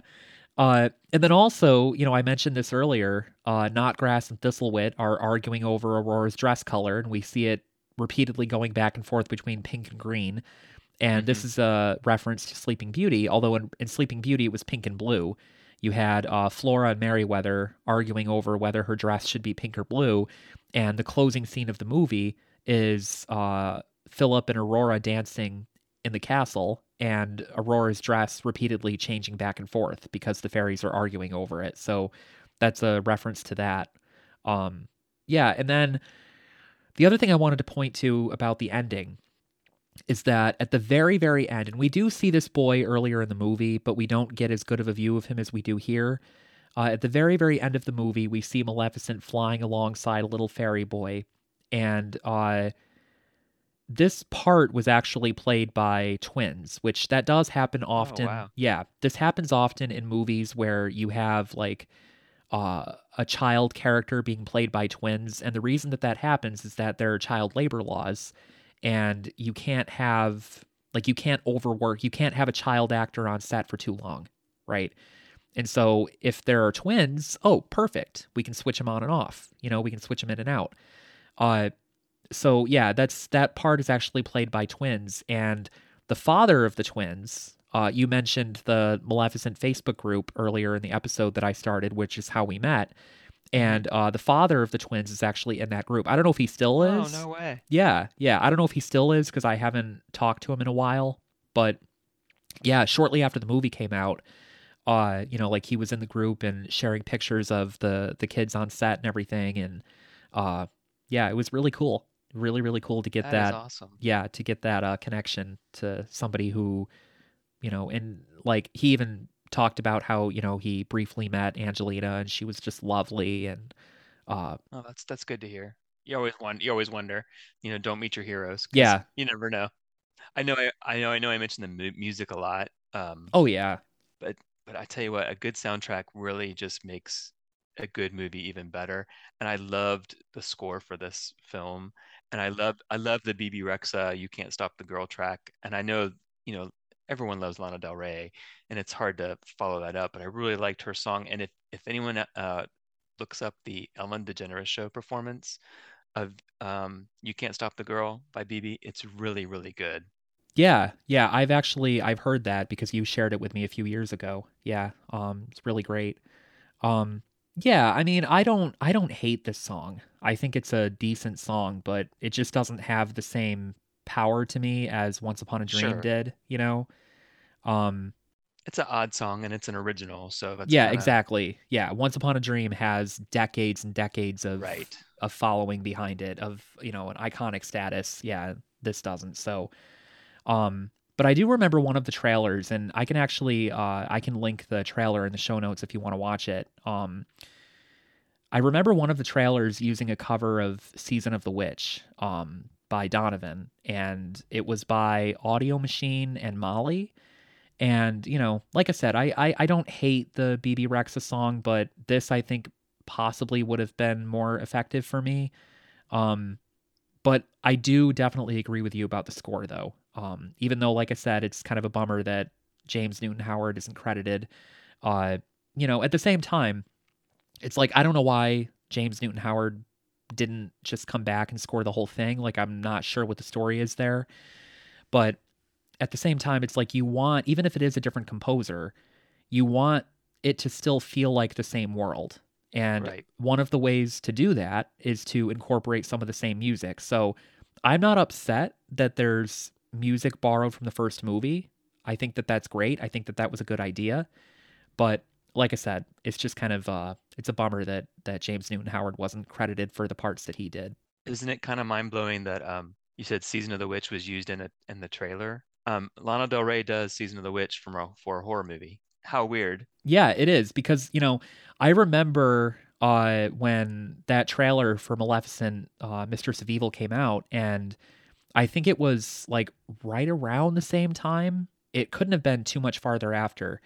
Uh, and then also, you know, I mentioned this earlier. Uh, Knotgrass and Thistlewit are arguing over Aurora's dress color, and we see it repeatedly going back and forth between pink and green. And Mm-hmm. this is a reference to Sleeping Beauty, although in, in Sleeping Beauty it was pink and blue. You had uh, Flora and Merryweather arguing over whether her dress should be pink or blue, and the closing scene of the movie is uh, Philip and Aurora dancing in the castle, and Aurora's dress repeatedly changing back and forth because the fairies are arguing over it. So that's a reference to that. Um, yeah, and then the other thing I wanted to point to about the ending is that at the very, very end, and we do see this boy earlier in the movie, but we don't get as good of a view of him as we do here. Uh, at the very, very end of the movie, we see Maleficent flying alongside a little fairy boy, and uh, this part was actually played by twins, which that does happen often. wow. Yeah, this happens often in movies where you have like uh, a child character being played by twins, and the reason that that happens is that there are child labor laws, and you can't have like you can't overwork, you can't have a child actor on set for too long, right? And so if there are twins, oh, perfect. We can switch them on and off. You know, we can switch them in and out. Uh so yeah, that's that part is actually played by twins and the father of the twins, uh you mentioned the Maleficent Facebook group earlier in the episode that I started, which is how we met. And uh the father of the twins is actually in that group. I don't know if he still Oh is. no way! Yeah, yeah. I don't know if he still is because I haven't talked to him in a while. But yeah, shortly after the movie came out, uh, you know, like he was in the group and sharing pictures of the the kids on set and everything, and uh, yeah, it was really cool. Really, really cool to get That that. awesome. Yeah, to get that uh, connection to somebody who, you know, and like he even talked about how you know he briefly met Angelina and she was just lovely and uh, Oh, that's that's good to hear. You always wonder. You always wonder. You know, don't meet your heroes. Yeah. You never know. I know. I, I know. I know. I mentioned the mu- music a lot. Um, oh yeah, but but I tell you what, a good soundtrack really just makes a good movie even better. And I loved the score for this film, and I loved I love the Bebe Rexha "You Can't Stop the Girl" track. And I know you know everyone loves Lana Del Rey, and it's hard to follow that up. But I really liked her song. And if if anyone uh, looks up the Ellen DeGeneres show performance of um, "You Can't Stop the Girl" by Bebe, it's really really good. Yeah, yeah, I've actually I've heard that because you shared it with me a few years ago. Yeah, um, it's really great. Um, yeah, I mean, I don't I don't hate this song. I think it's a decent song, but it just doesn't have the same power to me as Once Upon a Dream Sure. did. You know, um, It's an odd song and it's an original, so that's yeah, kinda- exactly. Yeah, Once Upon a Dream has decades and decades of right. a following behind it of you know an iconic status yeah this doesn't so um but i do remember one of the trailers and i can actually uh i can link the trailer in the show notes if you want to watch it um i remember one of the trailers using a cover of season of the witch um by donovan and it was by audio machine and molly and you know like i said i i, I don't hate the bebe rexha song but this i think possibly would have been more effective for me. Um, but I do definitely agree with you about the score, though. Um, even though, like I said, it's kind of a bummer that James Newton Howard isn't credited. Uh, you know, at the same time, it's like I don't know why James Newton Howard didn't just come back and score the whole thing. Like I'm not sure what the story is there, but at the same time, it's like you want, even if it is a different composer, you want it to still feel like the same world. And Right. one of the ways to do that is to incorporate some of the same music. So I'm not upset that there's music borrowed from the first movie. I think that that's great. I think that that was a good idea. But like I said, it's just kind of uh it's a bummer that that James Newton Howard wasn't credited for the parts that he did. Isn't it kind of mind blowing that um you said Season of the Witch was used in a in the trailer? Um, Lana Del Rey does Season of the Witch from a, for a horror movie. How weird. Yeah, it is because, you know, I remember uh, when that trailer for Maleficent, uh, Mistress of Evil came out, and I think it was like right around the same time. It couldn't have been too much farther after.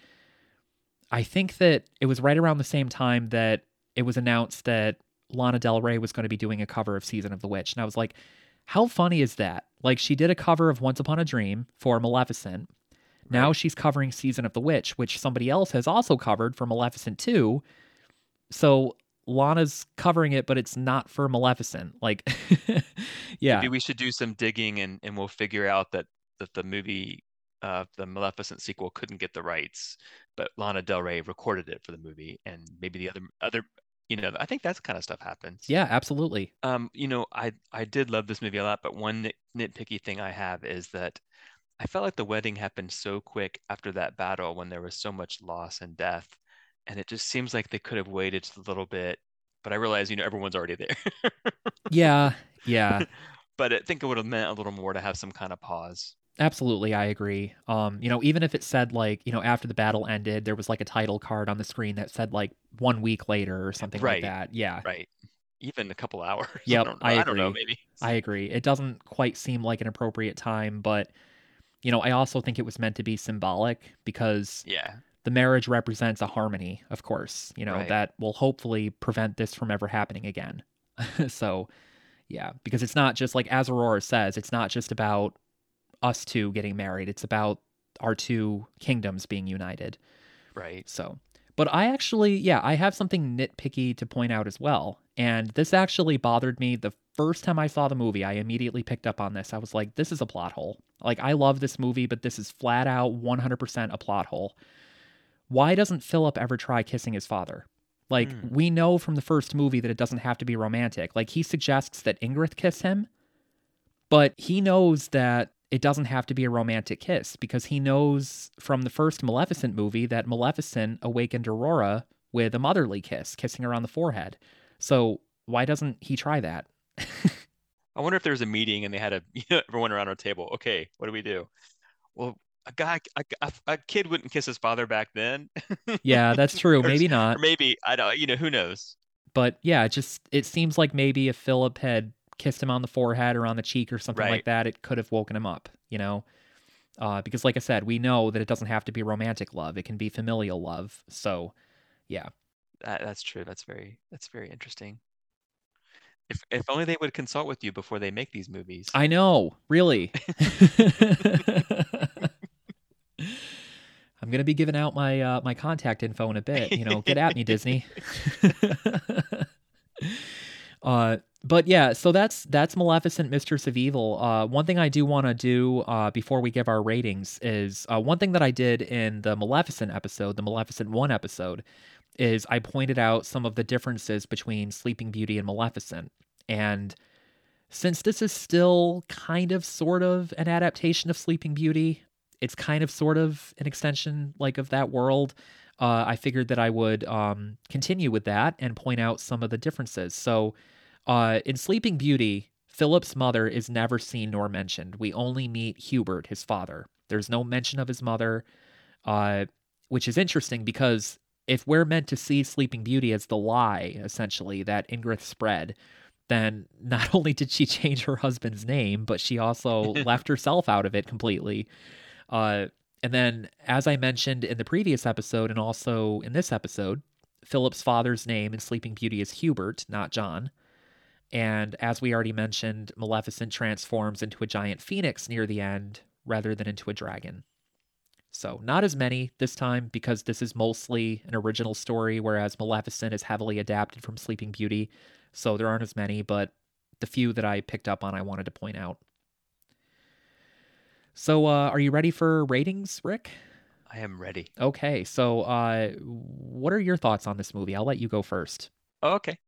I think that it was right around the same time that it was announced that Lana Del Rey was going to be doing a cover of Season of the Witch. And I was like, how funny is that? Like, she did a cover of Once Upon a Dream for Maleficent. Now she's covering Season of the Witch, which somebody else has also covered for Maleficent 2. So Lana's covering it, but it's not for Maleficent. Like, yeah. Maybe we should do some digging and, and we'll figure out that, that the movie, uh, the Maleficent sequel couldn't get the rights, but Lana Del Rey recorded it for the movie, and maybe the other other, you know, I think that kind of stuff happens. Yeah, absolutely. Um, you know, I I did love this movie a lot, but one nit nitpicky thing I have is that I felt like the wedding happened so quick after that battle when there was so much loss and death, and it just seems like they could have waited just a little bit. But I realize, you know, everyone's already there. Yeah, yeah. But I think it would have meant a little more to have some kind of pause. Absolutely, I agree. Um, you know, even if it said like, you know, after the battle ended, there was like a title card on the screen that said like one week later or something like that. Yeah, right. Even a couple hours. I Yep, don't. I I don't know, maybe. I agree. It doesn't quite seem like an appropriate time, but you know, I also think it was meant to be symbolic because Yeah, the marriage represents a harmony, of course, you know, Right. that will hopefully prevent this from ever happening again. so, yeah, because it's not just like as Aurora says, it's not just about us two getting married, it's about our two kingdoms being united. right. So, but I actually, yeah, I have something nitpicky to point out as well. And this actually bothered me the first time I saw the movie. I immediately picked up on this. I was like, this is a plot hole. Like, I love this movie, but this is flat out 100% a plot hole. Why doesn't Philip ever try kissing his father? Like, Hmm. we know from the first movie that it doesn't have to be romantic. Like, he suggests that Ingrith kiss him, but he knows that it doesn't have to be a romantic kiss because he knows from the first Maleficent movie that Maleficent awakened Aurora with a motherly kiss, kissing her on the forehead. So why doesn't he try that? I wonder if there was a meeting and they had a you know, everyone around a table. Okay, what do we do? Well, a guy, a, a, a kid wouldn't kiss his father back then. Yeah, that's true. Or Maybe Or not. maybe I don't. You know, who knows? But yeah, it just it seems like maybe if Philip had kissed him on the forehead or on the cheek or something like that, it could have woken him up, you know? Uh, because like I said, we know that it doesn't have to be romantic love. It can be familial love. So yeah. That, that's true. That's very that's very interesting. If if only they would consult with you before they make these movies. I know, really. I'm gonna be giving out my uh, my contact info in a bit. You know, get at me, Disney. uh, but yeah, so that's that's Maleficent, Mistress of Evil. Uh, one thing I do want to do uh, before we give our ratings is uh, one thing that I did in the Maleficent episode, the Maleficent one episode, is I pointed out some of the differences between Sleeping Beauty and Maleficent, and since this is still kind of sort of an adaptation of Sleeping Beauty, it's kind of sort of an extension like of that world. Uh, I figured that I would um, continue with that and point out some of the differences. So, uh, in Sleeping Beauty, Philip's mother is never seen nor mentioned. We only meet Hubert, his father. There's no mention of his mother, uh, which is interesting because if we're meant to see Sleeping Beauty as the lie, essentially, that Ingrith spread, then not only did she change her husband's name, but she also left herself out of it completely. Uh, and then, as I mentioned in the previous episode and also in this episode, Philip's father's name in Sleeping Beauty is Hubert, not John. And as we already mentioned, Maleficent transforms into a giant phoenix near the end rather than into a dragon. So, not as many this time because this is mostly an original story, whereas Maleficent is heavily adapted from Sleeping Beauty. So, there aren't as many, but the few that I picked up on, I wanted to point out. So, uh, are you ready for ratings, Ric? I am ready. Okay, so uh, what are your thoughts on this movie? I'll let you go first. Oh, okay.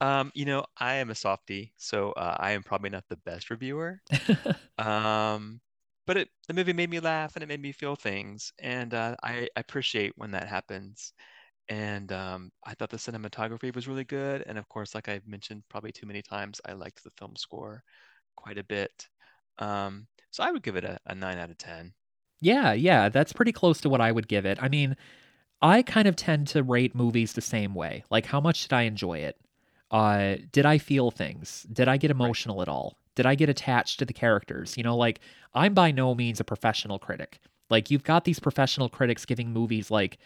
Um, you know, I am a softie, so uh, I am probably not the best reviewer. Um, but it the movie made me laugh and it made me feel things, and uh, I appreciate when that happens. And um, I thought the cinematography was really good, and of course, like I've mentioned probably too many times, I liked the film score quite a bit. Um, so I would give it a, a nine out of ten. Yeah, yeah, that's pretty close to what I would give it. I mean, I kind of tend to rate movies the same way. Like, how much did I enjoy it? Uh, did I feel things? Did I get emotional at all? Did I get attached to the characters? You know, like, I'm by no means a professional critic. Like, you've got these professional critics giving movies like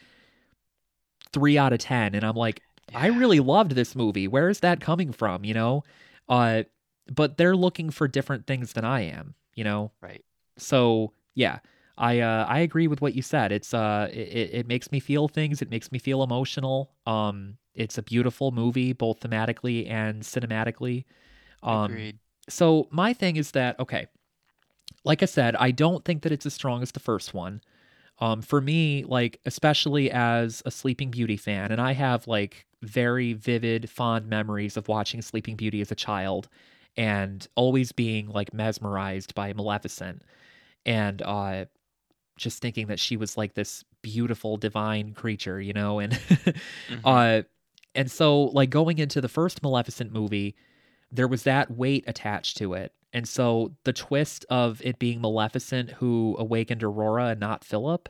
three out of 10, and I'm like, I really loved this movie. Where is that coming from? You know? Uh, but they're looking for different things than I am, you know? Right. So yeah, I uh, I agree with what you said. It's uh it, it makes me feel things. It makes me feel emotional. Um, it's a beautiful movie, both thematically and cinematically. Um, Agreed. so my thing is that okay, like I said, I don't think that it's as strong as the first one. Um, for me, like especially as a Sleeping Beauty fan, and I have like very vivid, fond memories of watching Sleeping Beauty as a child, and always being like mesmerized by Maleficent, and uh, just thinking that she was like this beautiful, divine creature, you know, and Mhm. uh, and so like going into the first Maleficent movie, there was that weight attached to it. And so the twist of it being Maleficent who awakened Aurora and not Philip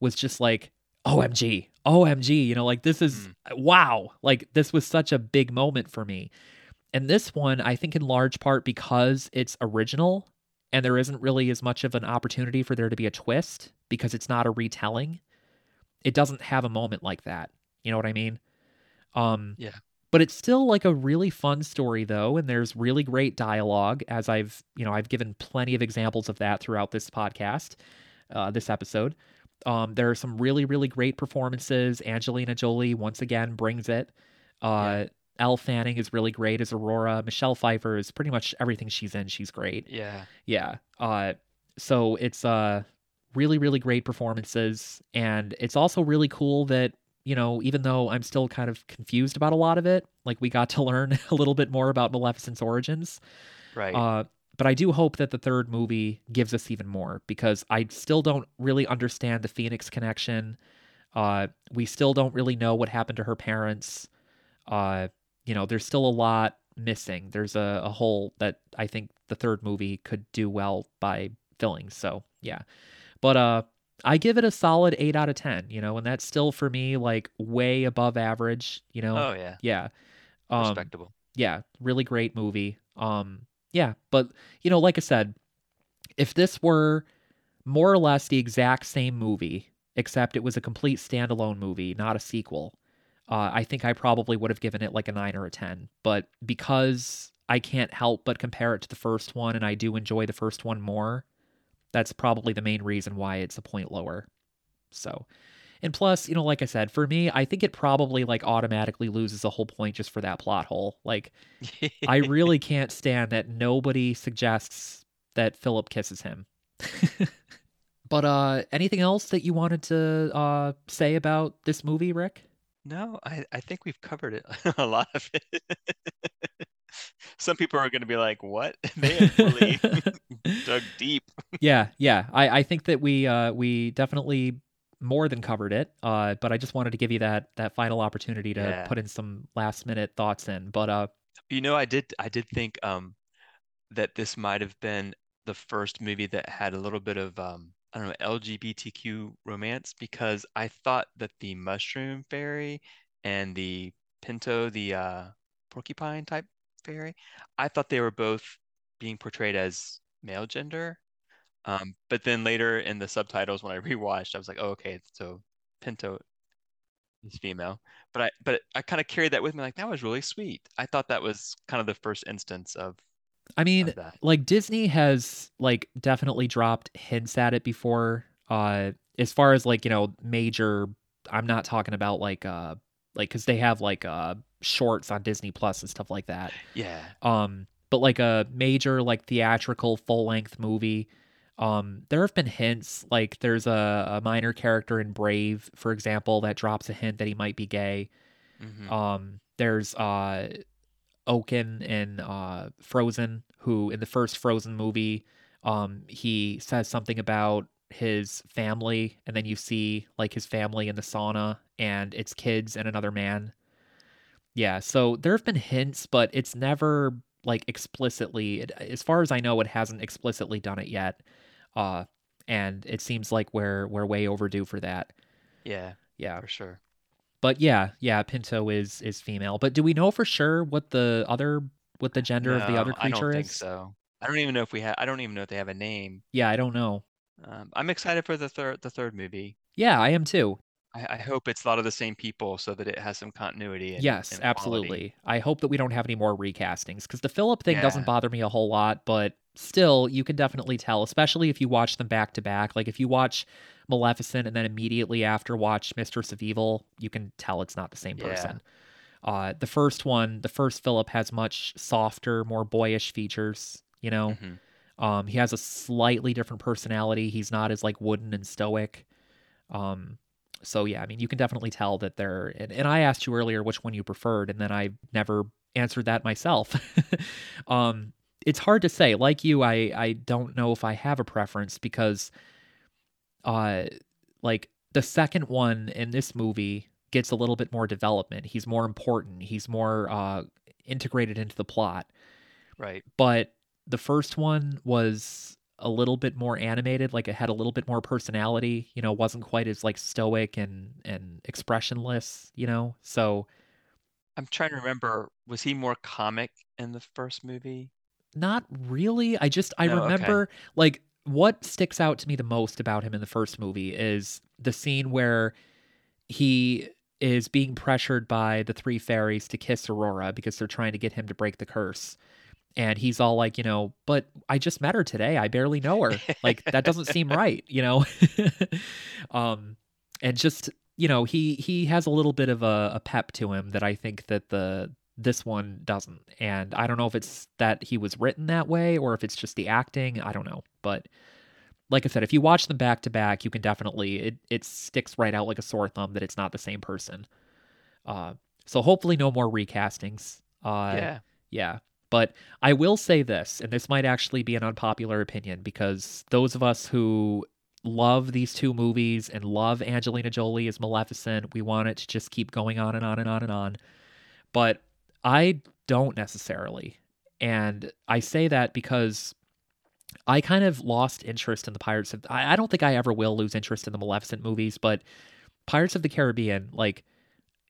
was just like, OMG, OMG, you know, like this is wow. Like this was such a big moment for me. And this one, I think in large part because it's original and there isn't really as much of an opportunity for there to be a twist because it's not a retelling. It doesn't have a moment like that. You know what I mean? Um Yeah. but it's still like a really fun story though and there's really great dialogue as i've you know i've given plenty of examples of that throughout this podcast uh, this episode um, there are some really really great performances angelina jolie once again brings it uh, Elle Fanning is really great as Aurora. Michelle Pfeiffer is pretty much everything she's in. She's great. Yeah. Yeah. Uh, so it's uh really really great performances, and it's also really cool that you know even though I'm still kind of confused about a lot of it, like we got to learn a little bit more about Maleficent's origins. Right. Uh, but I do hope that the third movie gives us even more because I still don't really understand the Phoenix connection. Uh, we still don't really know what happened to her parents. Uh, you know, there's still a lot missing. There's a, a hole that I think the third movie could do well by filling. So yeah, but uh, I give it a solid eight out of ten. You know, and that's still for me like way above average. You know, oh yeah. yeah. Um, Respectable. yeah, really great movie. Um, yeah, but you know, like I said, if this were more or less the exact same movie, except it was a complete standalone movie, not a sequel, uh, I think I probably would have given it like a nine or a ten. But because I can't help but compare it to the first one, and I do enjoy the first one more, that's probably the main reason why it's a point lower. So, and plus, you know, like I said, for me, I think it probably like automatically loses a whole point just for that plot hole. Like, I really can't stand that nobody suggests that Philip kisses him. but uh anything else that you wanted to uh say about this movie, Ric? No, I, I think we've covered it a lot of it. Some people are going to be like, "What?" They really dug deep. yeah, yeah. I I think that we uh we definitely more than covered it. Uh but I just wanted to give you that that final opportunity to Yeah. put in some last minute thoughts in. But uh You know, I did I did think um that this might have been the first movie that had a little bit of um I don't know LGBTQ romance because I thought that the mushroom fairy and the pinto, the uh porcupine type fairy, I thought they were both being portrayed as male gender. Um, but then later in the subtitles when I rewatched, I was like, oh, okay, so pinto is female. But I but I kind of carried that with me, like that was really sweet. I thought that was kind of the first instance of I mean, like Disney has like definitely dropped hints at it before. Uh, as far as like you know, major. I'm not talking about like uh, like because they have like uh shorts on Disney Plus and stuff like that. Yeah. Um, but like a major like theatrical full length movie. Um, there have been hints like there's a, a minor character in Brave, for example, that drops a hint that he might be gay. hmm Um, there's uh Oaken in uh Frozen, who in the first Frozen movie, um, he says something about his family, and then you see like his family in the sauna and it's kids and another man. Yeah, so there have been hints, but it's never like explicitly it, as far as I know, it hasn't explicitly done it yet. Uh and it seems like we're we're way overdue for that. Yeah, Yeah, for sure. But yeah, yeah, Pinto is is female. But do we know for sure what the other what the gender of the No, other I creature don't think is? so. I don't even know if we have. I don't even know if they have a name. Yeah, I don't know. Um, I'm excited for the third the third movie. Yeah, I am too. I, I hope it's a lot of the same people so that it has some continuity. And, Yes, and quality. absolutely. I hope that we don't have any more recastings because the Philip thing doesn't bother me a whole lot, but still, you can definitely tell, especially if you watch them back to back. Like if you watch Maleficent and then immediately after watch Mistress of Evil, you can tell it's not the same Yeah. person. Uh, the first one, the first Philip has much softer, more boyish features. You know, Mhm. um, he has a slightly different personality. He's not as like wooden and stoic. Um, so yeah, I mean, you can definitely tell that they're. And, and I asked you earlier which one you preferred, and then I never answered that myself. um, it's hard to say. Like you, I I don't know if I have a preference because, uh, like the second one in this movie gets a little bit more development. He's more important. He's more uh integrated into the plot Right. but the first one was a little bit more animated like it had a little bit more personality you know wasn't quite as like stoic and and expressionless you know so I'm trying to remember. Was he more comic in the first movie? Not really. I just i okay. remember like what sticks out to me the most about him in the first movie is the scene where he is being pressured by the three fairies to kiss aurora because they're trying to get him to break the curse. And he's all like you know but i just met her today. I barely know her. Like that doesn't seem right you know? Um and just you know he he has a little bit of a, a pep to him that i think that the this one doesn't and i don't know if it's that he was written that way or if it's just the acting i don't know but like i said if you watch them back to back you can definitely it, it sticks right out like a sore thumb that it's not the same person uh so hopefully no more recastings uh yeah. yeah. But I will say this, and this might actually be an unpopular opinion because those of us who love these two movies and love Angelina Jolie as Maleficent, we want it to just keep going on and on and on and on. But I don't necessarily. And I say that because I kind of lost interest in the Pirates of I, I don't think I ever will lose interest in the Maleficent movies, but Pirates of the Caribbean, like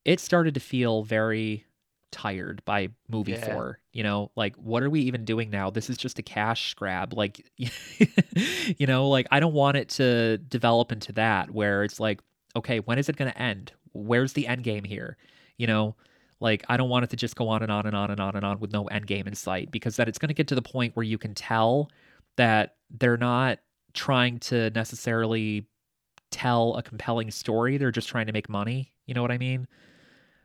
it started to feel very tired by movie Yeah. four. You know, like what are we even doing now? This is just a cash grab. Like, you know, like I don't want it to develop into that where it's like, okay, when is it going to end? Where's the end game here? You know, like I don't want it to just go on and on and on and on and on with no end game in sight because then it's going to get to the point where you can tell that they're not trying to necessarily tell a compelling story. They're just trying to make money. You know what I mean?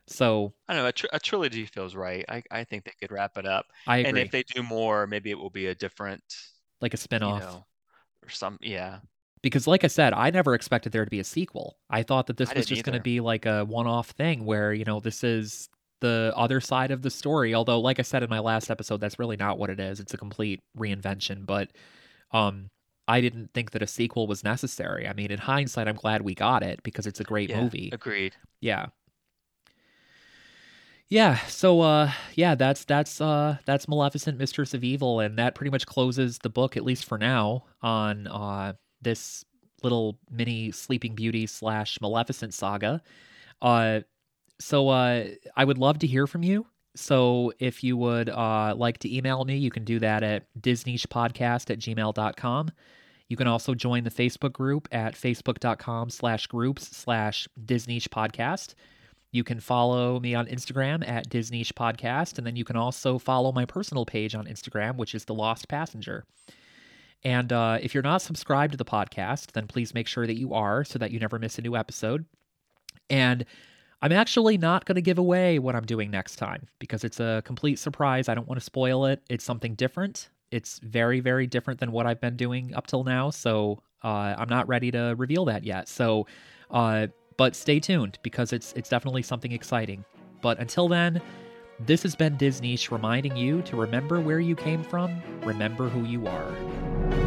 So I don't know. A, tr- a trilogy feels right. I, I think they could wrap it up. I agree. And if they do more, maybe it will be a different, like a you spin-off. know, or some. Yeah. because like I said, I never expected there to be a sequel. I thought that this I was just going to be like a one-off thing where, you know, this is the other side of the story. Although like I said in my last episode, that's really not what it is. It's a complete reinvention, but um I didn't think that a sequel was necessary. I mean, in hindsight, I'm glad we got it because it's a great Yeah. movie. Agreed. Yeah. Yeah, so uh yeah, that's that's uh that's Maleficent Mistress of Evil and that pretty much closes the book at least for now on uh this little mini Sleeping Beauty slash Maleficent saga. Uh so uh I would love to hear from you. So if you would uh like to email me, you can do that at disnichepodcast at gmail.com. You can also join the Facebook group at facebook.com slash groups slash Disniche podcast. You can follow me on Instagram at Disniche podcast, and then you can also follow my personal page on Instagram, which is The Lost Passenger. And uh, if you're not subscribed to the podcast, then please make sure that you are so that you never miss a new episode. And I'm actually not going to give away what I'm doing next time because it's a complete surprise. I don't want to spoil it. It's something different. It's very, very different than what I've been doing up till now. So uh, I'm not ready to reveal that yet. So, uh, but stay tuned because it's it's definitely something exciting. But until then, this has been Disniche reminding you to remember where you came from, remember who you are.